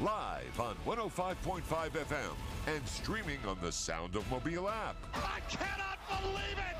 Live on 105.5 FM and streaming on the Sound of Mobile app. I cannot believe it.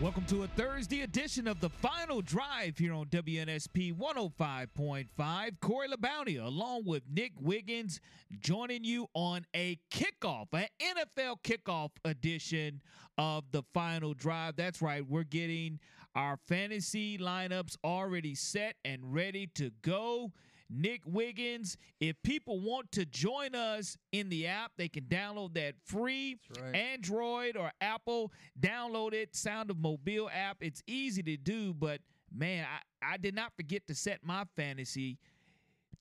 Welcome to a Thursday edition of the Final Drive here on WNSP 105.5. Corey LeBounty along with Nick Wiggins joining you on a kickoff, an NFL kickoff edition of the Final Drive. That's right, we're getting our fantasy lineups already set and ready to go. Nick Wiggins. If people want to join us in the app, they can download that free right. Android or Apple. Download it, Sound of Mobile app. It's easy to do, but man, I, I did not forget to set my fantasy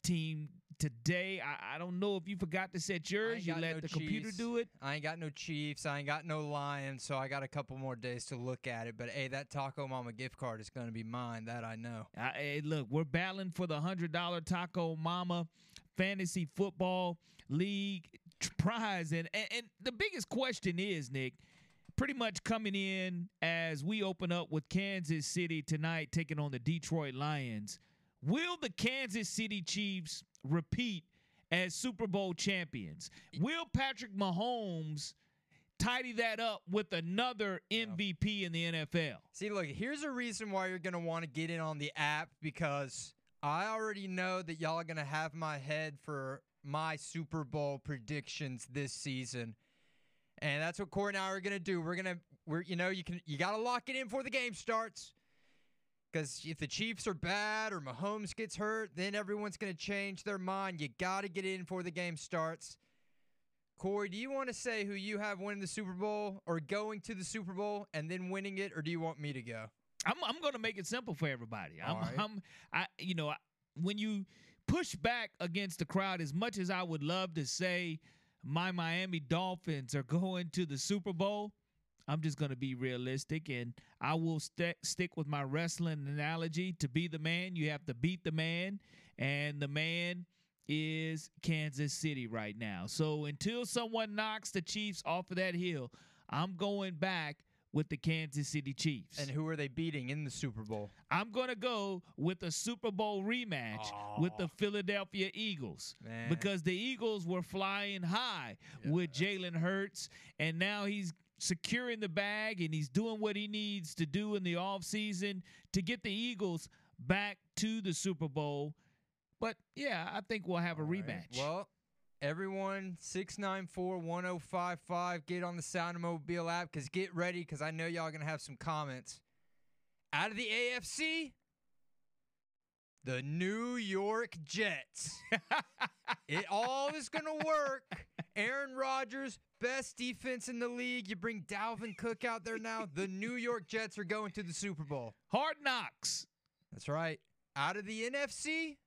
team today. I, I don't know if you forgot to set yours. You let no the computer do it. I ain't got no Chiefs. I ain't got no Lions. So I got a couple more days to look at it. But hey, that Taco Mama gift card is going to be mine. That I know. Uh, hey, look, we're battling for the hundred dollar Taco Mama Fantasy Football League prize, and, and and the biggest question is, Nick, pretty much coming in as we open up with Kansas City tonight, taking on the Detroit Lions. Will the Kansas City Chiefs repeat as Super Bowl champions? Will Patrick Mahomes tidy that up with another MVP in the NFL? See, look, here's a reason why you're going to want to get in on the app because I already know that y'all are going to have my head for my Super Bowl predictions this season. And that's what Corey and I are going to do. We're going to we're you know, you can you got to lock it in before the game starts. Cuz if the Chiefs are bad or Mahomes gets hurt, then everyone's going to change their mind. You got to get in before the game starts. Corey, do you want to say who you have winning the Super Bowl or going to the Super Bowl and then winning it, or do you want me to go? I'm I'm going to make it simple for everybody. I'm, right. I'm I you know I, when you push back against the crowd as much as I would love to say my Miami Dolphins are going to the Super Bowl, I'm just going to be realistic and I will st- stick with my wrestling analogy. To be the man, you have to beat the man, and the man is Kansas City right now. So until someone knocks the Chiefs off of that hill, I'm going back with the Kansas City Chiefs. And who are they beating in the Super Bowl? I'm going to go with a Super Bowl rematch with the Philadelphia Eagles Man. because the Eagles were flying high with Jalen Hurts, and now he's securing the bag and he's doing what he needs to do in the offseason to get the Eagles back to the Super Bowl. But yeah, I think we'll have a All right. rematch. Well, everyone, 694 1055, get on the Sound of Mobile app because get ready because I know y'all going to have some comments. Out of the AFC, the New York Jets. it all is going to work. Aaron Rodgers, best defense in the league. You bring Dalvin Cook out there now. The New York Jets are going to the Super Bowl. Hard knocks. That's right. Out of the NFC,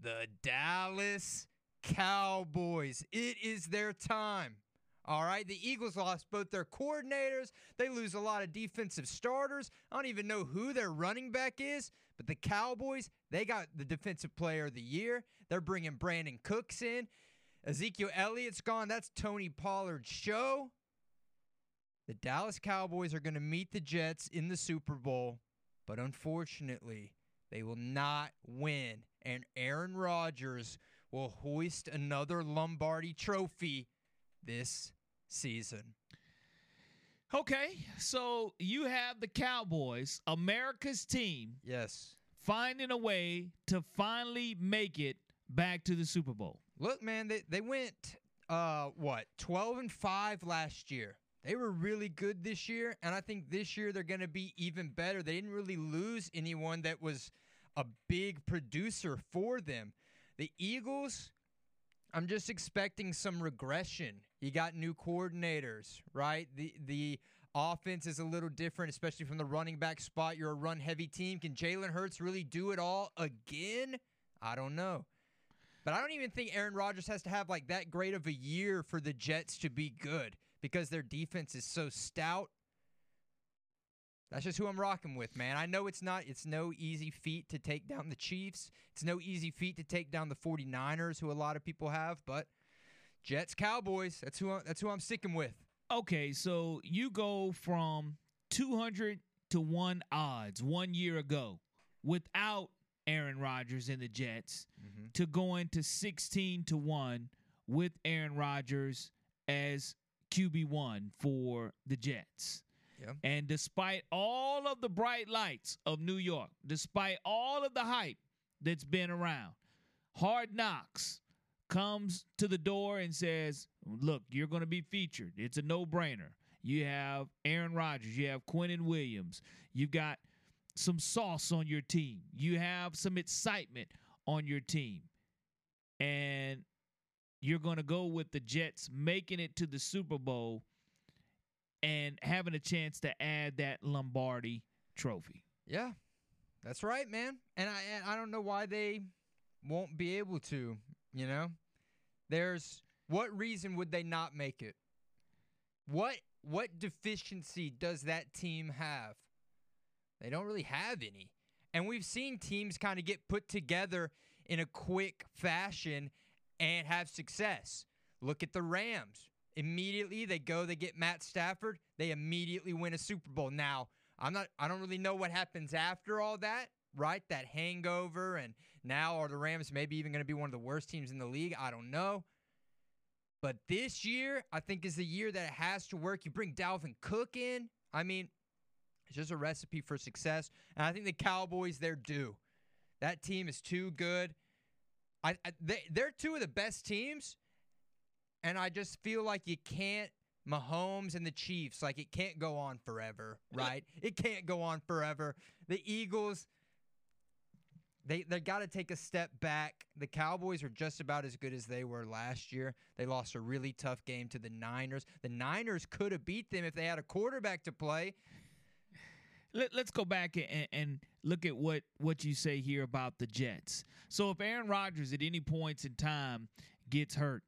the Dallas Cowboys. It is their time. All right. The Eagles lost both their coordinators. They lose a lot of defensive starters. I don't even know who their running back is, but the Cowboys, they got the defensive player of the year. They're bringing Brandin Cooks in. Ezekiel Elliott's gone. That's Tony Pollard's show. The Dallas Cowboys are going to meet the Jets in the Super Bowl, but unfortunately, they will not win. And Aaron Rodgers will hoist another Lombardi trophy this season. Okay, so you have the Cowboys, America's team, Yes. finding a way to finally make it back to the Super Bowl. Look, man, they, they went uh what, 12 and 5 last year. They were really good this year, and I think this year they're going to be even better. They didn't really lose anyone that was a big producer for them. The Eagles, I'm just expecting some regression. You got new coordinators, right? The the offense is a little different, especially from the running back spot. You're a run heavy team. Can Jalen Hurts really do it all again? I don't know. But I don't even think Aaron Rodgers has to have like that great of a year for the Jets to be good because their defense is so stout. That's just who I'm rocking with, man. I know it's not it's no easy feat to take down the Chiefs. It's no easy feat to take down the 49ers who a lot of people have, but Jets Cowboys, that's who I, that's who I'm sticking with. Okay, so you go from 200 to 1 odds 1 year ago without Aaron Rodgers and the Jets Mm-hmm. to going to 16 to 1 with Aaron Rodgers as QB1 for the Jets. Yeah. And despite all of the bright lights of New York, despite all of the hype that's been around, Hard Knocks comes to the door and says, Look, you're going to be featured. It's a no brainer. You have Aaron Rodgers, you have Quentin Williams, you've got some sauce on your team, you have some excitement on your team. And you're going to go with the Jets making it to the Super Bowl and having a chance to add that Lombardi trophy. Yeah, that's right, man. And I I don't know why they won't be able to. You know, there's what reason would they not make it? What what deficiency does that team have? They don't really have any. And we've seen teams kind of get put together in a quick fashion and have success. Look at the Rams. Immediately they go, they get Matt Stafford, they immediately win a Super Bowl. Now, I'm not I don't really know what happens after all that, right? That hangover and now are the Rams maybe even going to be one of the worst teams in the league? I don't know. But this year, I think is the year that it has to work. You bring Dalvin Cook in. I mean, it's just a recipe for success. And I think the Cowboys, they're due. That team is too good. I, I they, they're two of the best teams, and I just feel like you can't Mahomes and the Chiefs like it can't go on forever, right? It can't go on forever. The Eagles, they they got to take a step back. The Cowboys are just about as good as they were last year. They lost a really tough game to the Niners. The Niners could have beat them if they had a quarterback to play. Let, us go back and, and look at what, what you say here about the Jets. So if Aaron Rodgers at any points in time gets hurt,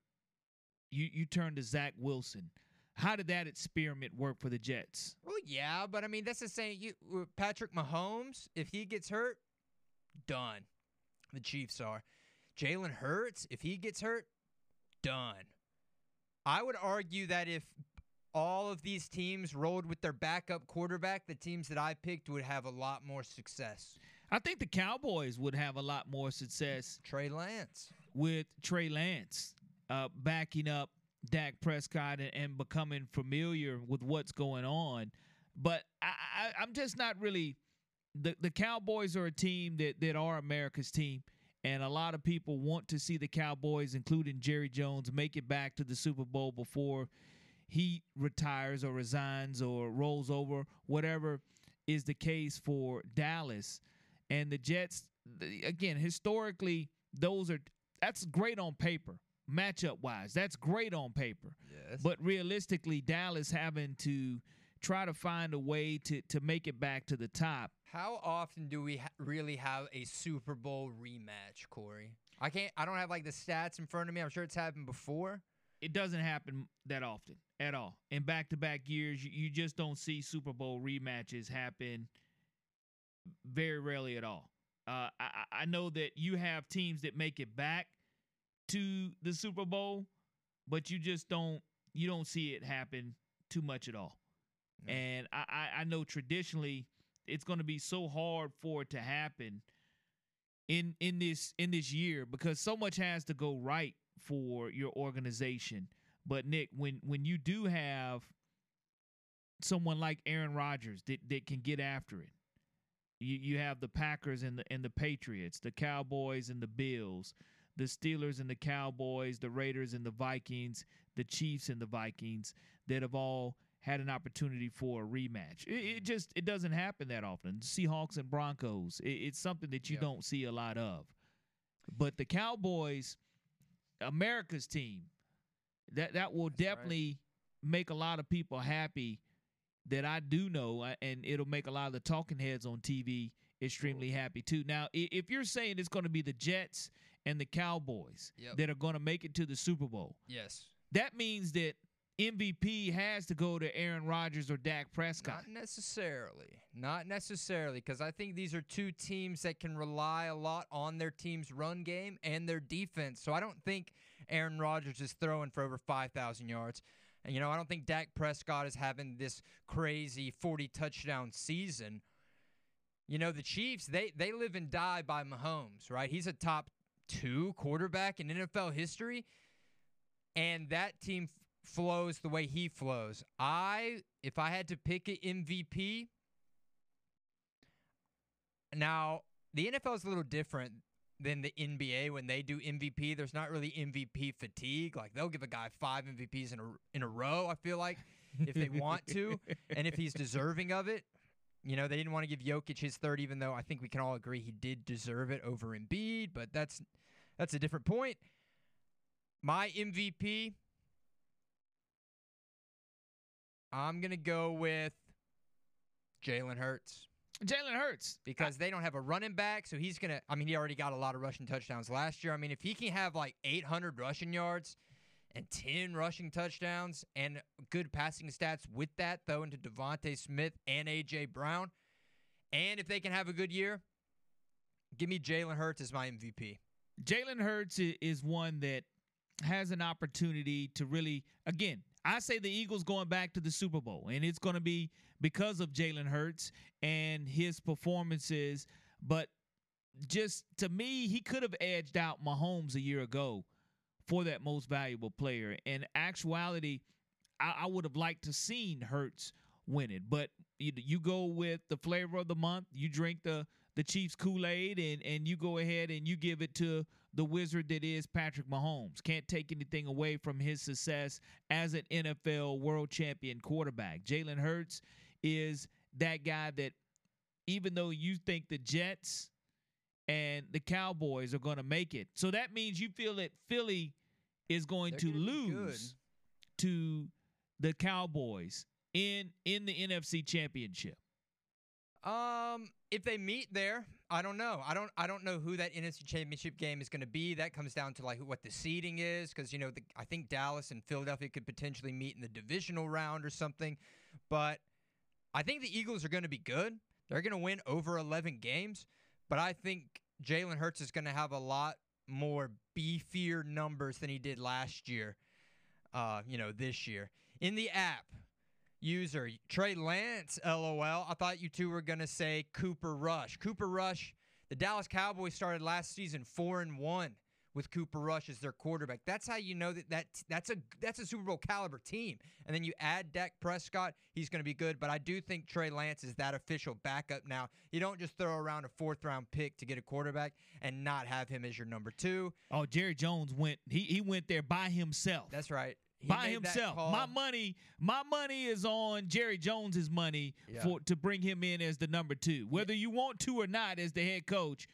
you, you turn to Zach Wilson. How did that experiment work for the Jets? Well, yeah, but I mean that's the same. You, uh, Patrick Mahomes, if he gets hurt, done. The Chiefs are. Jalen Hurts, if he gets hurt, done. I would argue that if all of these teams rolled with their backup quarterback, the teams that I picked would have a lot more success. I think the Cowboys would have a lot more success Trey Lance. with Trey Lance uh, backing up Dak Prescott and, and becoming familiar with what's going on. But I, I, I'm just not really. The, the Cowboys are a team that, that are America's team. And a lot of people want to see the Cowboys, including Jerry Jones, make it back to the Super Bowl before he retires or resigns or rolls over, whatever is the case for Dallas. And the Jets, again, historically, those are that's great on paper, matchup wise. That's great on paper. Yes. But realistically, Dallas having to try to find a way to to make it back to the top. How often do we ha- really have a Super Bowl rematch, Corey? I can't. I don't have like the stats in front of me. I'm sure it's happened before. It doesn't happen that often at all. In back to back years, you, you just don't see Super Bowl rematches happen very rarely at all. Uh, I, I- know that you have teams that make it back to the Super Bowl, but you just don't you don't see it happen too much at all. No. And I, I, I know traditionally it's going to be so hard for it to happen in in this in this year because so much has to go right for your organization. But Nick, when when you do have someone like Aaron Rodgers that, that can get after it, you you have the Packers and the and the Patriots, the Cowboys and the Bills, the Steelers and the Cowboys, the Raiders and the Vikings, the Chiefs and the Vikings that have all had an opportunity for a rematch. It, it just it doesn't happen that often. Seahawks and Broncos, it, it's something that you Yeah. don't see a lot of. But the Cowboys, America's team, that that will right. definitely make a lot of people happy. That I do know, uh, and it'll make a lot of the talking heads on TV extremely happy too. Now, if you're saying it's going to be the Jets and the Cowboys Yep. that are going to make it to the Super Bowl. Yes. That means that MVP has to go to Aaron Rodgers or Dak Prescott. Not necessarily. Not necessarily, because I think these are two teams that can rely a lot on their team's run game and their defense. So I don't think Aaron Rodgers is throwing for over 5,000 yards. And, you know, I don't think Dak Prescott is having this crazy 40 touchdown season. You know, the Chiefs, they, they live and die by Mahomes, right? He's a top two quarterback in NFL history. And that team flows the way he flows. I, if I had to pick an MVP, now the NFL is a little different than the NBA when they do MVP. There's not really MVP fatigue. Like they'll give a guy five MVPs in a in a row. I feel like if they want to, and if he's deserving of it. You know, they didn't want to give Jokic his third, even though I think we can all agree he did deserve it over Embiid. But that's that's a different point. My MVP, I'm gonna go with Jalen Hurts Jalen Hurts. because they don't have a running back, so he's gonna. I mean, he already got a lot of rushing touchdowns last year. I mean, if he can have like 800 rushing yards and 10 rushing touchdowns and good passing stats with that, though, into DeVonta Smith and AJ Brown, and if they can have a good year, give me Jalen Hurts as my MVP. Jalen Hurts is one that has an opportunity to really, again, I say the Eagles going back to the Super Bowl, and it's going to be because of Jalen Hurts and his performances. But just to me, he could have edged out Mahomes a year ago for that most valuable player. In actuality, I, I would have liked to seen Hurts win it, but you, you go with the flavor of the month. You drink the the Chiefs Kool Aid, and and you go ahead and you give it to the wizard that is Patrick Mahomes. Can't take anything away from his success as an NFL world champion quarterback. Jalen Hurts is that guy that, even though you think the Jets and the Cowboys are going to make it, so that means you feel that Philly is going They're to gonna be good. lose to the Cowboys in in the NFC Championship. Um, if they meet there, I don't know. I don't. I don't know who that NFC Championship game is going to be. That comes down to like what the seeding is, because you know, the, I think Dallas and Philadelphia could potentially meet in the divisional round or something. But I think the Eagles are going to be good. They're going to win over 11 games. But I think Jalen Hurts is going to have a lot more beefier numbers than he did last year. Uh, you know, this year in the app user Trey Lance, LOL. I thought you two were gonna say Cooper Rush. Cooper Rush. The Dallas Cowboys started last season four and one with Cooper Rush as their quarterback. That's how you know that, that that's a that's a Super Bowl caliber team. And then you add Dak Prescott, he's going to be good. But I do think Trey Lance is that official backup now. You don't just throw around a fourth round pick to get a quarterback and not have him as your number two. Oh, Jerry Jones went. He he went there by himself. That's right. He by himself. My money, my money is on Jerry Jones's money Yeah. for to bring him in as the number two. Whether you want to or not, as the head coach,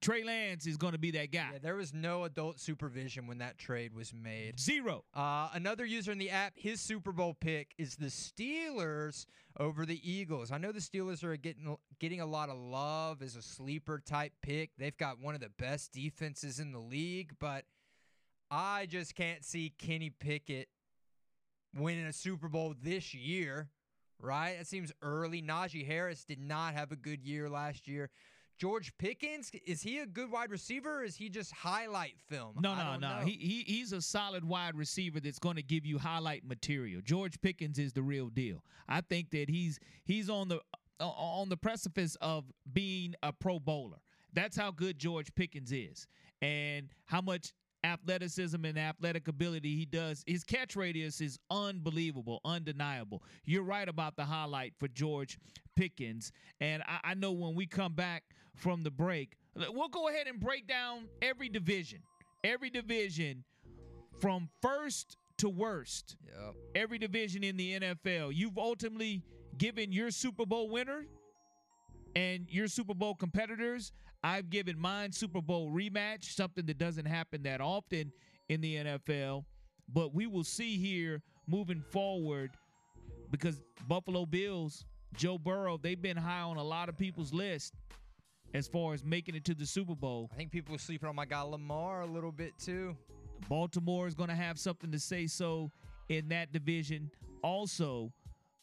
Trey Lance is going to be that guy. Yeah, there was no adult supervision when that trade was made. Zero. Uh, another user in the app, his Super Bowl pick is the Steelers over the Eagles. I know the Steelers are getting getting a lot of love as a sleeper type pick. They've got one of the best defenses in the league, but I just can't see Kenny Pickett winning a Super Bowl this year. Right? That seems early. Najee Harris did not have a good year last year. George Pickens, is he a good wide receiver or is he just highlight film? No, no, no. He, he he's a solid wide receiver that's going to give you highlight material. George Pickens is the real deal. I think that he's he's on the uh, on the precipice of being a Pro Bowler. That's how good George Pickens is, and how much athleticism and athletic ability he does. His catch radius is unbelievable, undeniable. You're right about the highlight for George Pickens, and I, I know when we come back from the break, we'll go ahead and break down every division every division from first to worst, Yep. every division in the NFL. You've ultimately given your Super Bowl winner and your Super Bowl competitors. I've given mine Super Bowl rematch, something that doesn't happen that often in the NFL. But we will see here moving forward because Buffalo Bills, Joe Burrow, they've been high on a lot of people's list as far as making it to the Super Bowl. I think people are sleeping on my guy Lamar a little bit too. Baltimore is going to have something to say so in that division. Also,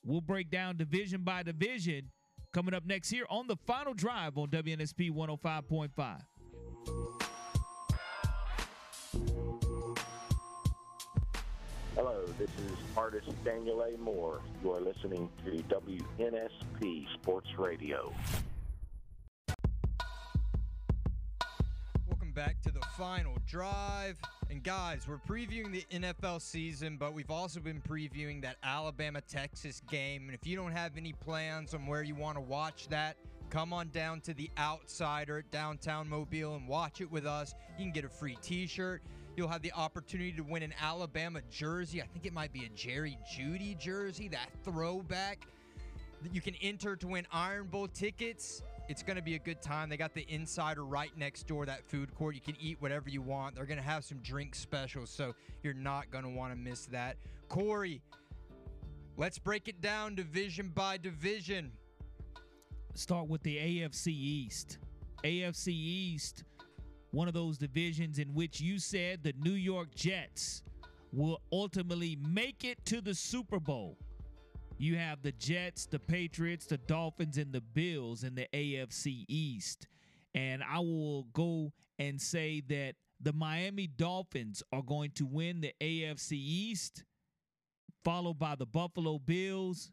we'll break down division by division coming up next here on the final drive on WNSP 105.5. Hello, this is artist Daniel A. Moore. You are listening to WNSP Sports Radio. Welcome back to the final drive. And guys, we're previewing the NFL season, but we've also been previewing that Alabama Texas game. And if you don't have any plans on where you want to watch that, come on down to the Outsider at downtown Mobile and watch it with us. You can get a free t shirt. You'll have the opportunity to win an Alabama jersey. I think it might be a Jerry Jeudy jersey, that throwback. You can enter to win Iron Bowl tickets. It's going to be a good time. They got the insider right next door, that food court. You can eat whatever you want. They're going to have some drink specials, so you're not going to want to miss that. Corey, let's break it down division by division. Start with the AFC East. AFC East one of those divisions in which you said the New York Jets will ultimately make it to the Super Bowl. You have the Jets, the Patriots, the Dolphins, and the Bills in the AFC East. And I will go and say that the Miami Dolphins are going to win the AFC East, followed by the Buffalo Bills,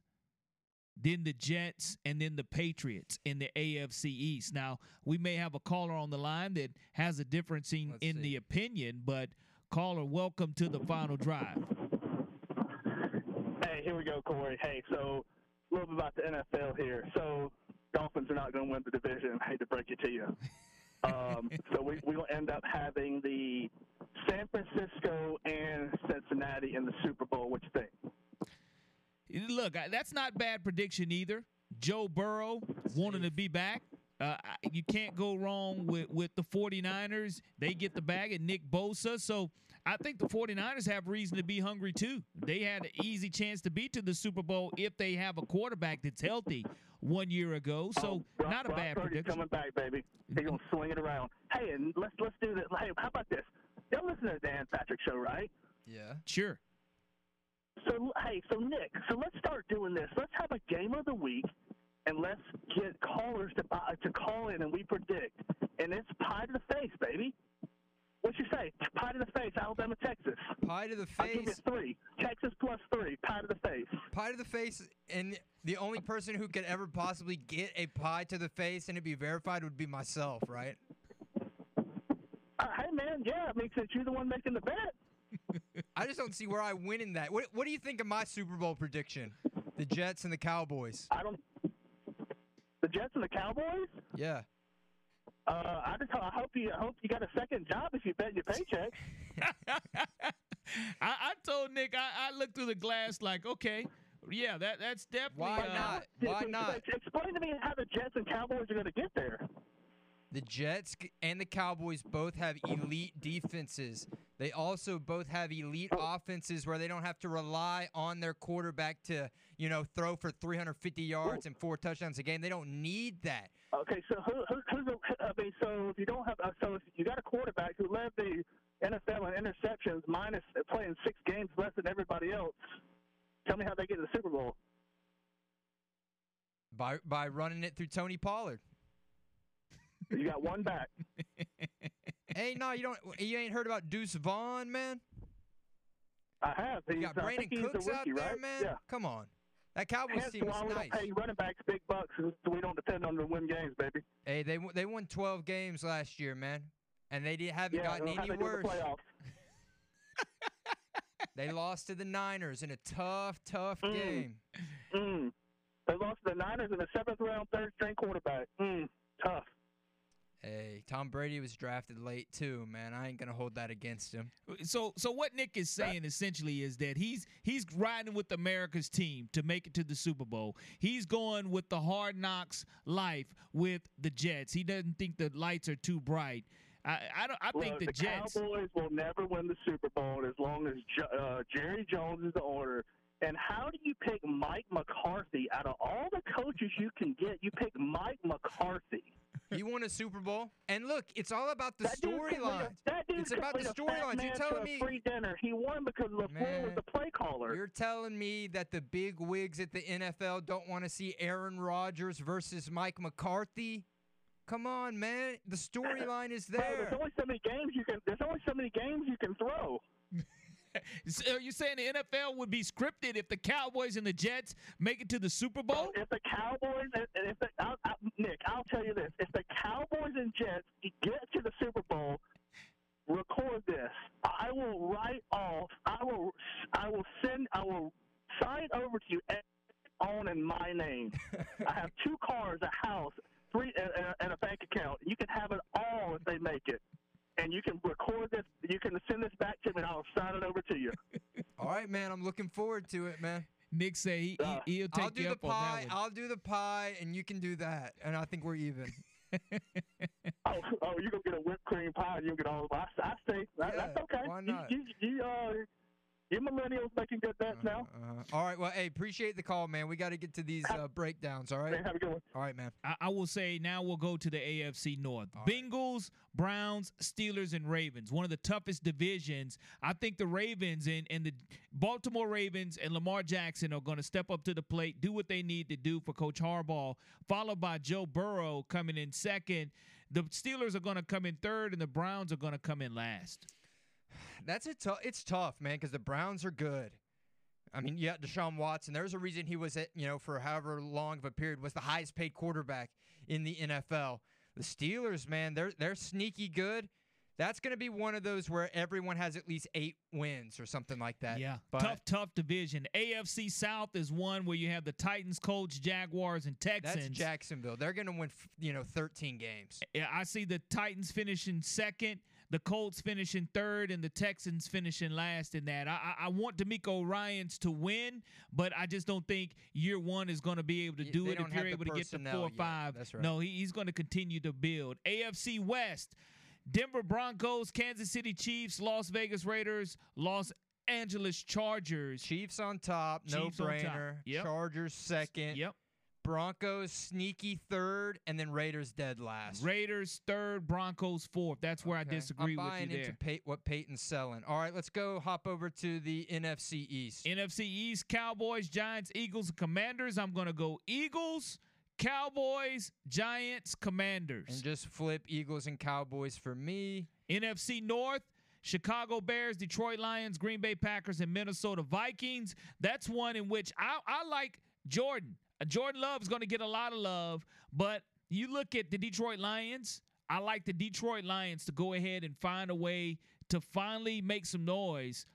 then the Jets, and then the Patriots in the AFC East. Now, we may have a caller on the line that has a difference in, in the opinion, but caller, welcome to the final drive. We go, Corey. Hey, so a little bit about the NFL here. So, Dolphins are not going to win the division. I hate to break it to you. Um, so we we will end up having the San Francisco and Cincinnati in the Super Bowl. What you think? Look, that's not bad prediction either. Joe Burrow wanting to be back. Uh, you can't go wrong with, with the 49ers. They get the bag and Nick Bosa. So I think the 49ers have reason to be hungry too. They had an easy chance to be to the Super Bowl if they have a quarterback that's healthy one year ago. So oh, not a bad prediction. coming back, baby. He's gonna swing it around. Hey, and let's let's do this. Hey, how about this? Y'all listen to the Dan Patrick show, right? Yeah. Sure. So hey, so Nick, so let's start doing this. Let's have a game of the week, and let's get callers to buy, to call in, and we predict. And it's pie to the face, baby. What you say? Pie to the face, Alabama, Texas. Pie to the face. I'll give you three. Texas plus three. Pie to the face. Pie to the face, and the only person who could ever possibly get a pie to the face and it be verified would be myself, right? Uh, hey man, yeah. I mean, since you're the one making the bet. I just don't see where I win in that. What, what do you think of my Super Bowl prediction? The Jets and the Cowboys. I don't. The Jets and the Cowboys. Yeah. Uh, I just I hope you I hope you got a second job if you bet your paycheck. I, I, told Nick I, I, looked through the glass like okay. Yeah, that that's definitely. Why uh, not? Why not? Explain to me how the Jets and Cowboys are going to get there. The Jets and the Cowboys both have elite defenses. They also both have elite offenses where they don't have to rely on their quarterback to, you know, throw for 350 yards and four touchdowns a game. They don't need that. Okay, so who, who, who's the, I mean, so if you don't have, uh, so if you got a quarterback who led the NFL in interceptions, minus playing six games less than everybody else, tell me how they get to the Super Bowl. By by running it through Tony Pollard. You got one back. hey, no, you don't. You ain't heard about Deuce Vaughn, man. I have. He's, you got Brandin Cooks rookie, out there, right? man. Yeah. Come on. That Cowboys Hence team is why we nice. don't pay running backs big bucks, so we don't depend on them to win games, baby. Hey, they they won 12 games last year, man, and they did, haven't yeah, gotten any worse. The they lost to the Niners in a tough, tough mm. game. Mm. They lost to the Niners in a seventh round, third string quarterback. Mm. Tough. Hey, Tom Brady was drafted late too, man. I ain't gonna hold that against him. So, so what Nick is saying essentially is that he's he's riding with America's team to make it to the Super Bowl. He's going with the hard knocks life with the Jets. He doesn't think the lights are too bright. I, I don't. I well, think the, the Jets. Cowboys will never win the Super Bowl as long as uh, Jerry Jones is the owner. And how do you pick Mike McCarthy out of all the coaches you can get? You pick Mike McCarthy. He won a Super Bowl. And look, it's all about the That dude could lead a- storyline. It's about the lead a fat storylines. You're telling me- free dinner. He won because LaFleur was the play caller. You're telling me that the big wigs at the NFL don't want to see Aaron Rodgers versus Mike McCarthy? Come on, man. The storyline is Bro, there's there. only so many games you can. There's only so many games you can throw. So are you saying the NFL would be scripted if the Cowboys and the Jets make it to the Super Bowl? if the Cowboys and if the I'll, I, Nick, I'll tell you this: if the Cowboys and Jets get to the Super Bowl, record this. I will write off. I will. I will send. I will sign over to you own in my name. I have two cars, a house, three, and- and a bank account. You can have it all if they make it. And you can record this. You can send this back to me, and I'll sign it over to you. All right, man. I'm looking forward to it, man. Nick say he, Uh, he, will take I'll do you the up pie. that. I'll do the pie, and you can do that. And I think we're even. Oh, oh, you're gonna get a whipped cream pie. and You get all. I, I say that, Yeah, that's okay. why You- not? You, you, uh, you millennials making good bets now. Uh, all right. Well, hey, appreciate the call, man. We got to get to these uh, breakdowns. All right. Man, have a good one. All right, man. I, I will say now we'll go to the AFC North. All right. Bengals, Browns, Steelers, and Ravens. One of the toughest divisions. I think the Ravens and, and the Baltimore Ravens and Lamar Jackson are going to step up to the plate, do what they need to do for Coach Harbaugh, followed by Joe Burrow coming in second. The Steelers are going to come in third, and the Browns are going to come in last. That's a tough. It's tough, man, because the Browns are good. I mean, yeah, Deshaun Watson. There's a reason he was at, you know, for however long of a period, was the highest paid quarterback in the NFL. The Steelers, man, they're they're sneaky good. That's going to be one of those where everyone has at least eight wins or something like that. Yeah, but tough, tough division. AFC South is one where you have the Titans, Colts, Jaguars, and Texans. that's Jacksonville. They're going to win, you know, 13 games. Yeah, I see the Titans finishing second, the Colts finishing third, and the Texans finishing last in that. I, I, want DeMeco Ryans to win, but I just don't think year one is going to be able to do they it if you're able to get to four or five. That's right. No, he, he's going to continue to build. AFC West, Denver Broncos, Kansas City Chiefs, Las Vegas Raiders, Los Angeles Chargers. Chiefs on top, no Chiefs top. brainer. Yep. Chargers second. Yep. Broncos sneaky third, and then Raiders dead last. Raiders third, Broncos fourth. That's where Okay. I disagree with you there. into what Peyton's selling. All right, let's go hop over to the NFC East. NFC East, Cowboys, Giants, Eagles, and Commanders. I'm going to go Eagles, Cowboys, Giants, Commanders. and just flip Eagles and Cowboys for me. NFC North, Chicago Bears, Detroit Lions, Green Bay Packers, and Minnesota Vikings. That's one in which I, I like Jordan. Jordan Love is going to get a lot of love, but you look at the Detroit Lions. I like the Detroit Lions to go ahead and find a way to finally make some noise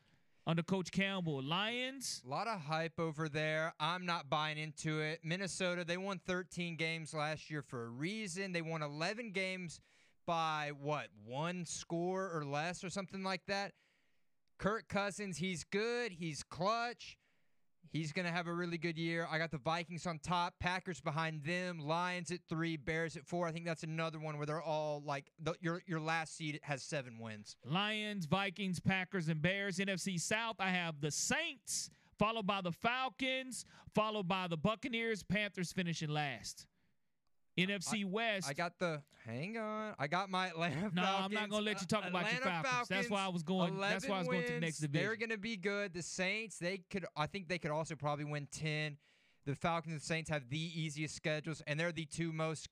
under Coach Campbell. Lions, A lot of hype over there. I'm not buying into it. Minnesota, they won 13 games last year for a reason. They won 11 games by what, one score or less or something like that. Kirk Cousins, he's good. He's clutch. He's going to have a really good year. I got the Vikings on top, Packers behind them, Lions at three, Bears at four. I think that's another one where they're all like the, your your last seed has seven wins. Lions, Vikings, Packers, and Bears. NFC South, I have the Saints, followed by the Falcons, followed by the Buccaneers, Panthers finishing last. NFC West. I got the hang on. I got my Atlanta No, Falcons. I'm not gonna let you talk about your Atlanta Falcons. That's why I was going- that's why I was going to the next wins. They're gonna be good. The Saints, they could. I think they could also probably win ten. The Falcons and the Saints have the easiest schedules, and they're the two most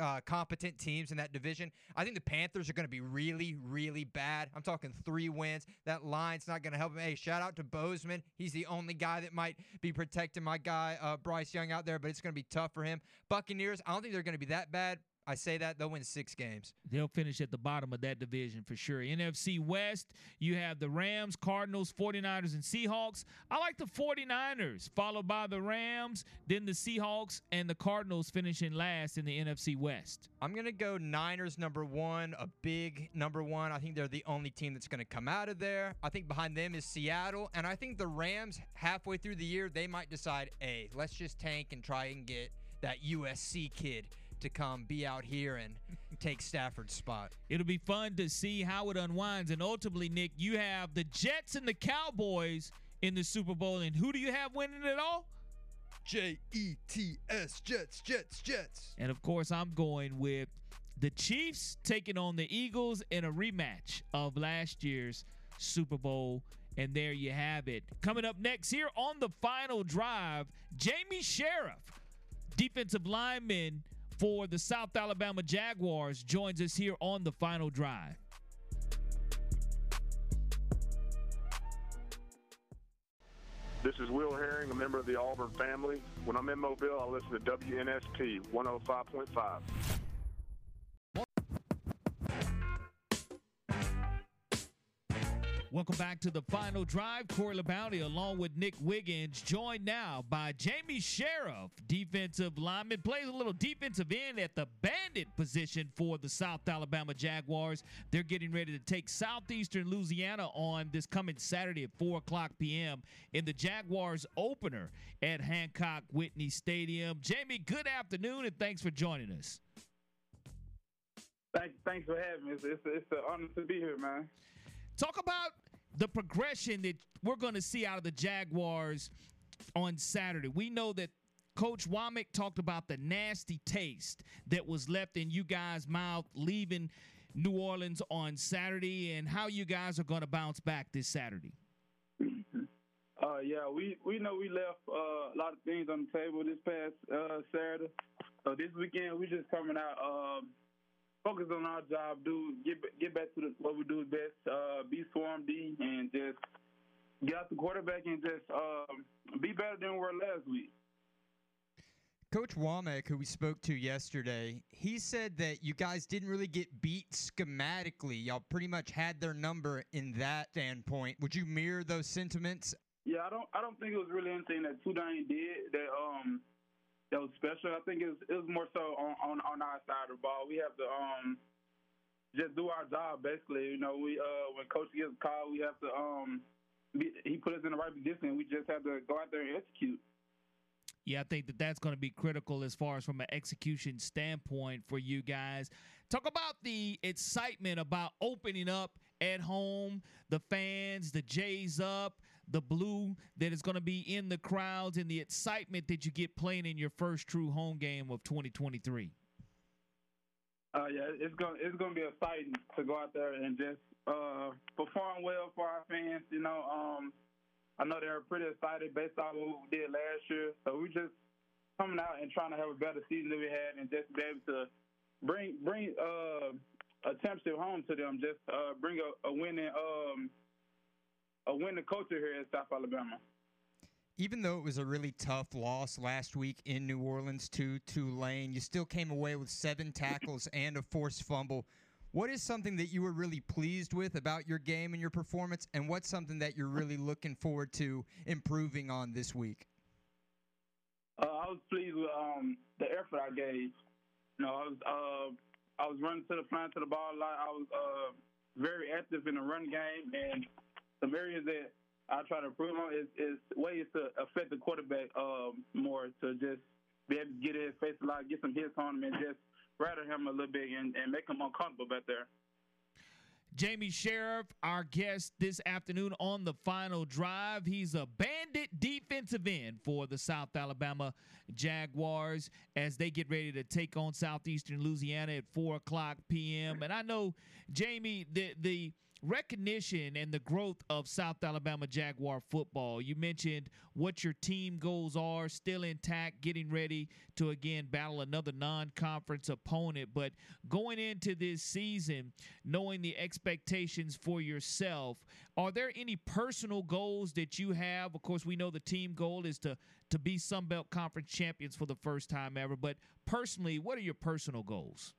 uh, competent teams in that division. I think the Panthers are going to be really, really bad. I'm talking three wins. That line's not going to help them. Hey, shout out to Bozeman. He's the only guy that might be protecting my guy uh, Bryce Young out there, but it's going to be tough for him. Buccaneers, I don't think they're going to be that bad. I say that they'll win six games. They'll finish at the bottom of that division for sure. NFC West, you have the Rams, Cardinals, 49ers, and Seahawks. I like the 49ers, followed by the Rams, then the Seahawks, and the Cardinals finishing last in the NFC West. I'm going to go Niners number one, a big number one. I think they're the only team that's going to come out of there. I think behind them is Seattle. And I think the Rams, halfway through the year, they might decide, hey, let's just tank and try and get that USC kid to come be out here and take Stafford's spot. It'll be fun to see how it unwinds. And ultimately, Nick, you have the Jets and the Cowboys in the Super Bowl. And who do you have winning it all? J E T S, Jets, Jets, Jets. And of course, I'm going with the Chiefs taking on the Eagles in a rematch of last year's Super Bowl. And there you have it. Coming up next here on the final drive, Jamie Sheriff, defensive lineman for the South Alabama Jaguars, joins us here on the final drive. This is Will Herring, a member of the Auburn family. When I'm in Mobile, I listen to WNSP 105.5. Welcome back to the final drive. Corey LeBounty along with Nick Wiggins, joined now by Jamie Sheriff, defensive lineman, plays a little defensive end at the bandit position for the South Alabama Jaguars. They're getting ready to take Southeastern Louisiana on this coming Saturday at 4 o'clock p.m. in the Jaguars opener at Hancock Whitney Stadium. Jamie, good afternoon and thanks for joining us. Thanks, thanks for having me. It's, it's, it's an honor to be here, man. Talk about the progression that we're going to see out of the Jaguars on Saturday. We know that Coach Wommack talked about the nasty taste that was left in you guys' mouth leaving New Orleans on Saturday and how you guys are going to bounce back this Saturday. Uh, yeah, we, we know we left uh, a lot of things on the table this past uh, Saturday. So this weekend, we're just coming out um, focus on our job, do get get back to the, what we do best, uh, be swarm D, and just get out the quarterback and just um, be better than we were last week. Coach Wommack, who we spoke to yesterday, he said that you guys didn't really get beat schematically. Y'all pretty much had their number in that standpoint. Would you mirror those sentiments? Yeah, I don't. I don't think it was really anything that Tulane did that um that was special. I think it was, more so on, on on our side of the ball. We have to um just do our job basically. You know, we uh when coach gets called, we have to um be, he put us in the right position. We just have to go out there and execute. Yeah, I think that that's going to be critical as far as from an execution standpoint for you guys. Talk about the excitement about opening up at home, the fans, the Jays up, the blue that is going to be in the crowds, and the excitement that you get playing in your first true home game of 2023. Uh, yeah, it's gonna it's gonna be exciting to go out there and just uh, perform well for our fans. You know, um, I know they're pretty excited based on what we did last year. So we're just coming out and trying to have a better season than we had, and just be able to bring bring uh, a championship home to them. Just uh, bring a, a winning um, a winning culture here in South Alabama. Even though it was a really tough loss last week in New Orleans to Tulane, you still came away with seven tackles and a forced fumble. What is something that you were really pleased with about your game and your performance, and what's something that you're really looking forward to improving on this week? Uh, I was pleased with um, the effort I gave. You know, I was uh, I was running to the front to the ball a lot. I was uh, very active in the run game, and some areas that I try to improve on is, is ways to affect the quarterback um, more to just be able to get his face a lot, get some hits on him, and just rattle him a little bit and, and make him uncomfortable back there. Jamie Sheriff, our guest this afternoon on the final drive. He's a bandit defensive end for the South Alabama Jaguars as they get ready to take on Southeastern Louisiana at 4 o'clock p.m. And I know, Jamie, the, the recognition and the growth of South Alabama Jaguar football. You mentioned what your team goals are, still intact, getting ready to again battle another non conference opponent. But going into this season, knowing the expectations for yourself, are there any personal goals that you have? Of course, we know the team goal is to to be Sun Belt Conference champions for the first time ever. But personally, what are your personal goals?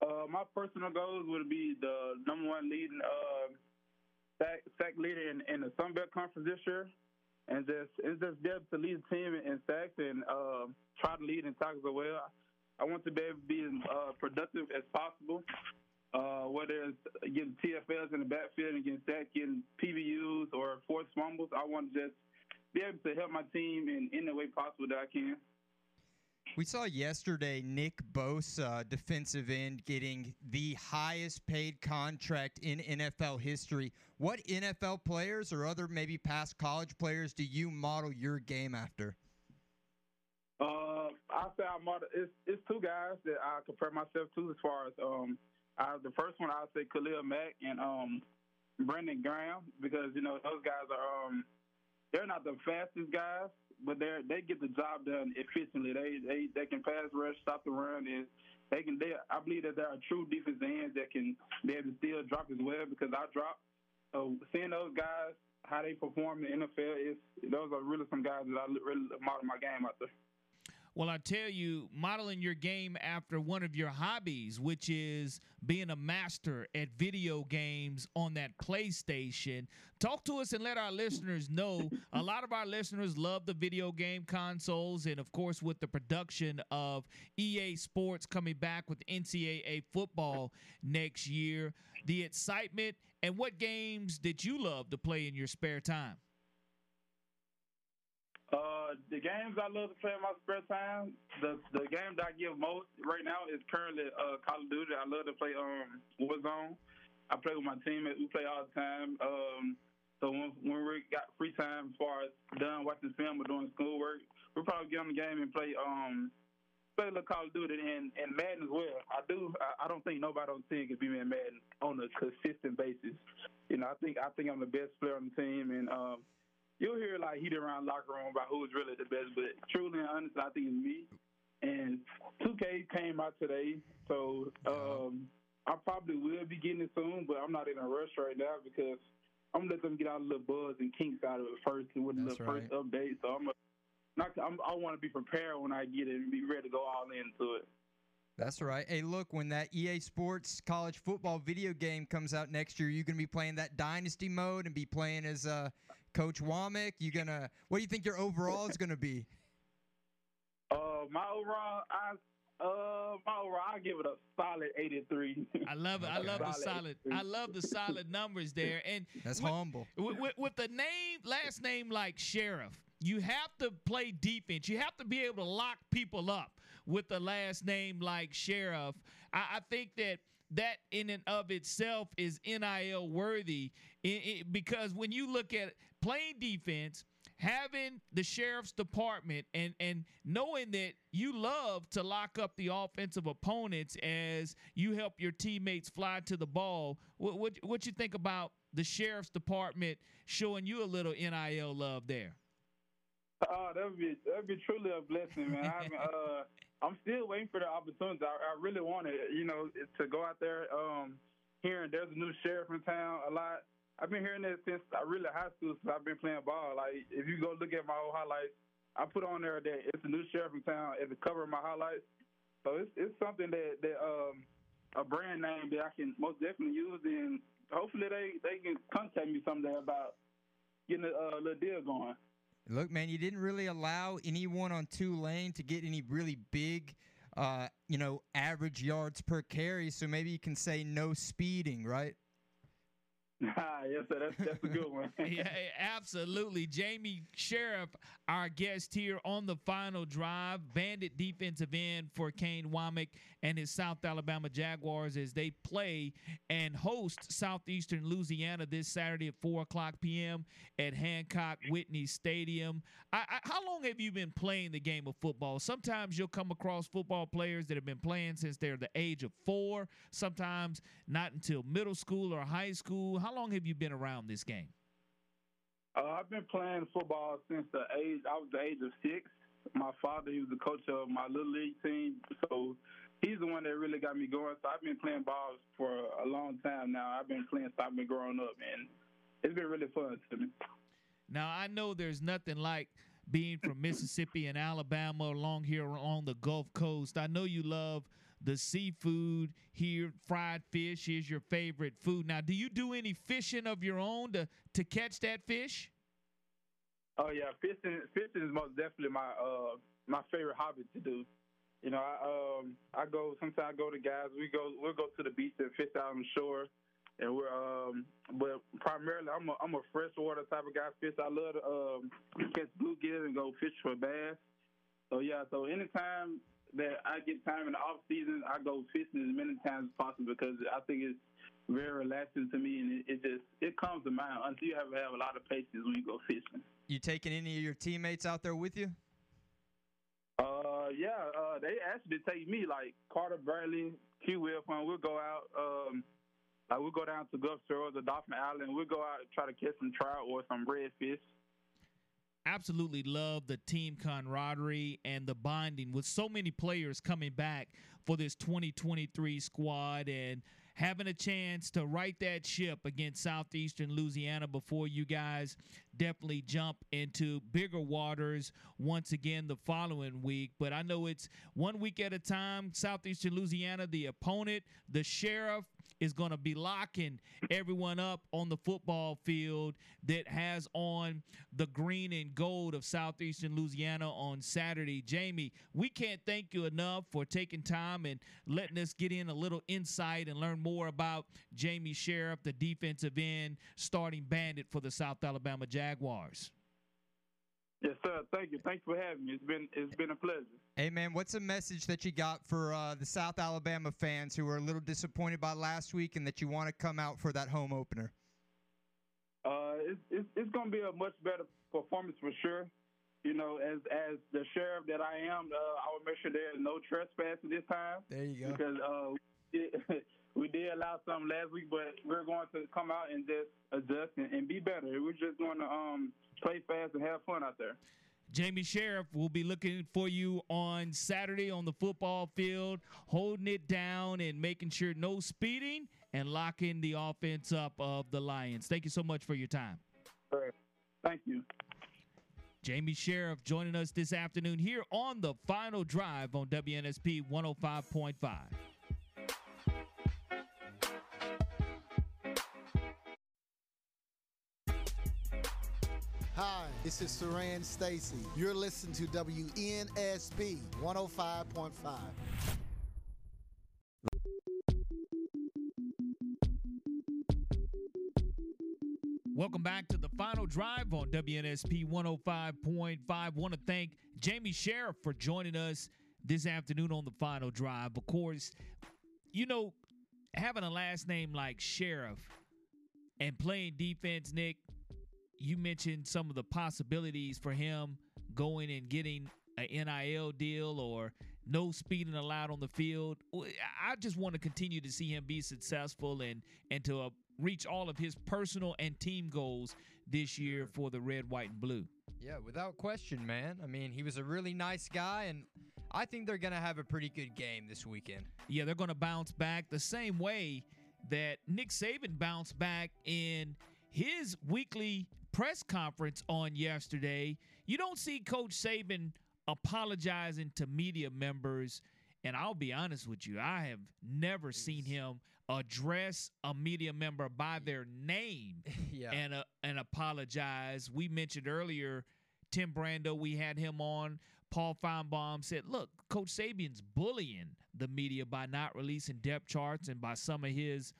Uh, my personal goals would be the number one leading uh, sack, leader in, in the Sun Belt Conference this year, and just it's just there to lead the team in, in sacks and uh, try to lead in tackles as well. I want to be able to be as uh, productive as possible, uh, whether it's getting TFLs in the backfield and getting sacks, getting PBUs or forced fumbles. I want to just be able to help my team in any way possible that I can. We saw yesterday Nick Bosa, defensive end, getting the highest paid contract in NFL history. What NFL players or other maybe past college players do you model your game after? Uh, I say I'm model. It's it's two guys that I compare myself to as far as um, I, the first one I say Khalil Mack and um, Brandon Graham because you know those guys are um, they're not the fastest guys, but they they get the job done efficiently. They they they can pass rush, stop the run, and they can. They I believe that there are true defensive ends that can be able to still drop as well because I drop. So seeing those guys how they perform in the NFL is those are really some guys that I really model my game out there. Well, I tell you, modeling your game after one of your hobbies, which is being a master at video games on that PlayStation. Talk to us and let our listeners know. A lot of our listeners love the video game consoles, and of course, with the production of EA Sports coming back with NCAA football next year, the excitement and what games did you love to play in your spare time? Uh, the games I love to play in my spare time, the the game that I give most right now is currently uh, Call of Duty. I love to play um Warzone. I play with my teammates. We play all the time. Um, so when, when we got free time, as far as done watching film or doing schoolwork, we probably get on the game and play um play a Call of Duty and, and Madden as well. I do. I, I don't think nobody on the team can be in Madden on a consistent basis. You know, I think I think I'm the best player on the team, and um, you'll hear like heat around locker room about who's really the best, but truly and honestly, I think it's me. And 2K came out today, so um, I probably will be getting it soon, but I'm not in a rush right now because I'm gonna let them get out a little buzz and kinks out of it first with the That's first update. So I'm a, not. I'm, I want to be prepared when I get it and be ready to go all into it. That's right. Hey, look, when that EA Sports college football video game comes out next year, you're going to be playing that dynasty mode and be playing as uh, Coach Wommack. You gonna? What do you think your overall is going to be? Uh, my overall, I uh, my overall, I give it a solid 83. I love it. I love the solid. 83. I love the solid numbers there. And That's with, humble. With, with, with the name, last name like Sheriff, you have to play defense. You have to be able to lock people up with the last name like Sheriff. I, I think that that in and of itself is NIL worthy i- i- because when you look at playing defense, having the sheriff's department and and knowing that you love to lock up the offensive opponents as you help your teammates fly to the ball what what, what you think about the sheriff's department showing you a little NIL love there Oh, that would be that would be truly a blessing, man. I haven't, uh, I'm still waiting for the opportunity. I, I really want it, you know, to go out there. Um, hearing there's a new sheriff in town a lot. I've been hearing that since I really high school since I've been playing ball. Like if you go look at my old highlights, I put on there that it's a new sheriff in town at the cover of my highlights. So it's it's something that that um a brand name that I can most definitely use, and hopefully they they can contact me someday about getting a little deal going. Look, man, you didn't really allow anyone on Tulane to get any really big, uh, you know, average yards per carry. So maybe you can say no speeding, right? Ah, yes, sir. That's that's a good one. yeah, absolutely. Jamie Sheriff, our guest here on the final drive, bandit defensive end for Kane Wommack and his South Alabama Jaguars as they play and host Southeastern Louisiana this Saturday at 4 o'clock p.m. at Hancock Whitney Stadium. I, I, how long have you been playing the game of football? Sometimes you'll come across football players that have been playing since they're the age of four, sometimes not until middle school or high school. How long have you been around this game? Uh, I've been playing football since the age I was the age of six. My father, he was the coach of my little league team, so he's the one that really got me going. So I've been playing ball for a long time now. I've been playing since I've been growing up, and it's been really fun to me. Now I know there's nothing like being from Mississippi and Alabama along here on the Gulf Coast. I know you love the seafood here. Fried fish is your favorite food. Now, do you do any fishing of your own to to catch that fish? Oh yeah, fishing fishing is most definitely my uh my favorite hobby to do. You know, I um I go sometimes I go to guys. We go we'll go to the beach and fish out on shore, and we're um but primarily I'm a I'm a freshwater type of guy. Fish. I love to um catch bluegill and go fish for bass. So yeah, so anytime that I get time in the off season, I go fishing as many times as possible because I think it's very relaxing to me, and it, it just it comes to mind until you have to have a lot of patience when you go fishing. You taking any of your teammates out there with you? Yeah, uh, they actually take me like Carter Bradley, Q Wilfon. We'll go out. Um, like we'll go down to Gulf Shores or Dauphin Island. We'll go out and try to catch some trout or some redfish. Absolutely love the team camaraderie and the bonding with so many players coming back for this 2023 squad and having a chance to right that ship against Southeastern Louisiana before you guys definitely jump into bigger waters once again the following week. But I know it's one week at a time. Southeastern Louisiana, the opponent, the sheriff is going to be locking everyone up on the football field that has on the green and gold of Southeastern Louisiana on Saturday. Jamie, we can't thank you enough for taking time and letting us get in a little insight and learn more about Jamie Sheriff, the defensive end, starting bandit for the South Alabama Jaguars. Yes, sir. Thank you. Thanks for having me. It's been it's been a pleasure. Hey, man, what's a message that you got for uh, the South Alabama fans who were a little disappointed by last week and that you want to come out for that home opener? Uh, it's it's, it's going to be a much better performance for sure. You know, as as the sheriff that I am, uh, I will make sure there's no trespassing this time. There you go. Because uh, we, did, we did allow some last week, but we're going to come out and just adjust and, and be better. We're just going to um play fast and have fun out there. Jamie Sheriff will be looking for you on Saturday on the football field, holding it down and making sure no speeding and locking the offense up of the Lions. Thank you so much for your time. Thank you. Jamie Sheriff joining us this afternoon here on the final drive on WNSP 105.5. Hi, this is Saran Stacy. You're listening to WNSP 105.5. Welcome back to the final drive on WNSP 105.5. Want to thank Jamie Sheriff for joining us this afternoon on the final drive. Of course, you know, having a last name like Sheriff and playing defense, Nick, you mentioned some of the possibilities for him going and getting an NIL deal or no speeding allowed on the field. I just want to continue to see him be successful and and to uh, reach all of his personal and team goals this year for the red, white, and blue. Yeah, without question, man. I mean, he was a really nice guy, and I think they're going to have a pretty good game this weekend. Yeah, they're going to bounce back the same way that Nick Saban bounced back in his weekly press conference on yesterday. You don't see Coach Saban apologizing to media members. And I'll be honest with you, I have never seen him address a media member by their name yeah. and uh, and apologize. We mentioned earlier Tim Brando, we had him on. Paul Finebaum said, "Look, Coach Saban's bullying the media by not releasing depth charts and by some of his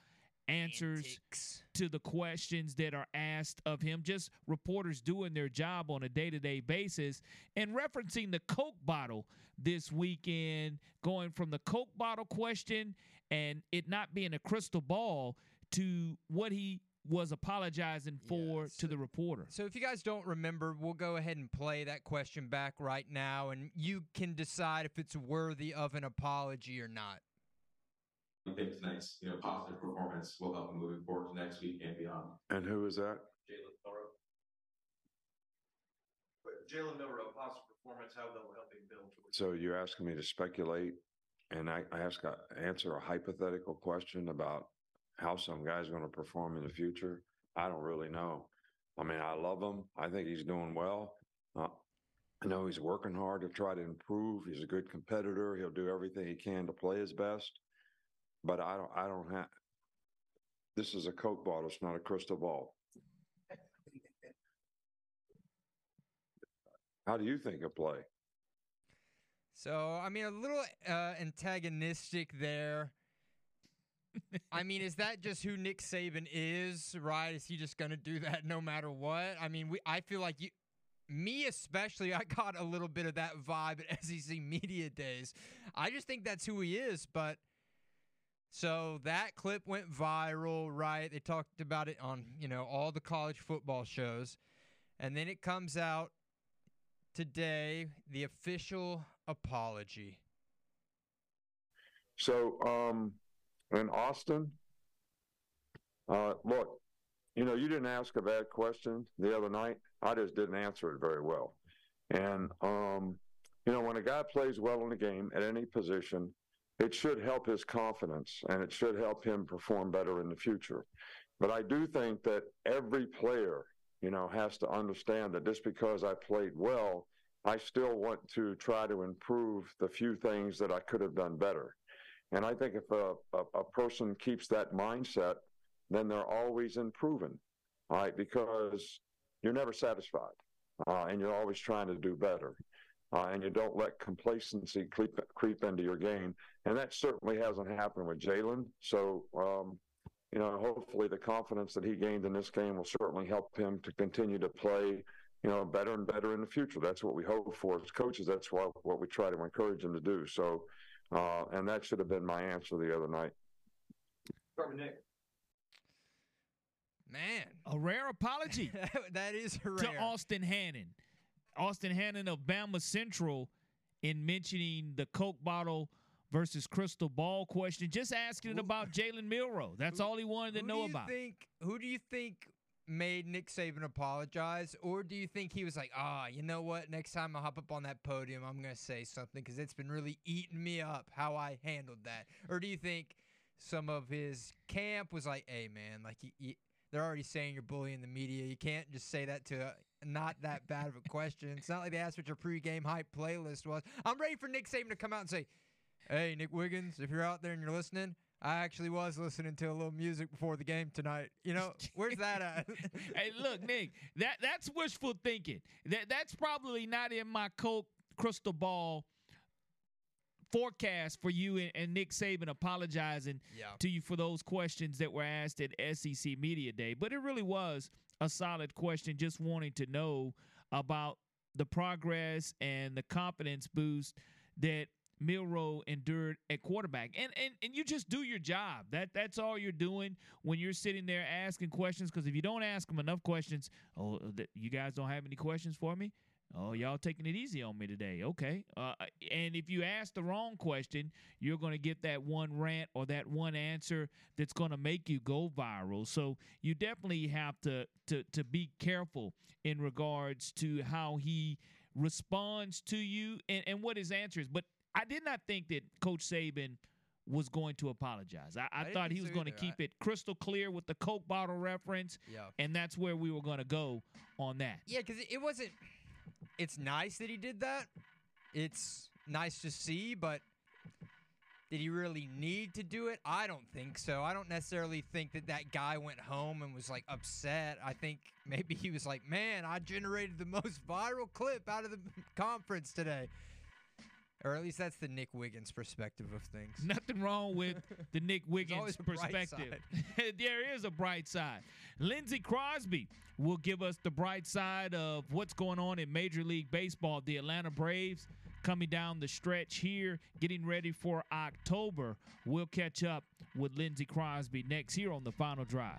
answers Antics. to the questions that are asked of him. Just reporters doing their job on a day to day basis and referencing the Coke bottle this weekend, going from the Coke bottle question and it not being a crystal ball to what he was apologizing for Yeah, to the reporter. So if you guys don't remember, we'll go ahead and play that question back right now, and you can decide if it's worthy of an apology or not. I think tonight's you know positive performance will help him moving forward to next week and beyond. And who is that? Jalen Milroe. Jalen Milroe, positive performance, how that will help him build towards. So you're asking me to speculate, and I, I ask a, answer a hypothetical question about how some guy's going to perform in the future. I don't really know. I mean, I love him. I think he's doing well. Uh, I know he's working hard to try to improve. He's a good competitor. He'll do everything he can to play his best. But I don't. I don't have. This is a Coke bottle. It's not a crystal ball. How do you think of play? So I mean, a little uh, antagonistic there. I mean, is that just who Nick Saban is? Right? Is he just gonna do that no matter what? I mean, we. I feel like you, me especially, I got a little bit of that vibe at SEC media days. I just think that's who he is. But so that clip went viral, right? They talked about it on you know all the college football shows, and then it comes out today the official apology? So, um, in Austin, uh, look, you know, you didn't ask a bad question the other night. I just didn't answer it very well. And, um, you know, when a guy plays well in a game at any position, it should help his confidence and it should help him perform better in the future. But I do think that every player, you know, has to understand that just because I played well, I still want to try to improve the few things that I could have done better. And I think if a, a, a person keeps that mindset, then they're always improving, right, because you're never satisfied uh, and you're always trying to do better. Uh, and you don't let complacency creep, creep into your game. And that certainly hasn't happened with Jalen. So, um, you know, hopefully the confidence that he gained in this game will certainly help him to continue to play, you know, better and better in the future. That's what we hope for as coaches. That's what, what we try to encourage him to do. So, uh, and that should have been my answer the other night. Nick. Man, a rare apology. that is rare. To Austin Hannon. Austin Hannon of Bama Central in mentioning the Coke bottle versus crystal ball question, just asking who, about Jalen Milroe. That's who, all he wanted to know about. Think, who do you think made Nick Saban apologize? Or do you think he was like, ah, oh, you know what? Next time I hop up on that podium, I'm going to say something because it's been really eating me up how I handled that? Or do you think some of his camp was like, hey, man, like, you, you, they're already saying you're bullying the media. You can't just say that to not that bad of a question. It's not like they asked what your pregame hype playlist was. I'm ready for Nick Saban to come out and say, hey, Nick Wiggins, if you're out there and you're listening, I actually was listening to a little music before the game tonight. You know, where's that at? hey, look, Nick, that that's wishful thinking. That that's probably not in my Coke crystal ball forecast for you and, and Nick Saban apologizing yeah. to you for those questions that were asked at SEC Media Day. But it really was a solid question, just wanting to know about the progress and the confidence boost that Milroe endured at quarterback. And and and you just do your job. That that's all you're doing when you're sitting there asking questions. Because if you don't ask them enough questions, oh, you guys don't have any questions for me. Oh, y'all taking it easy on me today. Okay. Uh, and if you ask the wrong question, you're going to get that one rant or that one answer that's going to make you go viral. So you definitely have to, to, to be careful in regards to how he responds to you and, and what his answer is. But I did not think that Coach Saban was going to apologize. I, I, I thought he was going to keep I, it crystal clear with the Coke bottle reference. Yeah. And that's where we were going to go on that. Yeah, because it wasn't – it's nice that he did that. It's nice to see, but did he really need to do it? I don't think so. I don't necessarily think that that guy went home and was like upset. I think maybe he was like, man, I generated the most viral clip out of the conference today. Or at least that's the Nick Wiggins perspective of things. Nothing wrong with the Nick Wiggins perspective. there is a bright side. Lindsey Crosby will give us the bright side of what's going on in Major League Baseball. The Atlanta Braves coming down the stretch here, getting ready for October. We'll catch up with Lindsey Crosby next here on the final drive.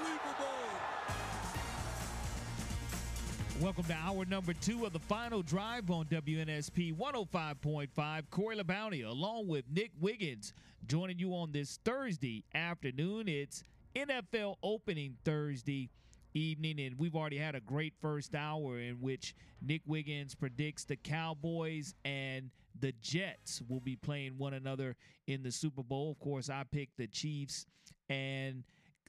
Welcome to hour number two of the final drive on WNSP 105.5. Corey LeBounty along with Nick Wiggins joining you on this Thursday afternoon. It's NFL opening Thursday evening, and we've already had a great first hour in which Nick Wiggins predicts the Cowboys and the Jets will be playing one another in the Super Bowl. Of course, I picked the Chiefs and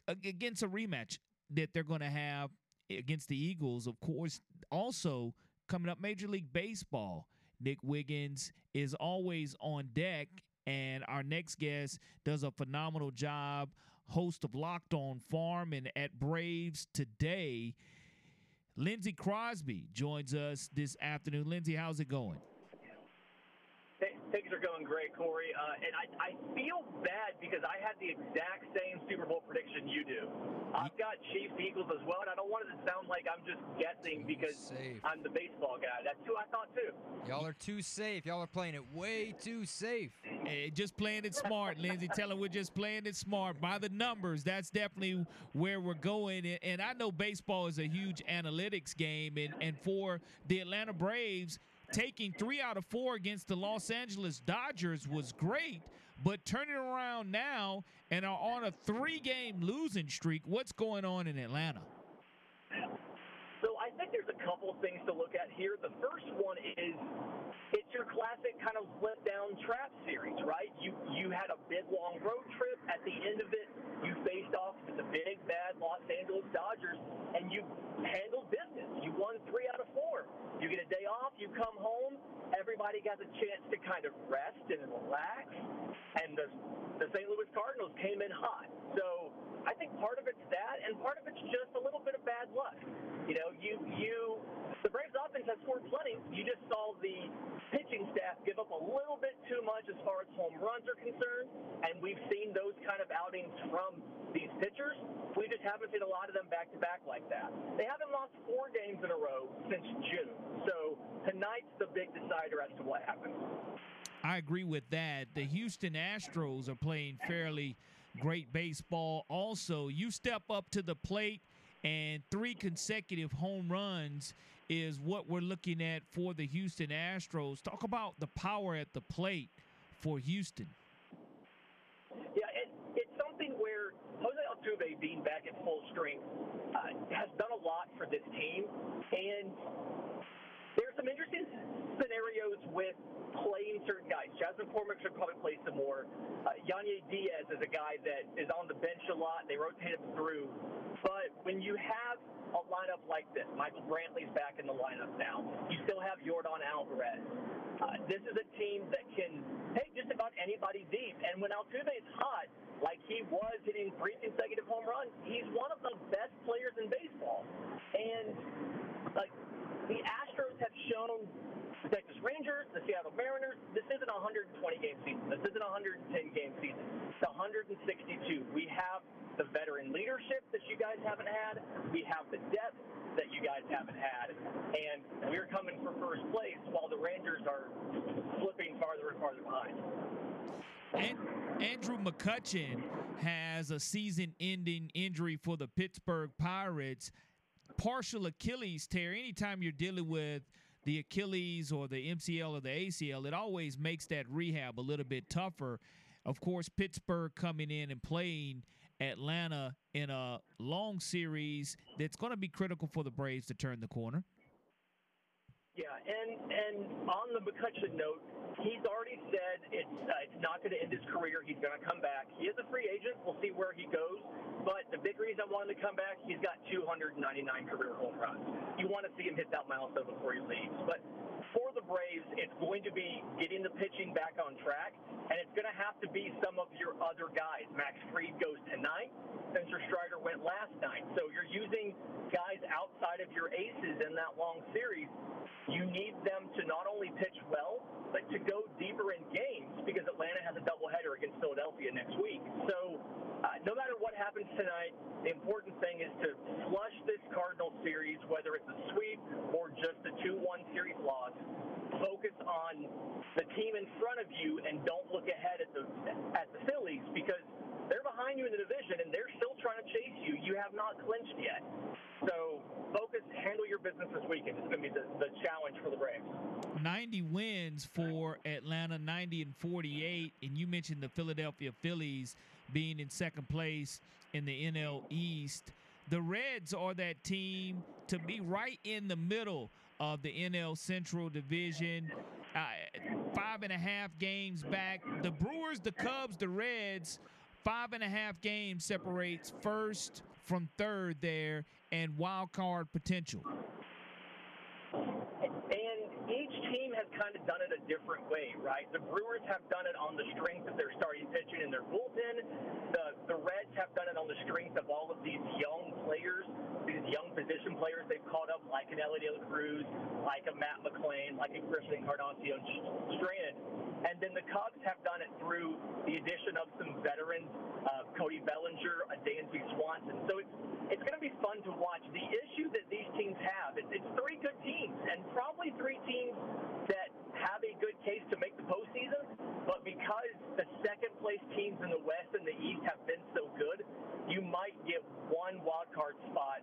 against a rematch that they're going to have against the Eagles, of course, also coming up Major League Baseball. Nick Wiggins is always on deck And our next guest does a phenomenal job, host of Locked On Farm and at Braves today. Lindsey Crosby joins us this afternoon. Lindsey, how's it going? Things are going great, Corey. Uh, and I, I feel bad because I had the exact same Super Bowl prediction you do. I've got Chiefs Eagles as well, and I don't want it to sound like I'm just guessing because safe. I'm the baseball guy. That's who I thought too. Y'all are too safe. Y'all are playing it way too safe. Hey, just playing it smart, Lindsey. Tell him we're just playing it smart by the numbers. That's definitely where we're going. And, and I know baseball is a huge analytics game, and, and for the Atlanta Braves, taking three out of four against the Los Angeles Dodgers was great, but turning around now and are on a three game losing streak. What's going on in Atlanta? Think there's a couple things to look at here. The first one is it's your classic kind of let down trap series, right? You you had a big long road trip. At the end of it, you faced off with the big bad Los Angeles Dodgers, and you handled business. You won three out of four. You get a day off. You come home. Everybody got a chance to kind of rest and relax. And the the St. Louis Cardinals came in hot. So I think part of it's that, and part of it's just a little bit of bad luck. You know, you you the Braves offense has scored plenty. You just saw the pitching staff give up a little bit too much as far as home runs are concerned, and we've seen those kind of outings from these pitchers. We just haven't seen a lot of them back to back like that. They haven't lost four games in a row since June, so tonight's the big decider as to what happens. I agree with that. The Houston Astros are playing fairly great baseball. Also, you step up to the plate and three consecutive home runs is what we're looking at for the Houston Astros. Talk about the power at the plate for Houston. Yeah, it, it's something where Jose Altuve being back at full strength uh, has done a lot for this team, and some interesting scenarios with playing certain guys. Chas McCormick should probably play some more. Uh, Yainer Diaz is a guy that is on the bench a lot. They rotate him through. But when you have a lineup like this, Michael Brantley's back in the lineup now. You still have Yordan Alvarez. Uh, this is a team that can take just about anybody deep. And when Altuve is hot, like he was hitting three consecutive home runs, he's one of the best players in baseball. And like the Astros have shown the Texas Rangers, the Seattle Mariners. This isn't a 120 game season. This isn't a 110 game season. It's 162. We have the veteran leadership that you guys haven't had. We have the depth that you guys haven't had. And we're coming for first place while the Rangers are slipping farther and farther behind. And Andrew McCutchen has a season ending injury for the Pittsburgh Pirates. Partial Achilles tear. Anytime you're dealing with the Achilles or the MCL or the ACL, it always makes that rehab a little bit tougher. Of course, Pittsburgh coming in and playing Atlanta in a long series that's going to be critical for the Braves to turn the corner. Yeah, and and on the McCutchen note, he's already said it's uh, it's not going to end his career. He's going to come back. He is a free agent. We'll see where he goes. But the big reason I wanted to come back, he's got 299 career home runs. You want to see him hit that milestone before he leaves. But for the Braves, it's going to be getting the pitching back on track, and it's going to have to be some of your other guys. Max Fried goes tonight. Spencer Strider went last night. So you're using guys outside of your aces in that long series. You need them to not only pitch well, but to go deeper in games because Atlanta has a doubleheader against Philadelphia next week. So uh, no matter what happens tonight, the important thing is to flush this Cardinal series, whether it's a sweep or just a 2-1 series loss. Focus on the team in front of you and don't look ahead at the at the Phillies because they're behind you in the division and they're still trying to chase you. You have not clinched yet. So focus, handle your business this weekend. It's going to be the, the challenge for the Braves. 90 wins for Atlanta, 90 and 48. And you mentioned the Philadelphia Phillies being in second place in the NL East. The Reds are that team to be right in the middle of the NL Central Division. Uh, five and a half games back. The Brewers, the Cubs, the Reds, five and a half games separates first from third there and wild card potential. And each team has kind of done it a different way, right? The Brewers have done it on the strength of their starting pitching and their bullpen. The the Reds have done it on the strength of all of these young players, these young position players they've caught up, like an Ellie Cruz, like a Matt McLain, like a Christian Encarnacion Strand. And then the Cubs have done it through the addition of some veterans, uh, Cody Bellinger, a Dansby Swanson. So it's it's going to be fun to watch. The issue that these teams have, it's, it's three good teams, and probably three teams that have a good case to make the postseason. But because the second place teams in the West and the East have been so good, you might get one wild card spot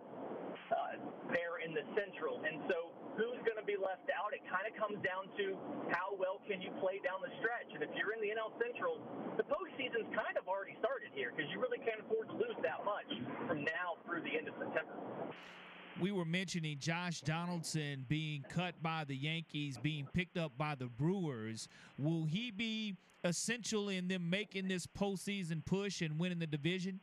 uh, there in the Central. And so who's going to be left out? It kind of comes down to how well can you play down the stretch. And if you're in the NL Central, the postseason's kind of already started here because you really can't afford to lose that much from now through the end of September. We were mentioning Josh Donaldson being cut by the Yankees, being picked up by the Brewers. Will he be essential in them making this postseason push and winning the division?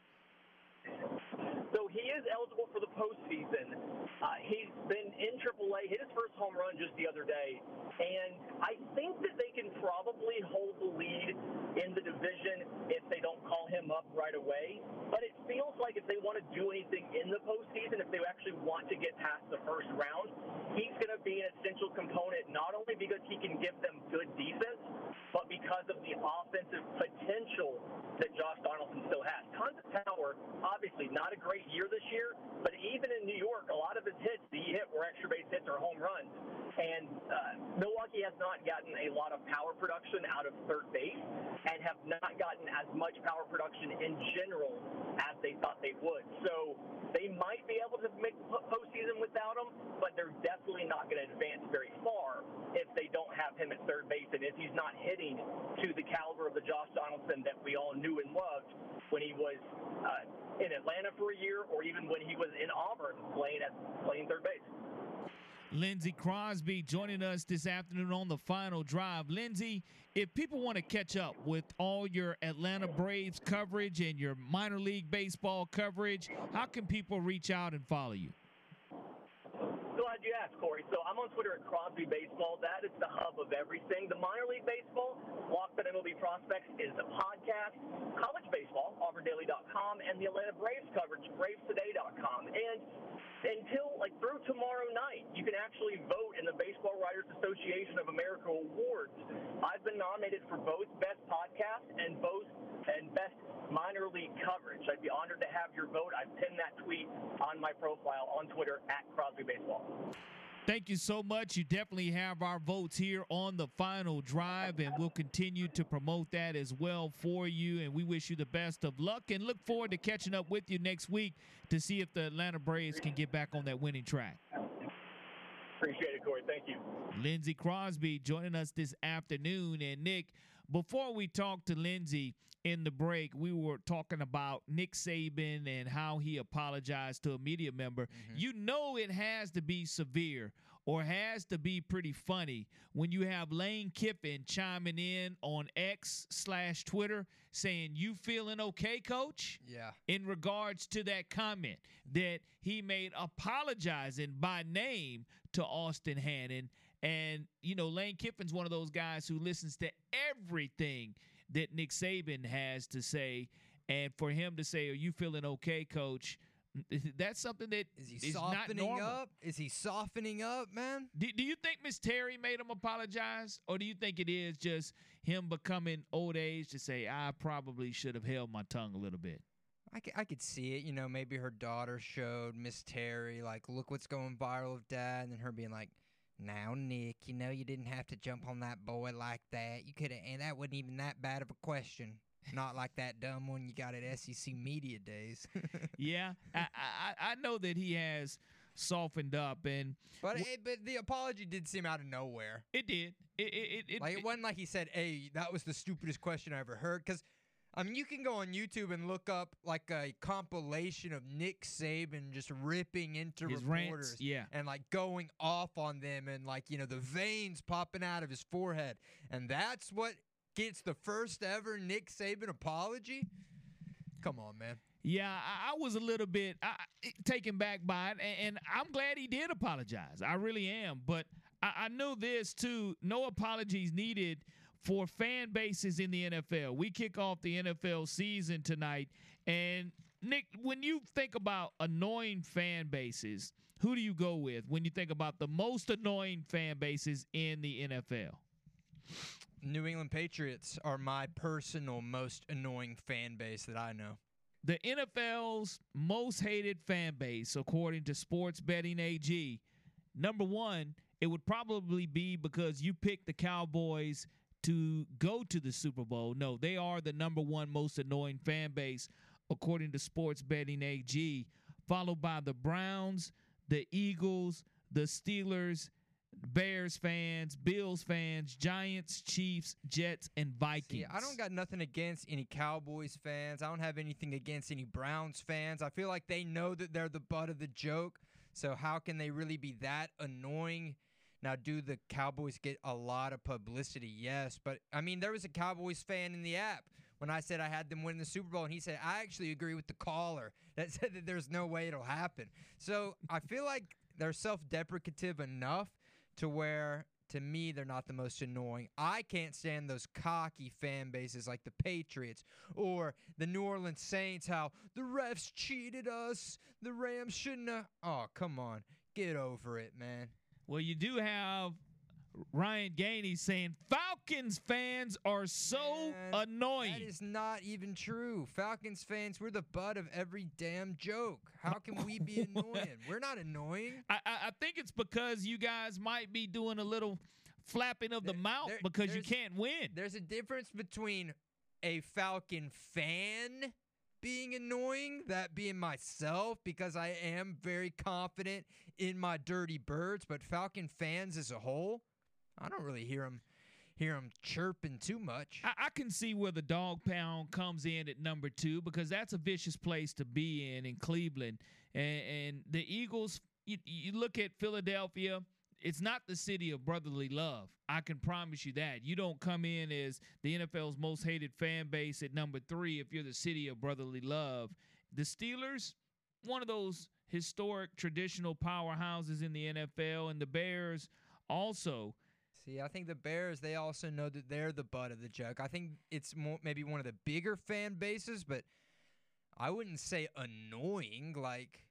Is eligible for the postseason. Uh, he's been in AAA, hit his first home run just the other day, and I think that they can probably hold the lead in the division if they don't call him up right away. But it feels like if they want to do anything in the postseason, if they actually want to get past the first round, he's going to be an essential component, not only because he can give them good defense, but because of the offensive potential that Josh Donaldson still has. Tons of power. Obviously, not a great year this year, but even in New York, a lot of his hits that he hit were extra base hits or home runs. And uh, Milwaukee has not gotten a lot of power production out of third base and have not gotten as much power production in general as they thought they would. So they might be able to make postseason without him, but they're definitely not going to advance very far if they don't have him at third base and if he's not hitting to the caliber of the Josh Donaldson that we all knew and loved when he was uh, in Atlanta for a year or even when he was in Auburn playing at playing third base. Lindsey Crosby joining us this afternoon on the final drive. Lindsey, if people want to catch up with all your Atlanta Braves coverage and your minor league baseball coverage, how can people reach out and follow you? Glad you asked, Corey. So I'm on Twitter at Crosby Baseball. That is the hub of everything. The minor league baseball, Locked on MLB Prospects, is a podcast. College baseball, AuburnDaily.com, and the Atlanta Braves coverage, BravesToday.com. And until like through tomorrow night, you can actually vote in the Baseball Writers Association of America awards. I've been nominated for both Best Podcast and both and Best Minor League Coverage. I'd be honored to have your vote. I've pinned that tweet on my profile on Twitter at Crosby Baseball. Thank you so much. You definitely have our votes here on the final drive, and we'll continue to promote that as well for you. And we wish you the best of luck and look forward to catching up with you next week to see if the Atlanta Braves can get back on that winning track. Appreciate it, Corey. Thank you. Lindsey Crosby joining us this afternoon. And Nick, before we talk to Lindsey in the break, we were talking about Nick Saban and how he apologized to a media member. Mm-hmm. You know it has to be severe or has to be pretty funny when you have Lane Kiffin chiming in on X slash Twitter saying, You feeling okay, coach? Yeah. In regards to that comment that he made apologizing by name to Austin Hannon and, you know, Lane Kiffin's one of those guys who listens to everything that Nick Saban has to say. And for him to say, Are you feeling okay, coach? That's something that is he is softening up? Is he softening up, man? Do, do you think Miss Terry made him apologize, or do you think it is just him becoming old age to say I probably should have held my tongue a little bit? I, I could see it. You know, maybe her daughter showed Miss Terry like, look what's going viral with dad, and then her being like, now, Nick, you know you didn't have to jump on that boy like that. You could have, and that wasn't even that bad of a question. Not like that dumb one you got at SEC Media Days. yeah, I, I I know that he has softened up and but it, but the apology did seem out of nowhere. It did. It it, it like it, it wasn't like he said, "Hey, that was the stupidest question I ever heard." Because I mean, you can go on YouTube and look up like a compilation of Nick Saban just ripping into His reporters, rants, yeah, and like going off on them, and like you know the veins popping out of his forehead, and that's what gets the first ever Nick Saban apology. Come on, man. Yeah, I, I was a little bit I, taken back by it, and, and I'm glad he did apologize. I really am, but I, I know this too. No apologies needed for fan bases in the NFL. We kick off the NFL season tonight. And Nick, when you think about annoying fan bases, who do you go with when you think about the most annoying fan bases in the NFL? New England Patriots are my personal most annoying fan base that I know. The NFL's most hated fan base, according to Sports Betting AG, number one, it would probably be because you picked the Cowboys to go to the Super Bowl. No, they are the number one most annoying fan base, according to Sports Betting AG, followed by the Browns, the Eagles, the Steelers, Bears fans, Bills fans, Giants, Chiefs, Jets, and Vikings. See, I don't got nothing against any Cowboys fans. I don't have anything against any Browns fans. I feel like they know that they're the butt of the joke. So how can they really be that annoying? Now, do the Cowboys get a lot of publicity? Yes, but I mean, there was a Cowboys fan in the app when I said I had them win the Super Bowl, and he said I actually agree with the caller that said that there's no way it'll happen. So I feel like they're self-deprecative enough to where to me they're not the most annoying. I can't stand those cocky fan bases like the Patriots or the New Orleans Saints how the refs cheated us, the Rams shouldn't have. Oh, come on. Get over it, man. Well, you do have Ryan Gainey saying Falcons fans are so annoying. That is not even true. Falcons fans, we're the butt of every damn joke. How can we be annoying? We're not annoying. I, I, I think it's because you guys might be doing a little flapping of the mouth there- because you can't win. There's a difference between a Falcon fan being annoying, that being myself, because I am very confident in my dirty birds, but Falcon fans as a whole, I don't really hear them hear them chirping too much. I, I can see where the dog pound comes in at number two because that's a vicious place to be in in Cleveland. And, and the Eagles, you, you look at Philadelphia, it's not the city of brotherly love. I can promise you that. You don't come in as the NFL's most hated fan base at number three if you're the city of brotherly love. The Steelers, one of those historic traditional powerhouses in the NFL, and the Bears also. See, I think the Bears, they also know that they're the butt of the joke. I think it's more maybe one of the bigger fan bases, but I wouldn't say annoying. Like,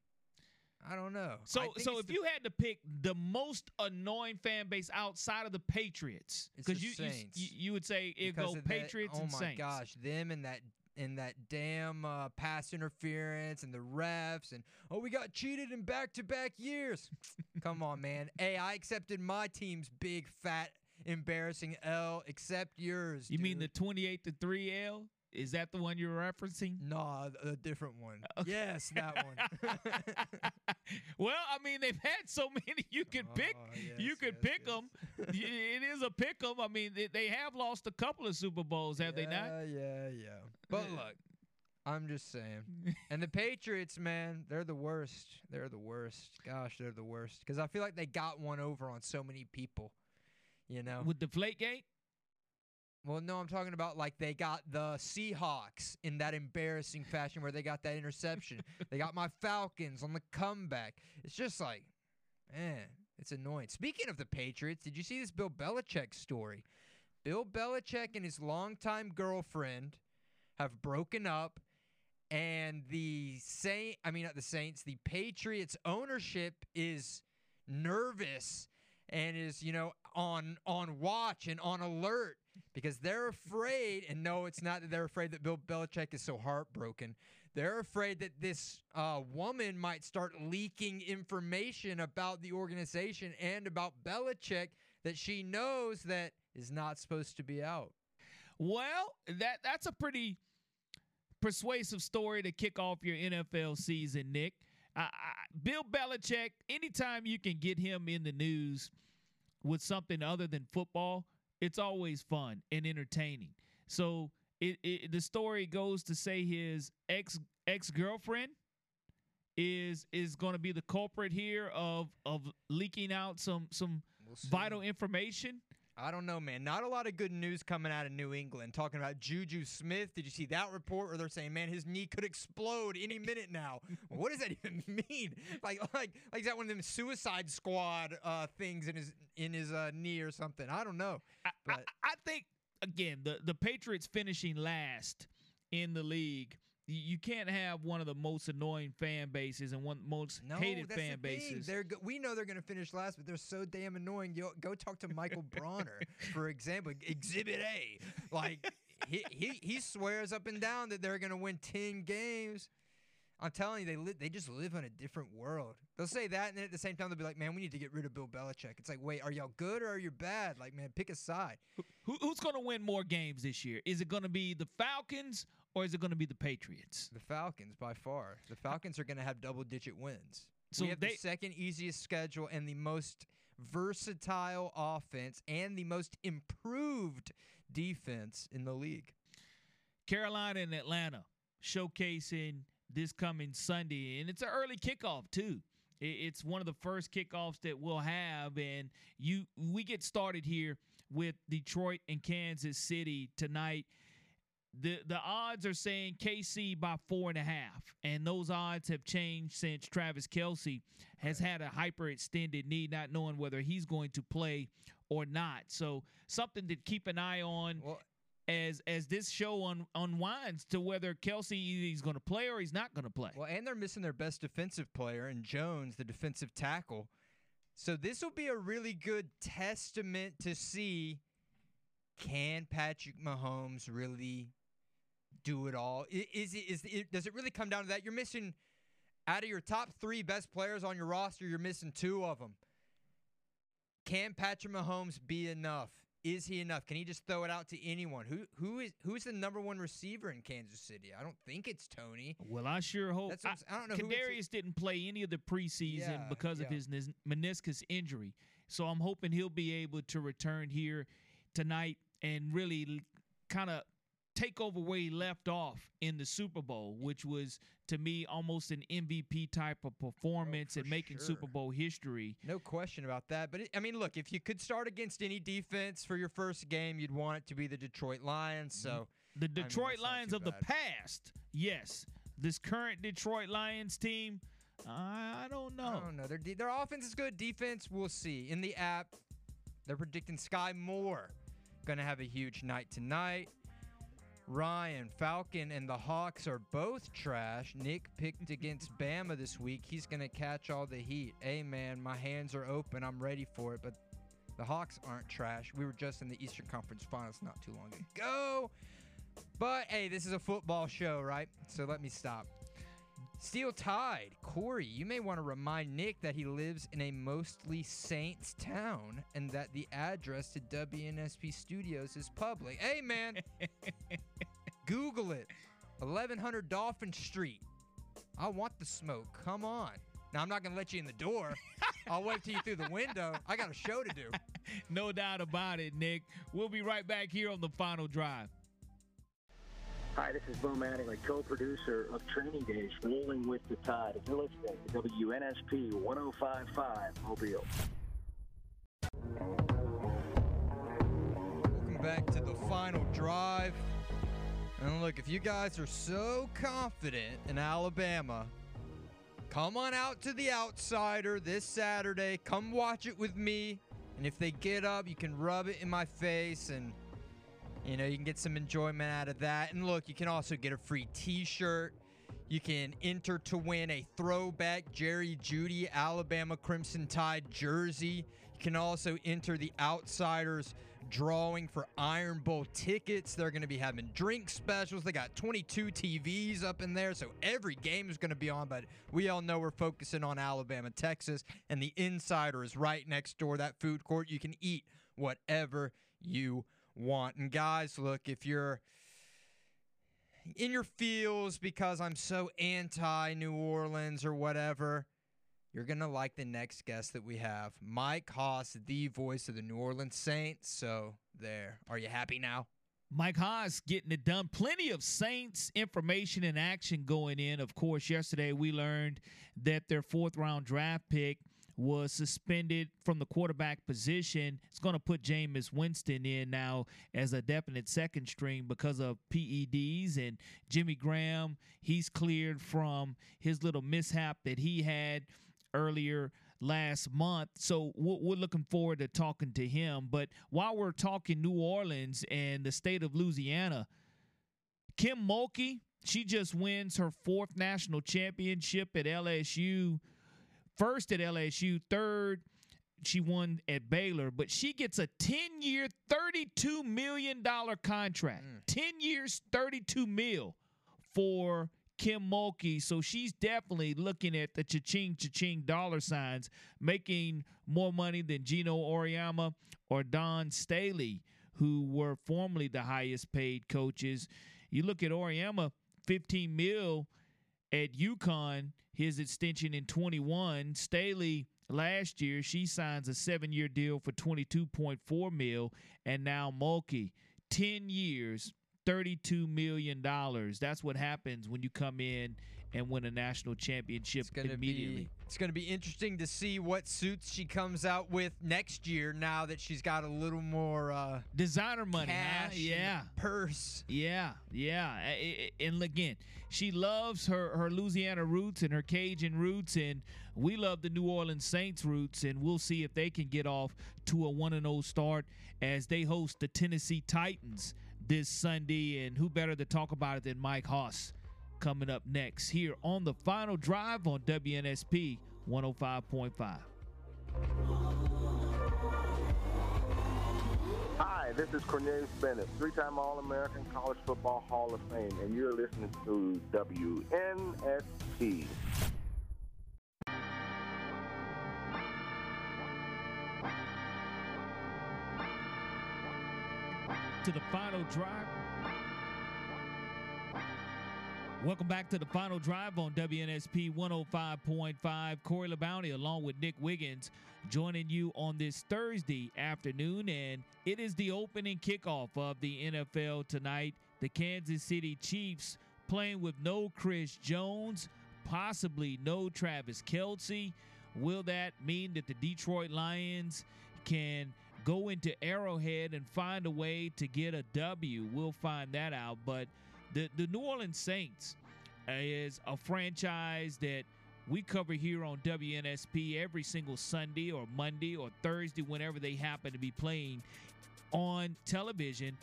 I don't know. So, so if the- you had to pick the most annoying fan base outside of the Patriots, because you, you you would say it go of that- Patriots oh and my gosh, them and that and that damn uh, pass interference and the refs and oh we got cheated in back to back years. Come on, man. Hey, I accepted my team's big fat embarrassing L. Accept yours. You mean the twenty-eight to three L? Is that the one you're referencing? Nah, a different one. Yes, that one. well, I mean they've had so many you could pick. Oh, you yes, could yes, pick them. it is a pick 'em. I mean they, they have lost a couple of Super Bowls, have they not? Yeah, yeah, yeah. But look, I'm just saying. And the Patriots, man, they're the worst. They're the worst. Gosh, they're the worst. Because I feel like they got one over on so many people. You know? With Deflategate? Well, no, I'm talking about like they got the Seahawks in that embarrassing fashion where they got that interception. they got my Falcons on the comeback. It's just like, man, it's annoying. Speaking of the Patriots, did you see this Bill Belichick story? Bill Belichick and his longtime girlfriend have broken up, and the Saint, I mean, not the Saints, the Patriots ownership is nervous and is you know on on watch and on alert because they're afraid and no it's not that they're afraid that Bill Belichick is so heartbroken they're afraid that this uh, woman might start leaking information about the organization and about Belichick that she knows that is not supposed to be out Well, that that's a pretty persuasive story to kick off your NFL season, Nick. I, Bill Belichick, anytime you can get him in the news with something other than football, it's always fun and entertaining. So it, it the story goes to say his ex ex girlfriend is is going to be the culprit here of of leaking out some some We'll vital information. I don't know, man. Not a lot of good news coming out of New England. Talking about Juju Smith. Did you see that report where they're saying, man, his knee could explode any minute now? what does that even mean? Like, like, like is that one of them Suicide Squad uh, things in his in his uh, knee or something? I don't know. But I think again the the Patriots finishing last in the league. You can't have one of the most annoying fan bases and one most no, hated that's fan the thing. bases. They're go- we know they're going to finish last, but they're so damn annoying. Yo, go talk to Michael Bronner, for example, Exhibit A. Like he, he he swears up and down that they're going to win ten games. I'm telling you, they li- they just live in a different world. They'll say that, and then at the same time, they'll be like, "Man, we need to get rid of Bill Belichick." It's like, wait, are y'all good or are you bad? Like, man, pick a side. Who, who's going to win more games this year? Is it going to be the Falcons or is it going to be the Patriots? The Falcons, by far. The Falcons are going to have double digit wins. So we have they- the second easiest schedule and the most versatile offense and the most improved defense in the league. Carolina and Atlanta showcasing this coming Sunday, and it's an early kickoff too. It's one of the first kickoffs that we'll have, and you we get started here with Detroit and Kansas City tonight. The the odds are saying KC by four and a half, and those odds have changed since Travis Kelce has had a hyperextended knee, not knowing whether he's going to play or not. So something to keep an eye on as as this show un, unwinds to whether Kelce either he's going to play or he's not going to play. Well, and they're missing their best defensive player and Jones, the defensive tackle. So this will be a really good testament to see can Patrick Mahomes really do it all? Is it is it does it really come down to that? You're missing out of your top 3 best players on your roster, you're missing two of them. Can Patrick Mahomes be enough? Is he enough? Can he just throw it out to anyone? Who who is who's the number one receiver in Kansas City? I don't think it's Toney. Well, I sure hope. That's what I'm s- I don't know Kadarius didn't play any of the preseason Yeah, because of his nis- meniscus injury, so I'm hoping he'll be able to return here tonight and really kind of take over where he left off in the Super Bowl, which was to me almost an MVP type of performance oh, and making sure. Super Bowl history. No question about that. But it, I mean, look, if you could start against any defense for your first game, you'd want it to be the Detroit Lions. So mm-hmm. The I mean, Detroit Lions of the past, yes. This current Detroit Lions team, I don't know. I don't know. Their de- their offense is good. Defense, we'll see. In the app, they're predicting Skyy Moore gonna have a huge night tonight. Ryan Falcon and the Hawks are both trash. Nick picked against Bama this week. He's gonna catch all the heat. Hey man, my hands are open. I'm ready for it. But the Hawks aren't trash. We were just in the Eastern Conference Finals not too long ago. But hey, this is a football show, right? So let me stop. Steel Tide, Corey, you may want to remind Nick that he lives in a mostly Saints town and that the address to WNSP Studios is public. Hey, man, Google it 1100 Dauphin Street. I want the smoke. Come on. Now, I'm not going to let you in the door. I'll wave to you through the window. I got a show to do. No doubt about it, Nick. We'll be right back here on the final drive. Hi, this is Bo Mattingly, co-producer of Training Days, Rolling with the Tide. If you're listening to WNSP 1055 Mobile. Welcome back to the final drive. And look, if you guys are so confident in Alabama, come on out to the outsider this Saturday. Come watch it with me. And if they get up, you can rub it in my face and you know, you can get some enjoyment out of that. And look, you can also get a free t-shirt. You can enter to win a throwback Jerry Jeudy Alabama Crimson Tide jersey. You can also enter the Outsiders drawing for Iron Bowl tickets. They're going to be having drink specials. They got 22 TVs up in there, so every game is going to be on. But we all know we're focusing on Alabama, Texas, and the Insider is right next door. That food court, you can eat whatever you want. And guys, look, if you're in your feels because I'm so anti New Orleans or whatever, you're going to like the next guest that we have. Mike Hoss, the voice of the New Orleans Saints. So, there. Are you happy now? Mike Hoss getting it done. Plenty of Saints information and action going in. Of course, yesterday we learned that their fourth round draft pick was suspended from the quarterback position. It's going to put Jameis Winston in now as a definite second string because of PEDs. And Jimmy Graham, he's cleared from his little mishap that he had earlier last month. So we're looking forward to talking to him. But while we're talking New Orleans and the state of Louisiana, Kim Mulkey, she just wins her fourth national championship at LSU first at LSU, third she won at Baylor, but she gets a 10-year, $32 million contract. Mm. 10 years, 32 mil for Kim Mulkey. So she's definitely looking at the cha-ching, cha-ching dollar signs, making more money than Geno Auriemma or Dawn Staley, who were formerly the highest paid coaches. You look at Auriemma, 15 mil at UConn – his extension in 21. Staley last year she signs a seven-year deal for 22.4 mil, and now Mulkey 10 years, 32 million dollars. That's what happens when you come in and win a national championship it's immediately. Be, it's going to be interesting to see what suits she comes out with next year. Now that she's got a little more uh, designer money, cash, huh? yeah, purse, yeah, yeah. And again, she loves her her Louisiana roots and her Cajun roots, and we love the New Orleans Saints roots. And we'll see if they can get off to a one and zero oh start as they host the Tennessee Titans this Sunday. And who better to talk about it than Mike Hoss? Coming up next here on the final drive on WNSP 105.5. Hi, this is Cornelius Bennett, three time All American College Football Hall of Fame, and you're listening to WNSP. To the final drive Welcome back to the final drive on WNSP 105.5. Corey LeBounty along with Nick Wiggins joining you on this Thursday afternoon. And it is the opening kickoff of the NFL tonight. The Kansas City Chiefs playing with no Chris Jones, possibly no Travis Kelce. Will that mean that the Detroit Lions can go into Arrowhead and find a way to get a W? We'll find that out. But the, the New Orleans Saints is a franchise that we cover here on WNSP every single Sunday or Monday or Thursday, whenever they happen to be playing on television.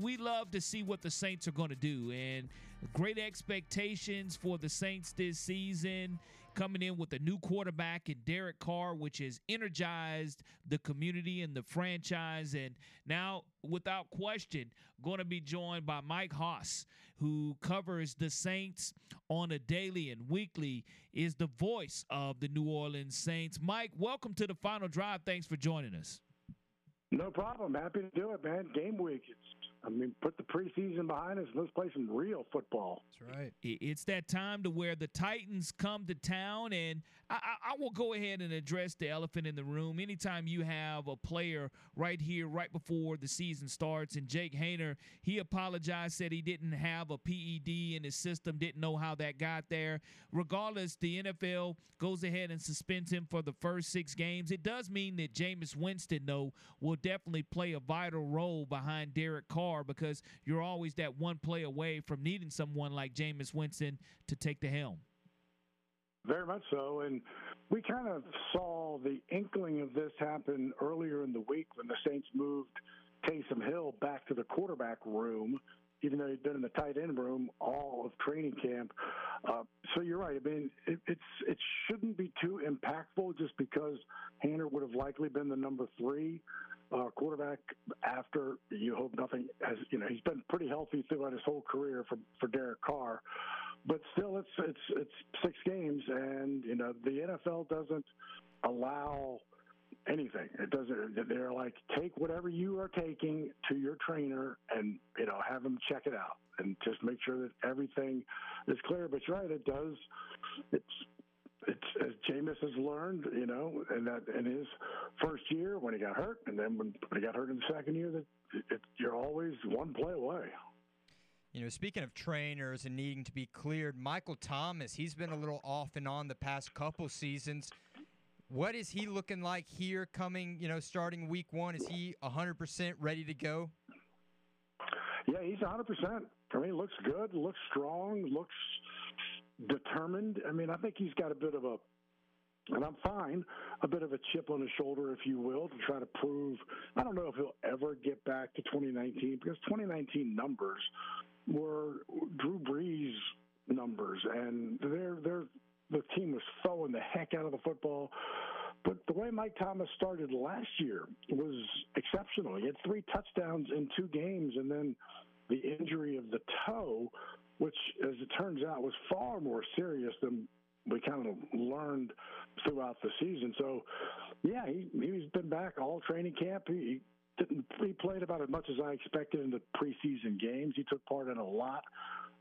We love to see what the Saints are going to do, and great expectations for the Saints this season coming in with a new quarterback in Derek Carr, which has energized the community and the franchise. And now, without question, going to be joined by Mike Hoss, who covers the Saints on a daily and weekly, is the voice of the New Orleans Saints. Mike, welcome to the final drive. Thanks for joining us. No problem. Happy to do it, man. Game week. It's I mean, put the preseason behind us and let's play some real football. That's right. It's that time to where the Titans come to town, and I, I, I, will go ahead and address the elephant in the room. Anytime you have a player right here, right before the season starts, and Jake Haener, he apologized, said he didn't have a PED in his system, didn't know how that got there. Regardless, the NFL goes ahead and suspends him for the first six games. It does mean that Jameis Winston, though, will definitely play a vital role behind Derek Carr because you're always that one play away from needing someone like Jameis Winston to take the helm. Very much so. And we kind of saw the inkling of this happen earlier in the week when the Saints moved Taysom Hill back to the quarterback room, even though he'd been in the tight end room all of training camp. Uh, so you're right. I mean, it, it's it shouldn't be too impactful just because Haener would have likely been the number three uh, quarterback after you hope nothing has you know he's been pretty healthy throughout his whole career for for Derek Carr, but still it's it's it's six games and you know the NFL doesn't allow anything. It doesn't. They're like take whatever you are taking to your trainer and you know have them check it out and just make sure that everything is clear. But you're right, it does. It's it's as Jameis has learned, you know, and that in his first year when he got hurt, and then when, he got hurt in the second year, that it, you're always one play away. You know, speaking of trainers and needing to be cleared, Michael Thomas, he's been a little off and on the past couple seasons. What is he looking like here coming, you know, starting week one? Is he 100% ready to go? Yeah, he's 100%. I mean, looks good, looks strong, looks determined. I mean, I think he's got a bit of a, and I'm fine, a bit of a chip on his shoulder, if you will, to try to prove. I don't know if he'll ever get back to 2019 because 2019 numbers were Drew Brees numbers, and they're they're the team was throwing the heck out of the football. But the way Mike Thomas started last year was exceptional. He had three touchdowns in two games, and then the injury of the toe, which, as it turns out, was far more serious than we kind of learned throughout the season. So, yeah, he, he's been back all training camp. He, didn't, he played about as much as I expected in the preseason games. He took part in a lot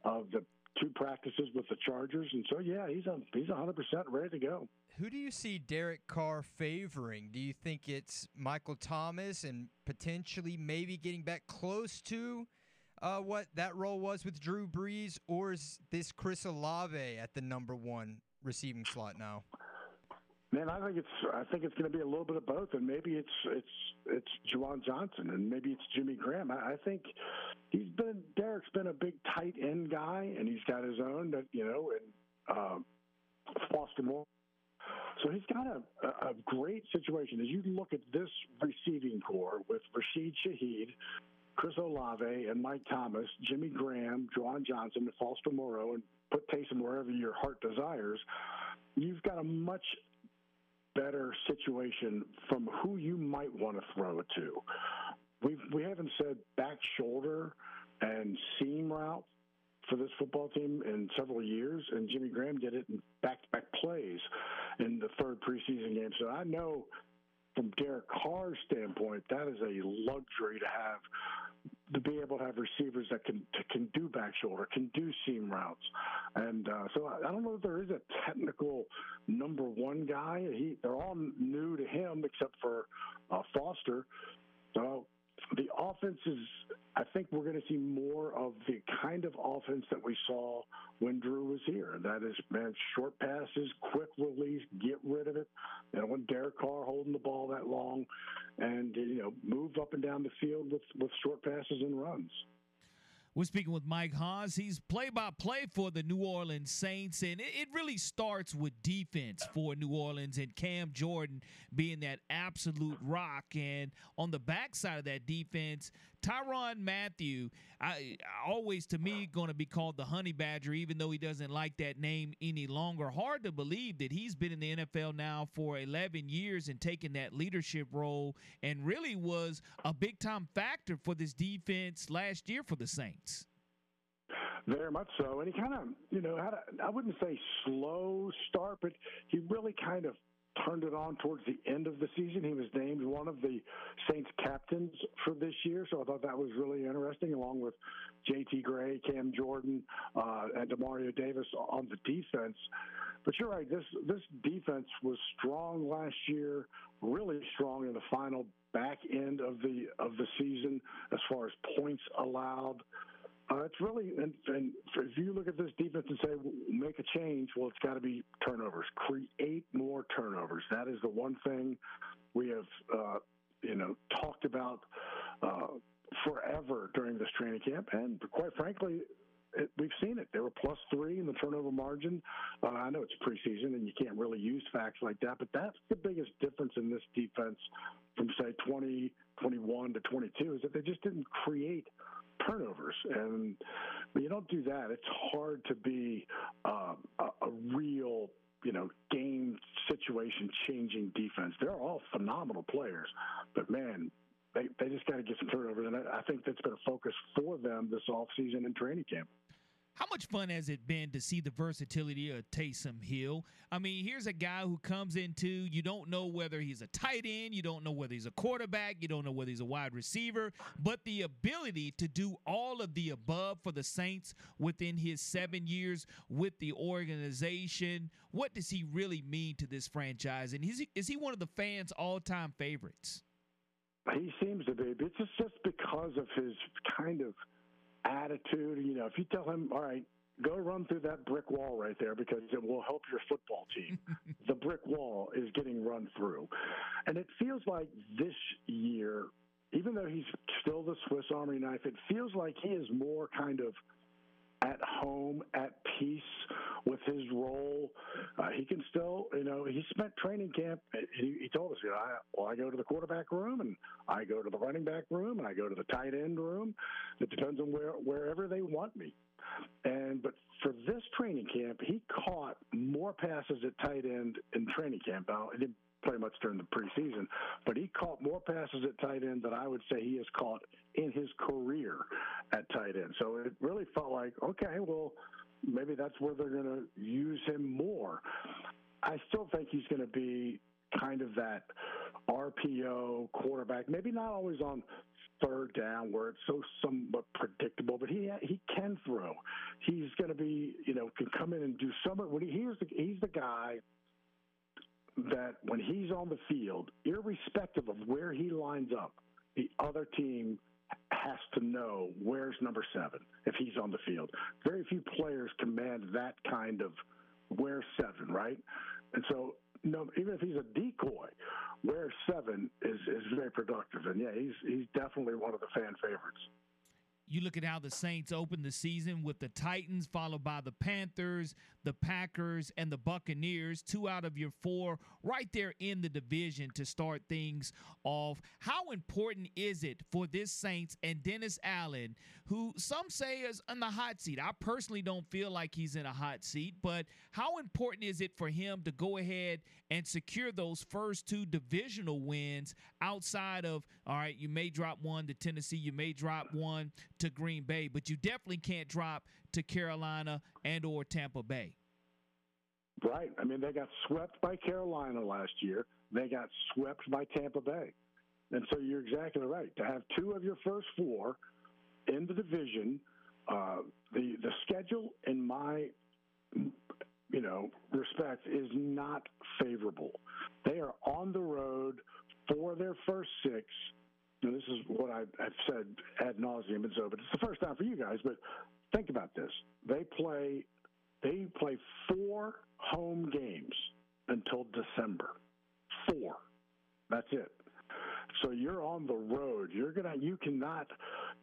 of the two practices with the Chargers, and so yeah, he's a, he's 100 percent ready to go. Who do you see Derek Carr favoring? Do you think it's Michael Thomas and potentially maybe getting back close to uh, what that role was with Drew Brees, or is this Chris Olave at the number one receiving slot now? Man, I think it's I think it's going to be a little bit of both, and maybe it's it's it's Juwan Johnson, and maybe it's Jimmy Graham. I, I think he's been Derek's been a big tight end guy, and he's got his own that you know, and uh, Foster Moreau. So he's got a, a great situation. As you look at this receiving corps with Rashid Shaheed, Chris Olave, and Mike Thomas, Jimmy Graham, Juwan Johnson, and Foster Moreau, and put Taysom wherever your heart desires, you've got a much better situation from who you might want to throw it to. We've, we haven't said back shoulder and seam route for this football team in several years, and Jimmy Graham did it in back-to-back plays in the third preseason game. So I know from Derek Carr's standpoint, that is a luxury to have to be able to have receivers that can can do back shoulder, can do seam routes, and uh, so I, I don't know if there is a technical number one guy. He they're all new to him except for uh, Foster. So the offense is, I think we're going to see more of the kind of offense that we saw when Drew was here. That is, man, short passes, quick release, get rid of it. You know, when Derek Carr holding the ball that long, and you know, move up and down the field with with short passes and runs. We're speaking with Mike Hoss. He's play by play for the New Orleans Saints, and it, it, really starts with defense for New Orleans and Cam Jordan being that absolute rock. And on the backside of that defense, Tyrann Mathieu, I, always to me going to be called the Honey Badger, even though he doesn't like that name any longer. Hard to believe that he's been in the NFL now for 11 years and taking that leadership role, and really was a big time factor for this defense last year for the Saints. Very much so, and he kind of, you know, had a, I wouldn't say slow start, but he really kind of turned it on towards the end of the season. He was named one of the Saints captains for this year, so I thought that was really interesting, along with J.T. Gray, Cam Jordan, uh, and Demario Davis on the defense. But you're right. This this defense was strong last year, really strong in the final back end of the of the season as far as points allowed. Uh, it's really, and, and if you look at this defense and say make a change, well, it's got to be turnovers. Create more turnovers. That is the one thing we have, uh, you know, talked about uh, forever during this training camp, and quite frankly, it, we've seen it. They were plus three in the turnover margin. Uh, I know it's preseason and you can't really use facts like that, but that's the biggest difference in this defense from say 20, 21 to 22 is that they just didn't create turnovers. And you don't do that, it's hard to be uh, a, a real you know, game situation changing defense. They're all phenomenal players, but man, they, they just got to get some turnovers. And I, I think that's been a focus for them this offseason and training camp. How much fun has it been to see the versatility of Taysom Hill? I mean, here's a guy who comes into you don't know whether he's a tight end, you don't know whether he's a quarterback, you don't know whether he's a wide receiver, but the ability to do all of the above for the Saints within his seven years with the organization. What does he really mean to this franchise? And is he, is he one of the fans' all time favorites? He seems to be. It's just because of his kind of attitude. You know, if you tell him, all right, go run through that brick wall right there because it will help your football team. the brick wall is getting run through. And it feels like this year, even though he's still the Swiss Army knife, it feels like he is more kind of at home, at peace with his role. Uh, he can still, you know, he spent training camp. He, he told us, you know, I, well, I go to the quarterback room and I go to the running back room and I go to the tight end room. It depends on where wherever they want me. And but for this training camp, he caught more passes at tight end in training camp. Now, didn't play much during the preseason, but he caught more passes at tight end than I would say he has caught in his career at tight end. So it really felt like, okay, well, maybe that's where they're going to use him more. I still think he's going to be kind of that RPO quarterback, maybe not always on third down where it's so somewhat predictable, but he he can throw. He's going to be, you know, can come in and do some when he, he's the he's the guy that when he's on the field, irrespective of where he lines up, the other team has to know where's number seven if he's on the field. Very few players command that kind of where seven, right? And so, no, even if he's a decoy, where seven is is very productive. And yeah, he's he's definitely one of the fan favorites. You look at how the Saints opened the season with the Titans, followed by the Panthers, the Packers, and the Buccaneers. Two out of your four right there in the division to start things off. How important is it for this Saints and Dennis Allen, who some say is in the hot seat? I personally don't feel like he's in a hot seat, but how important is it for him to go ahead and secure those first two divisional wins outside of, all right, you may drop one to Tennessee, you may drop one to Green Bay, but you definitely can't drop to Carolina and or Tampa Bay. Right. I mean, they got swept by Carolina last year. They got swept by Tampa Bay. And so you're exactly right. To have two of your first four in the division, uh, the the schedule, in my you know respect, is not favorable. They are on the road for their first six and this is what I, have said ad nauseum and so, but it's the first time for you guys. But think about this: they play, they play four home games until December. Four. That's it. So you're on the road. You're gonna. You cannot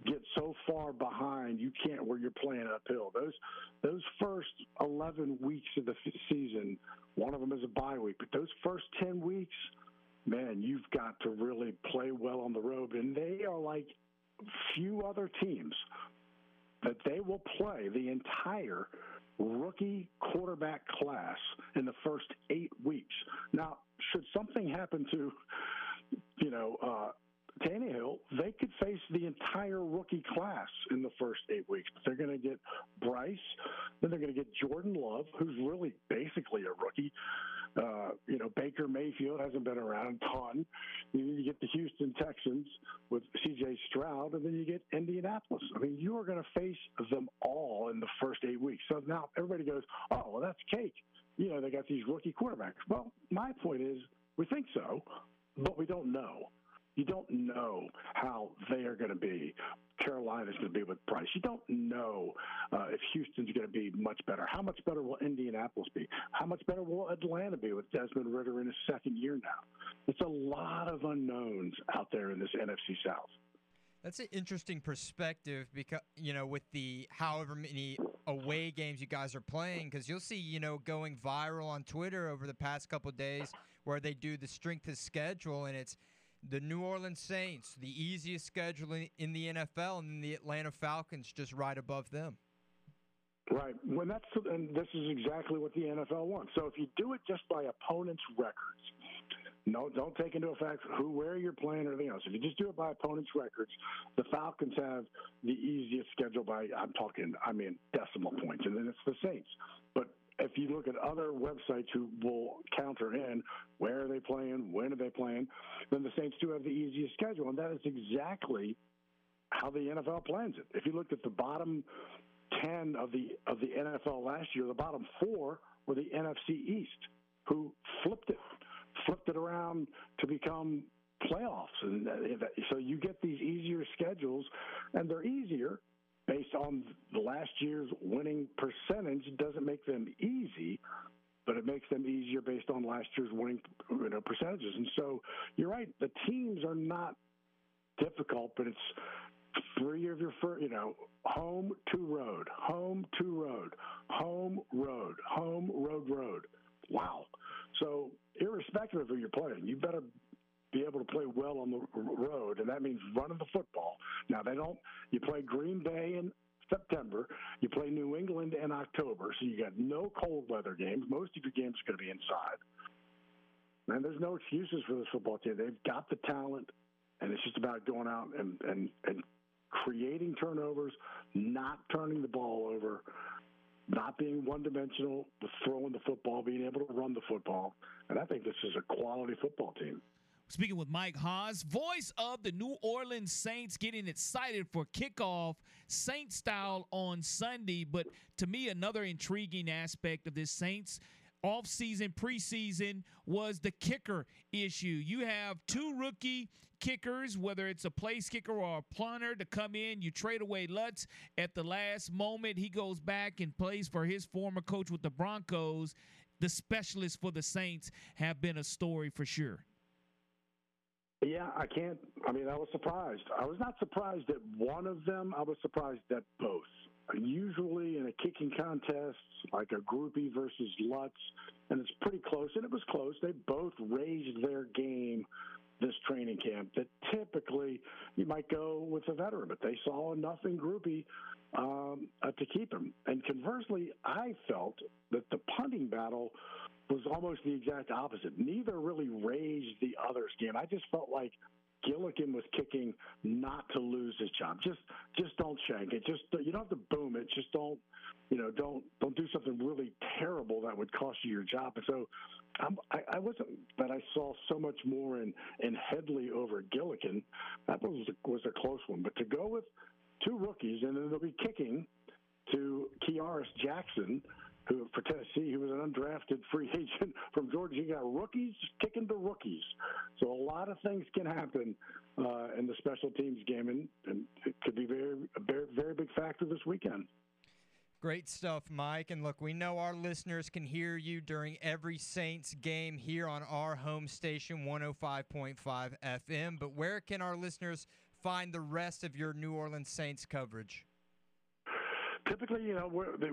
get so far behind. You can't where you're playing uphill. Those those first 11 weeks of the season, one of them is a bye week, but those first 10 weeks man, you've got to really play well on the road. And they are like few other teams that they will play the entire rookie quarterback class in the first eight weeks. Now, should something happen to, you know, uh, Tannehill, they could face the entire rookie class in the first eight weeks. They're going to get Bryce, then they're going to get Jordan Love, who's really basically a rookie. Uh, you know, Baker Mayfield hasn't been around a ton. You need to get the Houston Texans with C.J. Stroud, and then you get Indianapolis. I mean, you are going to face them all in the first eight weeks. So now everybody goes, "Oh, well, that's cake." You know, they got these rookie quarterbacks. Well, my point is, we think so, but we don't know you don't know how they are going to be. Carolina's going to be with Bryce. You don't know uh, if Houston's going to be much better. How much better will Indianapolis be? How much better will Atlanta be with Desmond Ridder in his second year now? It's a lot of unknowns out there in this NFC South. That's an interesting perspective because you know with the however many away games you guys are playing because you'll see you know going viral on Twitter over the past couple days where they do the strength of schedule and it's the New Orleans Saints, the easiest schedule in the NFL, and the Atlanta Falcons just right above them. Right. When that's and this is exactly what the NFL wants. So if you do it just by opponents' records, no, don't take into effect who, where you're playing, or anything else. If you just do it by opponents' records, the Falcons have the easiest schedule by I'm talking, I mean decimal points, and then it's the Saints. But if you look at other websites who will counter in where are they playing, when are they playing, then the Saints do have the easiest schedule, and that is exactly how the NFL plans it. If you looked at the bottom ten of the of the NFL last year, the bottom four were the NFC East, who flipped it flipped it around to become playoffs, and uh, so you get these easier schedules, and they're easier based on the last year's winning percentage doesn't make them easy, but it makes them easier based on last year's winning you know, percentages. And so you're right, the teams are not difficult, but it's three of your first, you know, home to road, home to road, home road, home road road. Wow. So irrespective of who you're playing, you better be able to play well on the road, and that means running the football. Now they don't. You play Green Bay in September. You play New England in October, so you got no cold weather games. Most of your games are going to be inside. And there's no excuses for this football team. They've got the talent, and it's just about going out and and and creating turnovers, not turning the ball over, not being one dimensional, throwing the football, being able to run the football. And I think this is a quality football team. Speaking with Mike Hoss, voice of the New Orleans Saints, getting excited for kickoff Saint style on Sunday. But to me, another intriguing aspect of this Saints offseason, preseason was the kicker issue. You have two rookie kickers, whether it's a place kicker or a punter, to come in. You trade away Lutz at the last moment. He goes back and plays for his former coach with the Broncos. The specialists for the Saints have been a story for sure. Yeah, I can't. I mean, I was surprised. I was not surprised at one of them. I was surprised at both. Usually in a kicking contest, like a Grupe versus Lutz, and it's pretty close, and it was close. They both raised their game this training camp that typically you might go with a veteran, but they saw enough in Grupe um, uh, to keep him. And conversely, I felt that the punting battle was almost the exact opposite. Neither really raised the other's game. I just felt like Gillikin was kicking not to lose his job. Just just don't shank it. Just you don't have to boom it. Just don't you know don't don't do something really terrible that would cost you your job. And so I, I wasn't but I saw so much more in in Hedley over Gillikin. That was was a close one. But to go with two rookies and then they'll be kicking to Kearis Jackson who for Tennessee, he was an undrafted free agent from Georgia. You got rookies kicking to rookies, so a lot of things can happen uh, in the special teams game, and, and it could be very, a very, very big factor this weekend. Great stuff, Mike. And look, we know our listeners can hear you during every Saints game here on our home station, 105.5 FM. But where can our listeners find the rest of your New Orleans Saints coverage? Typically, you know, we're, they,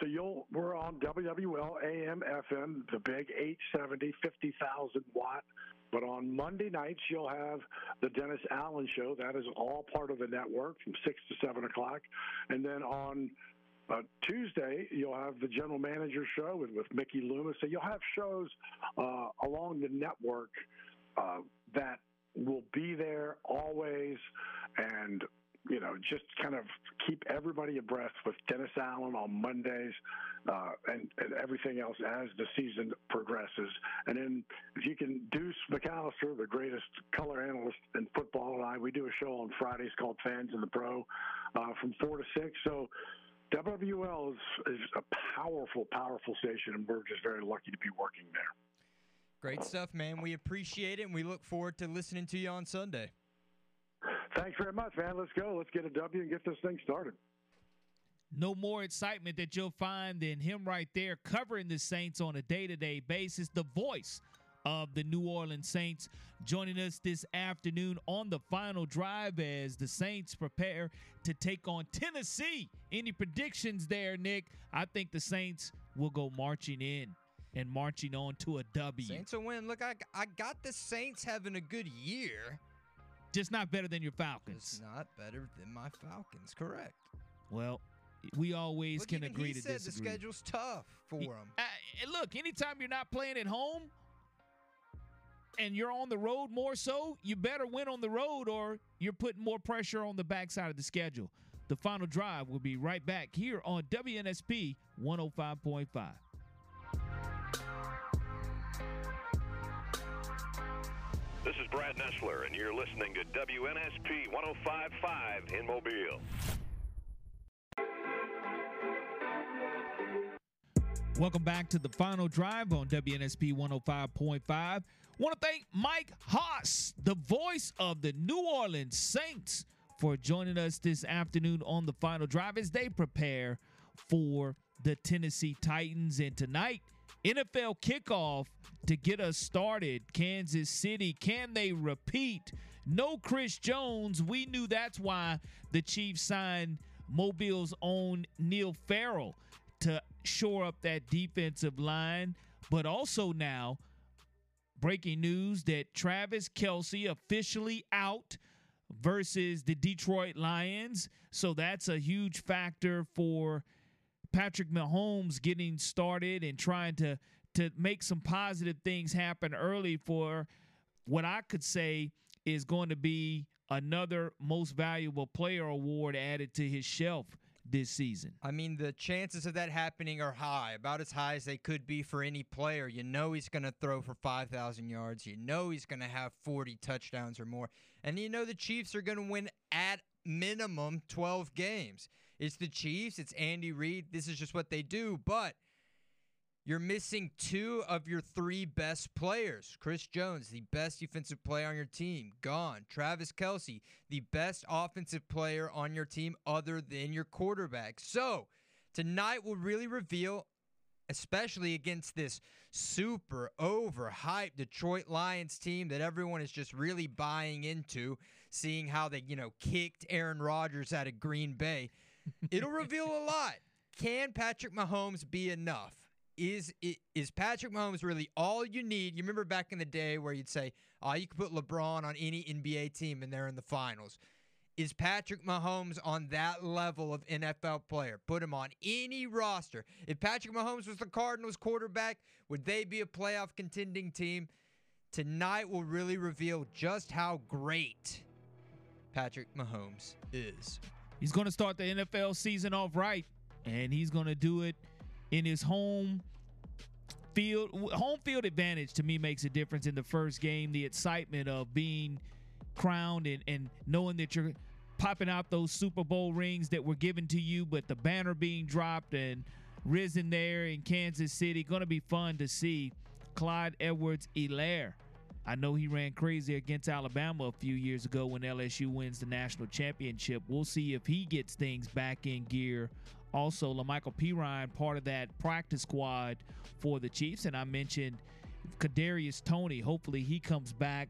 so you'll we're on WWL AM FM, the big 870, 50,000 watt. But on Monday nights, you'll have the Dennis Allen show. That is all part of the network from six to seven o'clock, and then on uh, Tuesday, you'll have the general manager show with, with Mickey Loomis. So you'll have shows uh, along the network uh, that will be there always and you know, just kind of keep everybody abreast with Dennis Allen on Mondays uh, and, and everything else as the season progresses. And then if you can, Deuce McAllister, the greatest color analyst in football, and I, we do a show on Fridays called Fans in the Pro uh, from 4 to 6. So WWL is, is a powerful, powerful station, and we're just very lucky to be working there. Great stuff, man. We appreciate it, and we look forward to listening to you on Sunday. Thanks very much, man. Let's go. Let's get a W and get this thing started. No more excitement that you'll find than him right there covering the Saints on a day to day basis. The voice of the New Orleans Saints joining us this afternoon on the final drive as the Saints prepare to take on Tennessee. Any predictions there, Nick? I think the Saints will go marching in and marching on to a W. Saints will win. Look, I, I got the Saints having a good year just not better than your Falcons. It's not better than my Falcons, correct? Well, we always look, can agree to disagree. He said the schedule's tough for them. Uh, look, anytime you're not playing at home and you're on the road more so, you better win on the road or you're putting more pressure on the backside of the schedule. The final drive will be right back here on WNSP 105.5. This is Brad Nessler, and you're listening to WNSP 1055 in Mobile. Welcome back to the final drive on WNSP 105.5. Want to thank Mike Hoss, the voice of the New Orleans Saints, for joining us this afternoon on the final drive as they prepare for the Tennessee Titans. And tonight, NFL kickoff to get us started. Kansas City, can they repeat? No Chris Jones. We knew that's why the Chiefs signed Mobile's own Neil Farrell shore up that defensive line. But also now, breaking news that Travis Kelce officially out versus the Detroit Lions. So that's a huge factor for Patrick Mahomes getting started and trying to to make some positive things happen early for what I could say is going to be another most valuable player award added to his shelf this season. I mean, the chances of that happening are high, about as high as they could be for any player. You know he's going to throw for 5,000 yards. You know he's going to have 40 touchdowns or more. And you know the Chiefs are going to win at minimum 12 games. It's the Chiefs, it's Andy Reid. This is just what they do. But you're missing two of your three best players. Chris Jones, the best defensive player on your team, gone. Travis Kelce, the best offensive player on your team other than your quarterback. So tonight will really reveal, especially against this super overhyped Detroit Lions team that everyone is just really buying into, seeing how they, you know, kicked Aaron Rodgers out of Green Bay. It'll reveal a lot. Can Patrick Mahomes be enough? Is is Patrick Mahomes really all you need? You remember back in the day where you'd say, "Oh, you could put LeBron on any NBA team and they're in the finals." Is Patrick Mahomes on that level of NFL player? Put him on any roster. If Patrick Mahomes was the Cardinals quarterback, would they be a playoff contending team? Tonight will really reveal just how great Patrick Mahomes is. He's going to start the NFL season off right, and he's going to do it in his home field home field advantage to me makes a difference in the first game the excitement of being crowned and, and knowing that you're popping out those super bowl rings that were given to you but the banner being dropped and risen there in kansas city going to be fun to see clyde edwards Helaire. I know he ran crazy against Alabama a few years ago when LSU wins the national championship. We'll see if he gets things back in gear also, La'Mical Perine, part of that practice squad for the Chiefs. And I mentioned Kadarius Toney. Hopefully, he comes back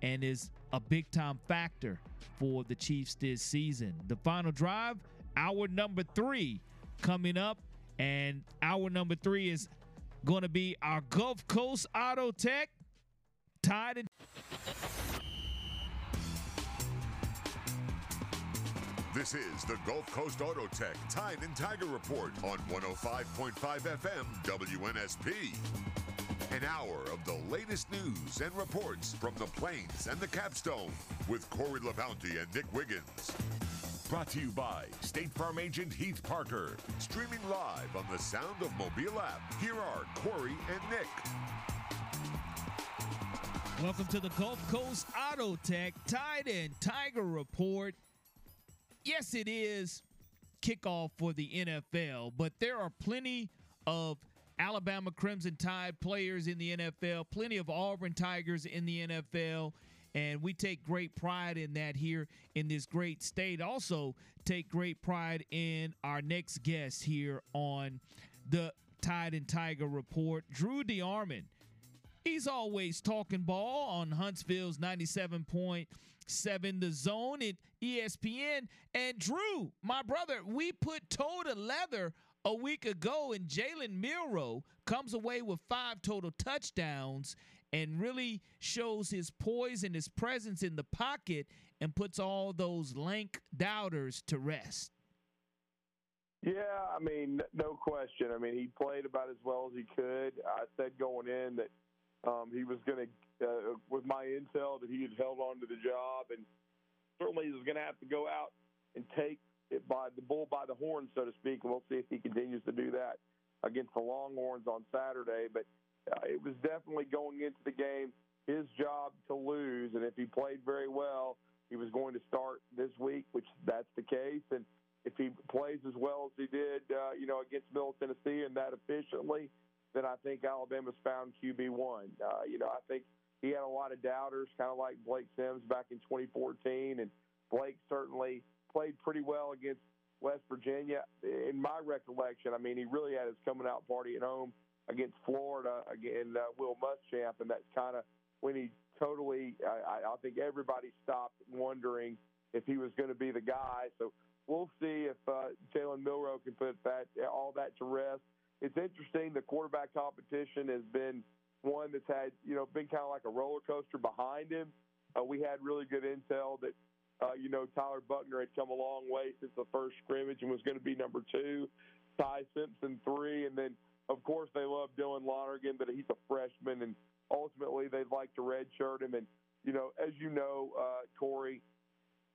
and is a big time factor for the Chiefs this season. The final drive, hour number three, coming up. And hour number three is going to be our Gulf Coast Auto Tech tied in. This is the Gulf Coast Auto Tech Tide and Tiger Report on 105.5 FM WNSP. An hour of the latest news and reports from the Plains and the Capstone with Corey LeBounty and Nick Wiggins. Brought to you by State Farm agent Heath Parker. Streaming live on the Sound of Mobile app. Here are Corey and Nick. Welcome to the Gulf Coast Auto Tech Tide and Tiger Report yes, it is kickoff for the NFL, but there are plenty of Alabama Crimson Tide players in the NFL, plenty of Auburn Tigers in the NFL. And we take great pride in that here in this great state. Also, take great pride in our next guest here on the Tide and Tiger Report, Drew DeArmond. He's always talking ball on Huntsville's ninety-seven point. 7 The Zone at ESPN. And Drew, my brother, we put toe to leather a week ago, and Jalen Milroe comes away with five total touchdowns and really shows his poise and his presence in the pocket and puts all those lank doubters to rest. Yeah, I mean, no question. I mean, he played about as well as he could. I said going in that um, he was going to uh, with my intel, that he had held on to the job, and certainly he was going to have to go out and take it by the bull by the horn, so to speak. And we'll see if he continues to do that against the Longhorns on Saturday. But uh, it was definitely going into the game his job to lose, and if he played very well, he was going to start this week, which that's the case. And if he plays as well as he did, uh, you know, against Middle Tennessee and that efficiently, then I think Alabama's found QB one. Uh, you know, I think he had a lot of doubters, kind of like Blake Sims back in 2014, and Blake certainly played pretty well against West Virginia. In my recollection, I mean, he really had his coming out party at home against Florida again, uh, Will Muschamp, and that's kind of when he totally. I, I think everybody stopped wondering if he was going to be the guy. So we'll see if uh, Jalen Milroe can put that all that to rest. It's interesting. The quarterback competition has been one that's had you know been kind of like a roller coaster behind him. Uh, we had really good intel that uh, you know Tyler Buchner had come a long way since the first scrimmage and was going to be number two. Ty Simpson three, and then of course they love Dylan Lonergan, but he's a freshman, and ultimately they'd like to redshirt him. And you know, as you know, uh, Corey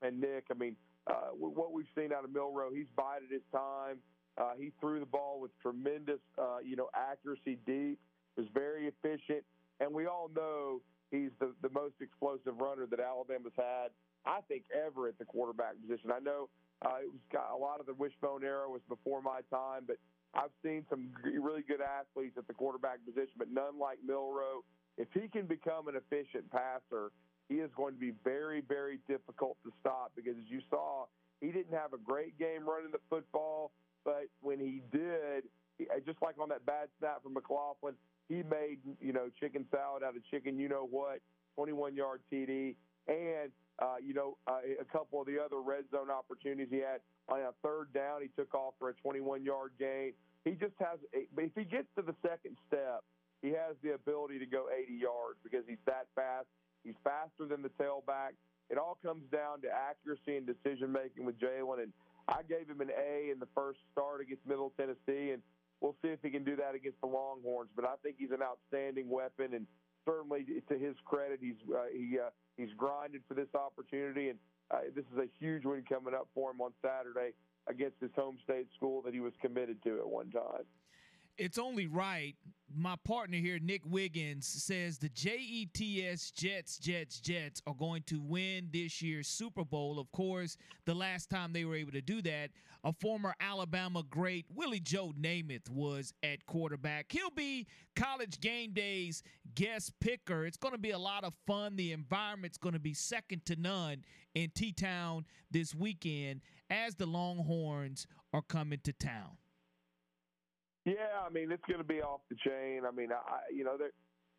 and Nick, I mean, uh, what we've seen out of Milroe, he's bided his time. Uh, he threw the ball with tremendous, uh, you know, accuracy deep. Was very efficient, and we all know he's the, the most explosive runner that Alabama's had, I think, ever at the quarterback position. I know uh, it was got a lot of the wishbone era was before my time, but I've seen some really good athletes at the quarterback position, but none like Milroe. If he can become an efficient passer, he is going to be very, very difficult to stop because, as you saw, he didn't have a great game running the football, but when he did, just like on that bad snap from McLaughlin, he made you know chicken salad out of chicken, you know what, 21 yard TD, and uh, you know uh, a couple of the other red zone opportunities he had on a third down, he took off for a 21 yard gain. He just has, but if he gets to the second step, he has the ability to go 80 yards because he's that fast. He's faster than the tailback. It all comes down to accuracy and decision making with Jalen. And I gave him an A in the first start against Middle Tennessee, and we'll see if he can do that against the Longhorns. But I think he's an outstanding weapon, and certainly to his credit, he's uh, he uh, he's grinded for this opportunity, and uh, this is a huge win coming up for him on Saturday against his home state school that he was committed to at one time. It's only right. My partner here, Nick Wiggins, says the JETS Jets, Jets, Jets are going to win this year's Super Bowl. Of course, the last time they were able to do that, a former Alabama great, Willie Joe Namath, was at quarterback. He'll be college game days guest picker. It's going to be a lot of fun. The environment's going to be second to none in T Town this weekend as the Longhorns are coming to town. Yeah, I mean it's going to be off the chain. I mean, I you know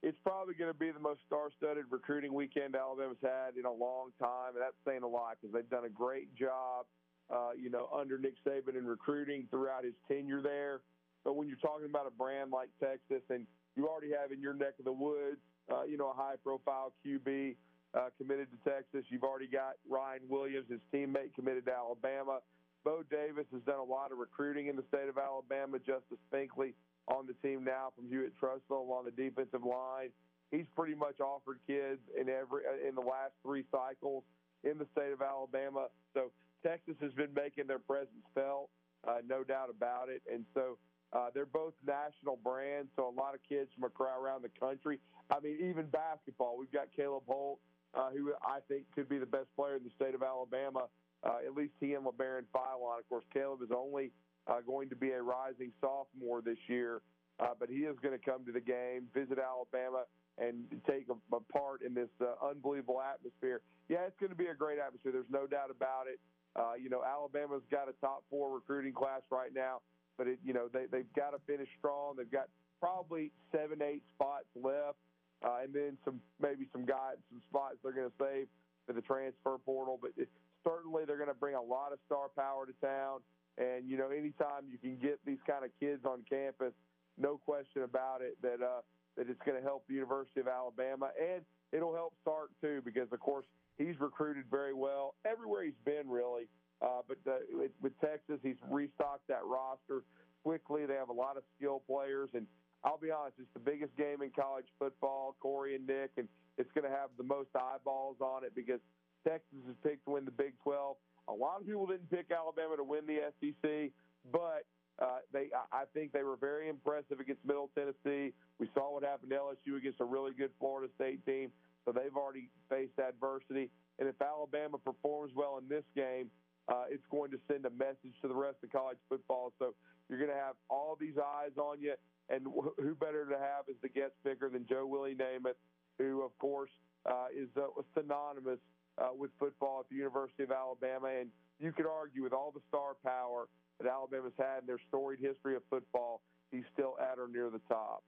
it's probably going to be the most star-studded recruiting weekend Alabama's had in a long time, and that's saying a lot because they've done a great job, uh, you know, under Nick Saban in recruiting throughout his tenure there. But when you're talking about a brand like Texas, and you already have in your neck of the woods, uh, you know, a high-profile QB uh, committed to Texas. You've already got Ryan Williams, his teammate, committed to Alabama. Bo Davis has done a lot of recruiting in the state of Alabama. Justice Finkley on the team now from Hewitt-Trussville on the defensive line. He's pretty much offered kids in every uh, in the last three cycles in the state of Alabama. So Texas has been making their presence felt, uh, no doubt about it. And so uh, they're both national brands. So a lot of kids from around the country. I mean, even basketball. We've got Caleb Holt, uh, who I think could be the best player in the state of Alabama uh, at least he and Labaron Philon. Of course, Caleb is only uh, going to be a rising sophomore this year, uh, but he is going to come to the game, visit Alabama, and take a, a part in this uh, unbelievable atmosphere. Yeah, it's going to be a great atmosphere. There's no doubt about it. Uh, you know, Alabama's got a top four recruiting class right now, but it, you know they they've got to finish strong. They've got probably seven, eight spots left, uh, and then some maybe some guys, some spots they're going to save for the transfer portal. But it, certainly they're going to bring a lot of star power to town. And you know, anytime you can get these kind of kids on campus, no question about it that uh, that it's going to help the University of Alabama, and it'll help Sark too because of course he's recruited very well everywhere he's been really. Uh, but the, with, with Texas, he's restocked that roster quickly. They have a lot of skill players, and I'll be honest, it's the biggest game in college football. Corey and Nick, and it's going to have the most eyeballs on it because Texas is picked to win the Big 12. A lot of people didn't pick Alabama to win the SEC, but uh, they, I think they were very impressive against Middle Tennessee. We saw what happened to LSU against a really good Florida State team, so they've already faced adversity. And if Alabama performs well in this game, uh, it's going to send a message to the rest of college football. So you're going to have all these eyes on you, and wh- who better to have as the guest picker than Joe Willie Namath, who, of course, uh, is uh, synonymous uh, with football at the University of Alabama, and you could argue with all the star power that Alabama's had in their storied history of football, he's still at or near the top.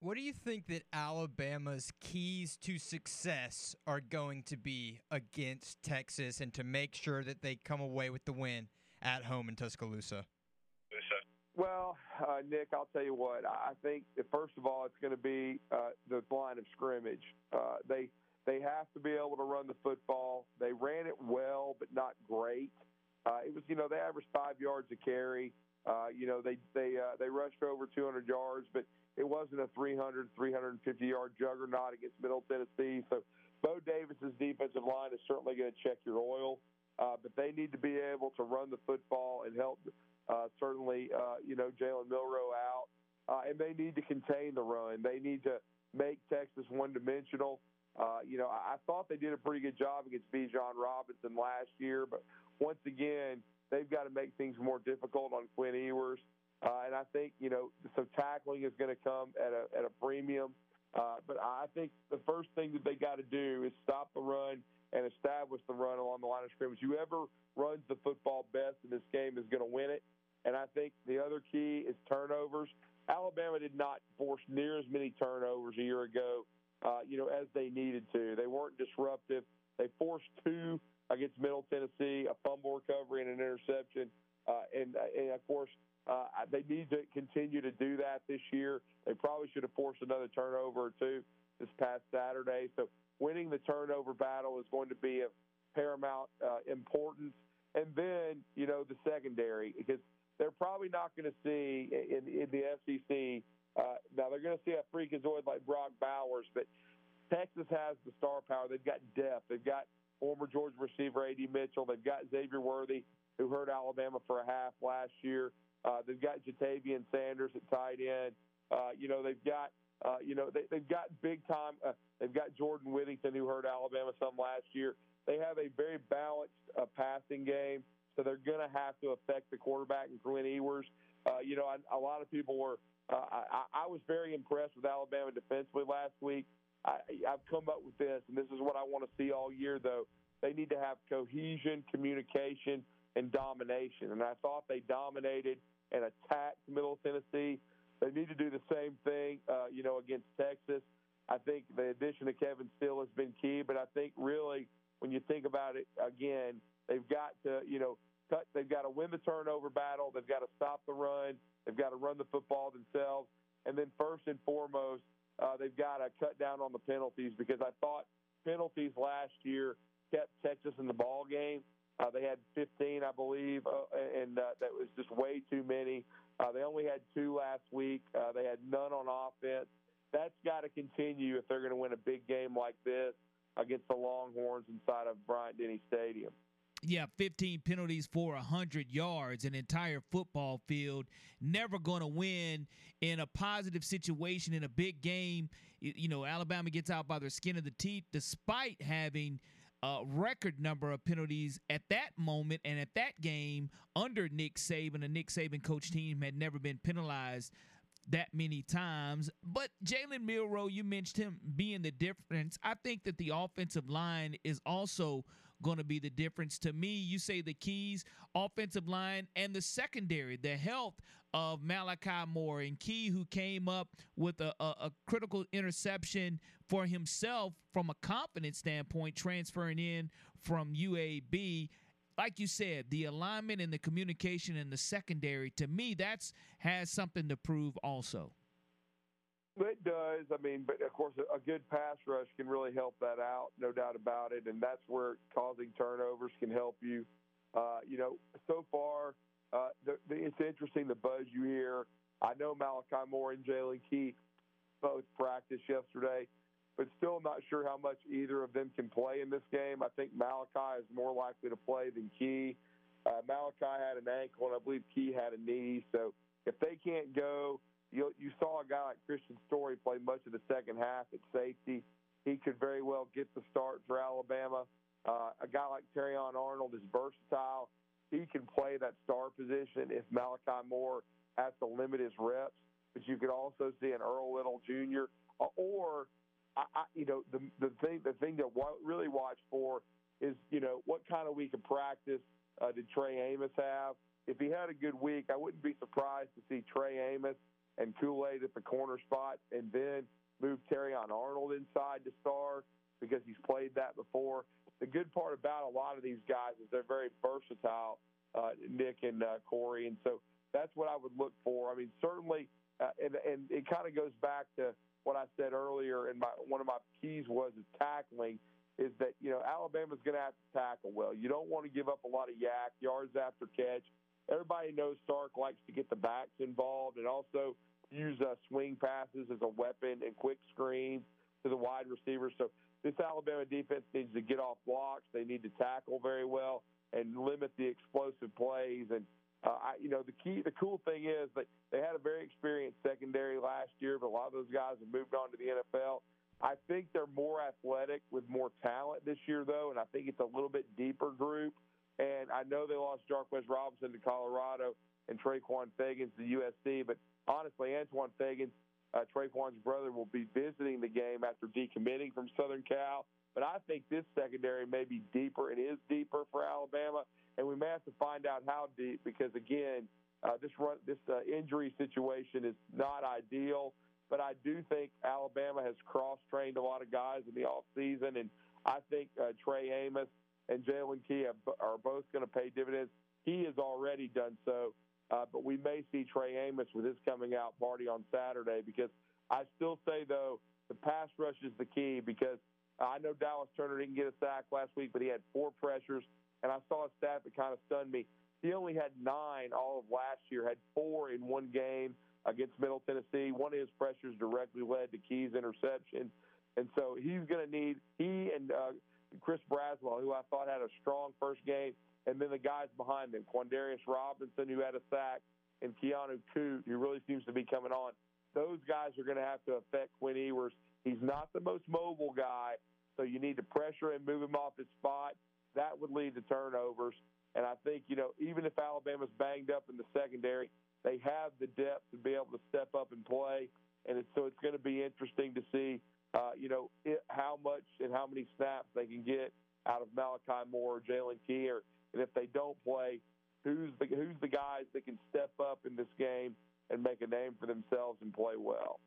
What do you think that Alabama's keys to success are going to be against Texas and to make sure that they come away with the win at home in Tuscaloosa? Well, uh, Nick, I'll tell you what. I think that first of all, it's going to be uh, the line of scrimmage. Uh, they they have to be able to run the football. They ran it well, but not great. Uh, it was, you know, they averaged five yards a carry. Uh, you know, they they uh, they rushed over 200 yards, but it wasn't a 300, 350 yard juggernaut against Middle Tennessee. So Bo Davis's defensive line is certainly going to check your oil, uh, but they need to be able to run the football and help uh, certainly uh, you know Jalen Milroe out, uh, and they need to contain the run. They need to make Texas one dimensional. Uh, you know, I, I thought they did a pretty good job against Bijan Robinson last year, but once again, they've got to make things more difficult on Quinn Ewers. Uh, and I think you know some tackling is going to come at a at a premium. Uh, but I think the first thing that they got to do is stop the run and establish the run along the line of scrimmage. Whoever runs the football best in this game is going to win it. And I think the other key is turnovers. Alabama did not force near as many turnovers a year ago, uh, you know, as they needed to. They weren't disruptive. They forced two against Middle Tennessee, a fumble recovery and an interception. Uh, and, and of course, uh, they need to continue to do that this year. They probably should have forced another turnover or two this past Saturday. So winning the turnover battle is going to be of paramount uh, importance. And then, you know, the secondary, because they're probably not going to see in, in the SEC. Uh, now, they're going to see a freakazoid like Brock Bowers, but Texas has the star power. They've got depth. They've got former Georgia receiver A.D. Mitchell. They've got Xavier Worthy, who hurt Alabama for a half last year. Uh, they've got Ja'Tavion Sanders at tight end. Uh, you know, they've got uh, you know they, they've got big time. Uh, they've got Jordan Whittington, who hurt Alabama some last year. They have a very balanced uh, passing game, so they're going to have to affect the quarterback and Quinn Ewers. Uh, you know, I, a lot of people were. Uh, I, I was very impressed with Alabama defensively last week. I, I've come up with this, and this is what I want to see all year. Though they need to have cohesion, communication, and domination. And I thought they dominated and attacked Middle Tennessee. They need to do the same thing, uh, you know, against Texas. I think the addition of Kevin Steele has been key, but I think really when you think about it again, they've got to, you know, cut. They've got to win the turnover battle. They've got to stop the run. They've got to run the football themselves, and then first and foremost, uh, they've got to cut down on the penalties because I thought penalties last year kept Texas in the ball game. Uh, they had 15, I believe, uh, and uh, that was just way too many. Uh, they only had two last week. Uh, they had none on offense. That's got to continue if they're going to win a big game like this against the Longhorns inside of Bryant Denny Stadium. Yeah, 15 penalties for 100 yards, an entire football field. Never going to win in a positive situation in a big game. You know, Alabama gets out by their skin of the teeth despite having – a record number of penalties at that moment and at that game under Nick Saban. The Nick Saban coach team had never been penalized that many times. But Jalen Milroe, you mentioned him being the difference. I think that the offensive line is also going to be the difference. To me, you say the keys, offensive line, and the secondary, the health of Malachi Moore and Key, who came up with a, a, a critical interception for himself from a confidence standpoint, transferring in from UAB like you said, the alignment and the communication in the secondary, to me, that's has something to prove also. It does. I mean, but of course, a good pass rush can really help that out, no doubt about it. And that's where causing turnovers can help you. Uh, you know, so far, uh, the, the, it's interesting the buzz you hear. I know Malachi Moore and Jaylen Key both practiced yesterday, but still not sure how much either of them can play in this game. I think Malachi is more likely to play than Key. Uh, Malachi had an ankle, and I believe Key had a knee. So if they can't go, you, you saw a guy like Kristian Story play much of the second half at safety. He could very well get the start for Alabama. Uh, a guy like Terrion Arnold is versatile. He can play that star position if Malachi Moore has to limit his reps. But you could also see an Earl Little Jr. Uh, or I, I, you know, the the thing the thing to really watch for is you know what kind of week of practice uh, did Trey Amos have? If he had a good week, I wouldn't be surprised to see Trey Amos and Kool Aid at the corner spot, and then move Terrion Arnold inside to start because he's played that before. The good part about a lot of these guys is they're very versatile, uh, Nick and uh, Corey, and so that's what I would look for. I mean, certainly, uh, and and it kind of goes back to what I said earlier. And my one of my keys was is tackling. Is that you know Alabama's going to have to tackle well. You don't want to give up a lot of YAC yards after catch. Everybody knows Sark likes to get the backs involved and also use uh, swing passes as a weapon and quick screens to the wide receivers. So this Alabama defense needs to get off blocks. They need to tackle very well and limit the explosive plays. And uh, I, you know, the key, the cool thing is that they had a very experienced secondary last year, but a lot of those guys have moved on to the NFL. I think they're more athletic with more talent this year, though, and I think it's a little bit deeper group. And I know they lost Jahquez Robinson to Colorado and Trequon Fegans to USC, but honestly, Antoine Fegans, uh, Trequon's brother, will be visiting the game after decommitting from Southern Cal. But I think this secondary may be deeper. It is deeper for Alabama, and we may have to find out how deep because again, uh, this run, this uh, injury situation is not ideal. But I do think Alabama has cross-trained a lot of guys in the off season, and I think uh, Trey Amos and Jaylen Key are both going to pay dividends. He has already done so, uh, but we may see Trey Amos with his coming out party on Saturday because I still say though the pass rush is the key because I know Dallas Turner didn't get a sack last week, but he had four pressures, and I saw a stat that kind of stunned me. He only had nine all of last year, had four in one game against Middle Tennessee. One of his pressures directly led to Key's interception. And so he's going to need, he and uh, Chris Braswell, who I thought had a strong first game, and then the guys behind him, Quandarius Robinson, who had a sack, and Keanu Koht, who really seems to be coming on. Those guys are going to have to affect Quinn Ewers. He's not the most mobile guy, so you need to pressure him, move him off his spot. That would lead to turnovers. And I think, you know, even if Alabama's banged up in the secondary, they have the depth to be able to step up and play, and it's, so it's going to be interesting to see, uh, you know, it, how much and how many snaps they can get out of Malachi Moore or Jaylen Key, or, and if they don't play, who's the who's the guys that can step up in this game and make a name for themselves and play well.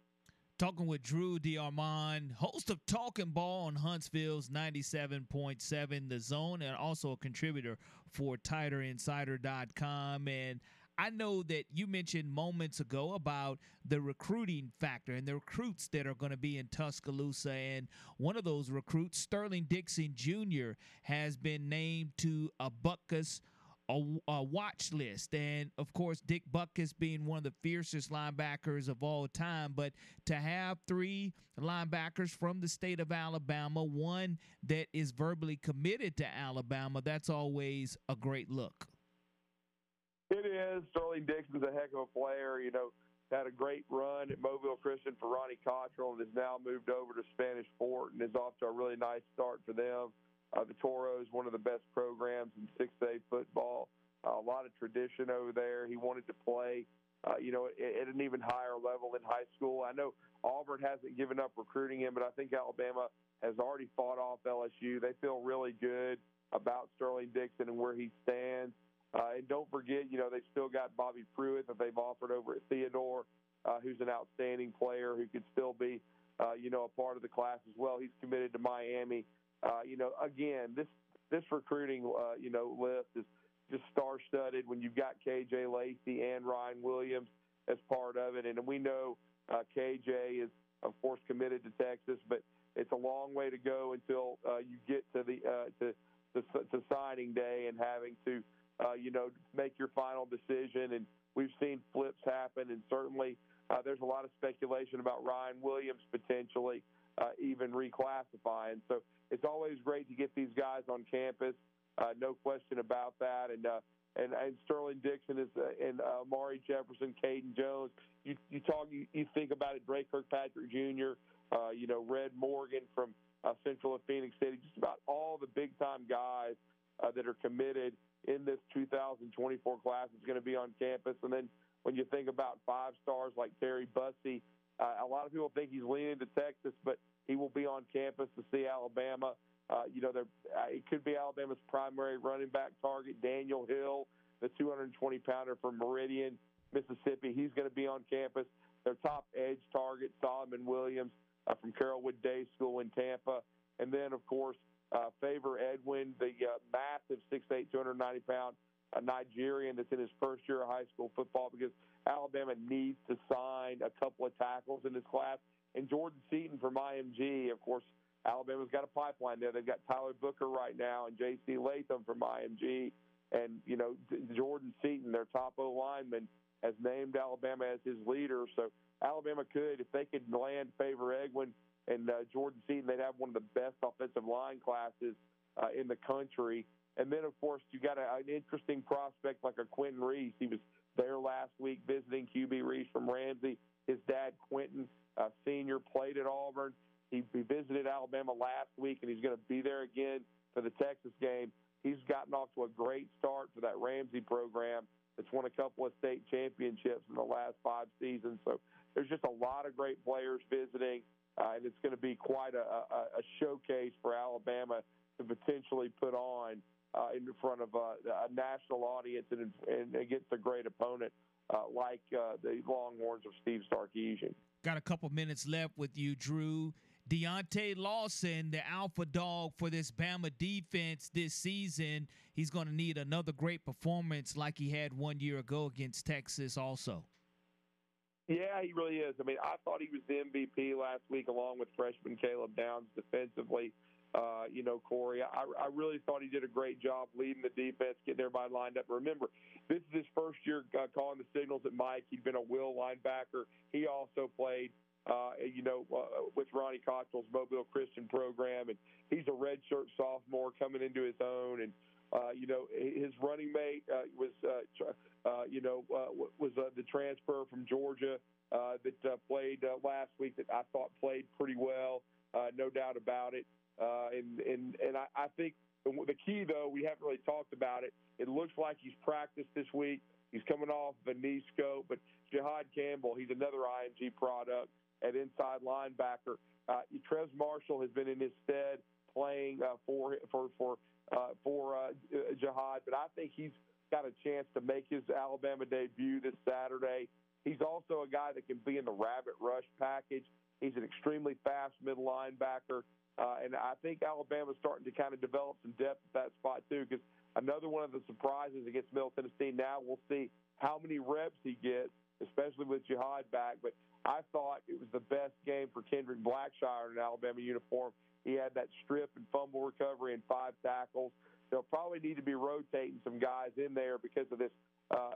Talking with Drew DeArmond, host of Talking Ball on Huntsville's 97.7 The Zone, and also a contributor for TighterInsider.com. And I know that you mentioned moments ago about the recruiting factor and the recruits that are going to be in Tuscaloosa. And one of those recruits, Sterling Dixon Jr., has been named to a Butkus a, a, watch list. And of course, Dick Butkus being one of the fiercest linebackers of all time. But to have three linebackers from the state of Alabama, one that is verbally committed to Alabama, that's always a great look. It is. Sterling Dixon's a heck of a player. You know, had a great run at Mobile Christian for Ronnie Cottrell and has now moved over to Spanish Fort and is off to a really nice start for them. Uh, the Toros, one of the best programs in 6A football. Uh, a lot of tradition over there. He wanted to play, uh, you know, at, at an even higher level in high school. I know Auburn hasn't given up recruiting him, but I think Alabama has already fought off LSU. They feel really good about Sterling Dixon and where he stands. Uh, and don't forget, you know, they've still got Bobby Pruitt that they've offered over at Theodore, uh, who's an outstanding player who could still be, uh, you know, a part of the class as well. He's committed to Miami. Uh, you know, again, this this recruiting, uh, you know, list is just star-studded when you've got KJ Lacey and Ryan Williams as part of it, and we know uh, KJ is, of course, committed to Texas, but it's a long way to go until uh, you get to the uh, to, to to signing day and having to uh, you know, make your final decision. And we've seen flips happen, and certainly uh, there's a lot of speculation about Ryan Williams potentially uh, even reclassifying. So it's always great to get these guys on campus. Uh, no question about that. And uh, and, and Sterling Dixon is uh, and uh, Mari Jefferson, Caden Jones. You you talk you, you think about it. Drake Kirkpatrick Jr. Uh, you know Red Morgan from uh, Central of Phenix City. Just about all the big time guys uh, that are committed in this 2024 class is going to be on campus. And then when you think about five stars like Terry Bussey, uh, a lot of people think he's leaning to Texas, but he will be on campus to see Alabama. Uh, you know, uh, it could be Alabama's primary running back target, Daniel Hill, the 220 pounder from Meridian, Mississippi. He's going to be on campus. Their top edge target, Solomon Williams uh, from Carrollwood Day School in Tampa. And then, of course, uh, Favour Edwin, the uh, massive 6'8, 290 pound uh, Nigerian that's in his first year of high school football because Alabama needs to sign a couple of tackles in this class. And Jordan Seaton from IMG, of course, Alabama's got a pipeline there. They've got Tyler Booker right now and J.C. Latham from IMG. And, you know, Jordan Seaton, their top O lineman, has named Alabama as his leader. So Alabama could, if they could land Favour Edwin and uh, Jordan Seaton, they'd have one of the best offensive line classes uh, in the country. And then, of course, you got a, an interesting prospect like a Quentin Reese. He was there last week visiting QB Reese from Ramsay. His dad, Quentin, uh, senior, played at Auburn. He, he visited Alabama last week, and he's going to be there again for the Texas game. He's gotten off to a great start for that Ramsay program that's won a couple of state championships in the last five seasons. So there's just a lot of great players visiting, uh, and it's going to be quite a, a, a showcase for Alabama to potentially put on uh, in front of uh, a national audience and, and against a great opponent uh, like uh, the Longhorns of Steve Sarkisian. Got a couple minutes left with you, Drew. Deontae Lawson, the alpha dog for this Bama defense this season, he's going to need another great performance like he had one year ago against Texas, also. Yeah, he really is. I mean, I thought he was the MVP last week, along with freshman Caleb Downs defensively. Uh, you know, Corey, I, I really thought he did a great job leading the defense, getting everybody lined up. Remember, this is his first year uh, calling the signals at Mike. He'd been a will linebacker. He also played uh, you know, uh, with Ronnie Cottrell's Mobile Christian program, and he's a redshirt sophomore coming into his own, and uh, you know, his running mate uh, was, uh, you know, uh, was uh, the transfer from Georgia uh, that uh, played uh, last week that I thought played pretty well, uh, no doubt about it. Uh, and and and I, I think the key though we haven't really talked about it. It looks like he's practiced this week. He's coming off a knee scope, but Jihaad Campbell, he's another IMG product at inside linebacker. Uh, Trez Marshall has been in his stead playing uh, for for for uh, for uh, Jihaad, but I think he's got a chance to make his Alabama debut this Saturday. He's also a guy that can be in the rabbit rush package. He's an extremely fast middle linebacker, uh, and I think Alabama's starting to kind of develop some depth at that spot too. Because another one of the surprises against Middle Tennessee. Now we'll see how many reps he gets, especially with Jihaad back. But I thought it was the best game for Kendrick Blackshire in an Alabama uniform. He had that strip and fumble recovery and five tackles. They'll probably need to be rotating some guys in there because of this uh,